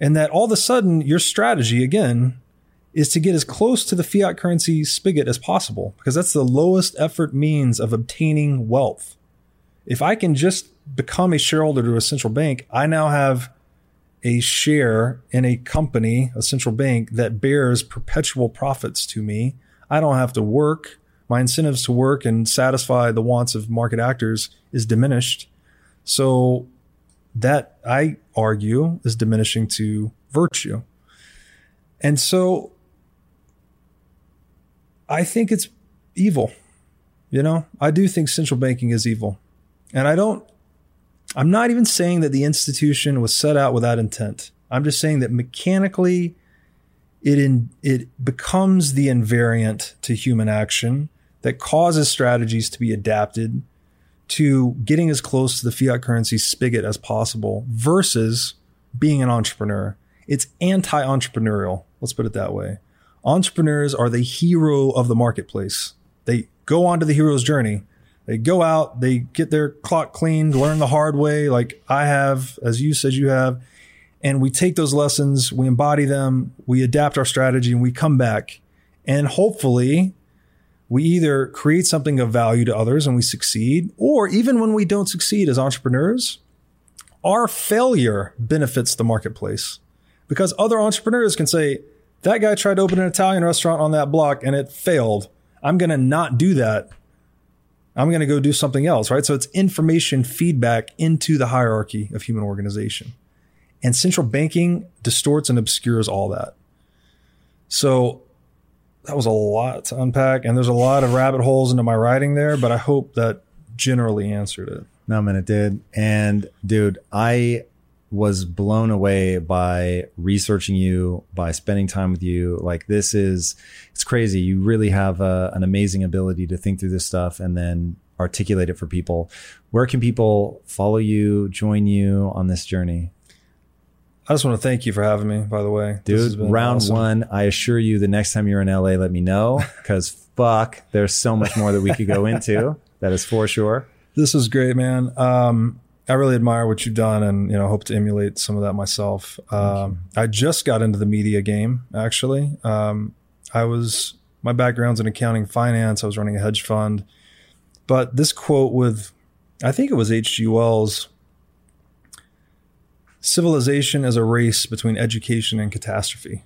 And that all of a sudden, your strategy again is to get as close to the fiat currency spigot as possible because that's the lowest effort means of obtaining wealth. If I can just become a shareholder to a central bank, I now have a share in a company, a central bank that bears perpetual profits to me. I don't have to work. My incentives to work and satisfy the wants of market actors is diminished. So that I argue is diminishing to virtue. And so I think it's evil. You know, I do think central banking is evil. And I don't, I'm not even saying that the institution was set out without intent. I'm just saying that mechanically it in, it becomes the invariant to human action that causes strategies to be adapted to getting as close to the fiat currency spigot as possible versus being an entrepreneur. It's anti entrepreneurial. Let's put it that way. Entrepreneurs are the hero of the marketplace. They go onto the hero's journey. They go out, they get their clock cleaned, learn the hard way, like I have, as you said you have. And we take those lessons, we embody them, we adapt our strategy, and we come back. And hopefully, we either create something of value to others and we succeed, or even when we don't succeed as entrepreneurs, our failure benefits the marketplace because other entrepreneurs can say, that guy tried to open an Italian restaurant on that block and it failed. I'm going to not do that. I'm going to go do something else, right? So it's information feedback into the hierarchy of human organization. And central banking distorts and obscures all that. So that was a lot to unpack, and there's a lot of rabbit holes into my writing there, but I hope that generally answered it. No, man, it did. And dude, I was blown away by researching you, by spending time with you. Like this is, it's crazy. You really have a, an amazing ability to think through this stuff and then articulate it for people. Where can people follow you, join you on this journey? I just want to thank you for having me, by the way. Dude, round awesome. one, I assure you the next time you're in LA, let me know because fuck, there's so much more that we could go into. that is for sure. This is great, man. Um, I really admire what you've done and, you know, hope to emulate some of that myself. Um, I just got into the media game, actually. Um, I was, my background's in accounting finance. I was running a hedge fund. But this quote with, I think it was H.G. Wells civilization is a race between education and catastrophe.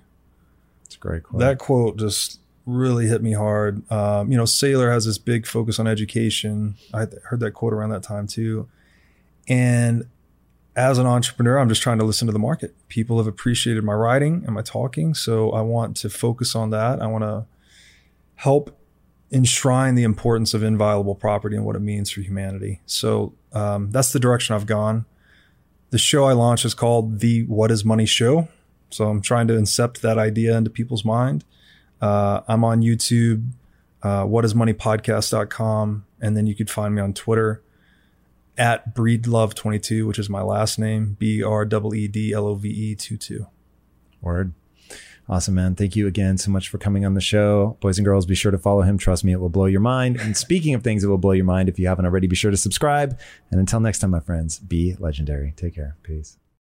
It's a great quote. That quote just really hit me hard. Um, you know, Saylor has this big focus on education. I heard that quote around that time too. And as an entrepreneur, I'm just trying to listen to the market. People have appreciated my writing and my talking. So I want to focus on that. I want to help enshrine the importance of inviolable property and what it means for humanity. So um, that's the direction I've gone. The show I launched is called the What is Money Show. So I'm trying to incept that idea into people's mind. Uh, I'm on YouTube, uh, whatismoneypodcast.com. And then you could find me on Twitter at breedlove22, which is my last name, B R E E D L O V E 22. Word. Awesome, man. Thank you again so much for coming on the show. Boys and girls, be sure to follow him. Trust me, it will blow your mind. And speaking of things that will blow your mind, if you haven't already, be sure to subscribe. And until next time, my friends, be legendary. Take care. Peace.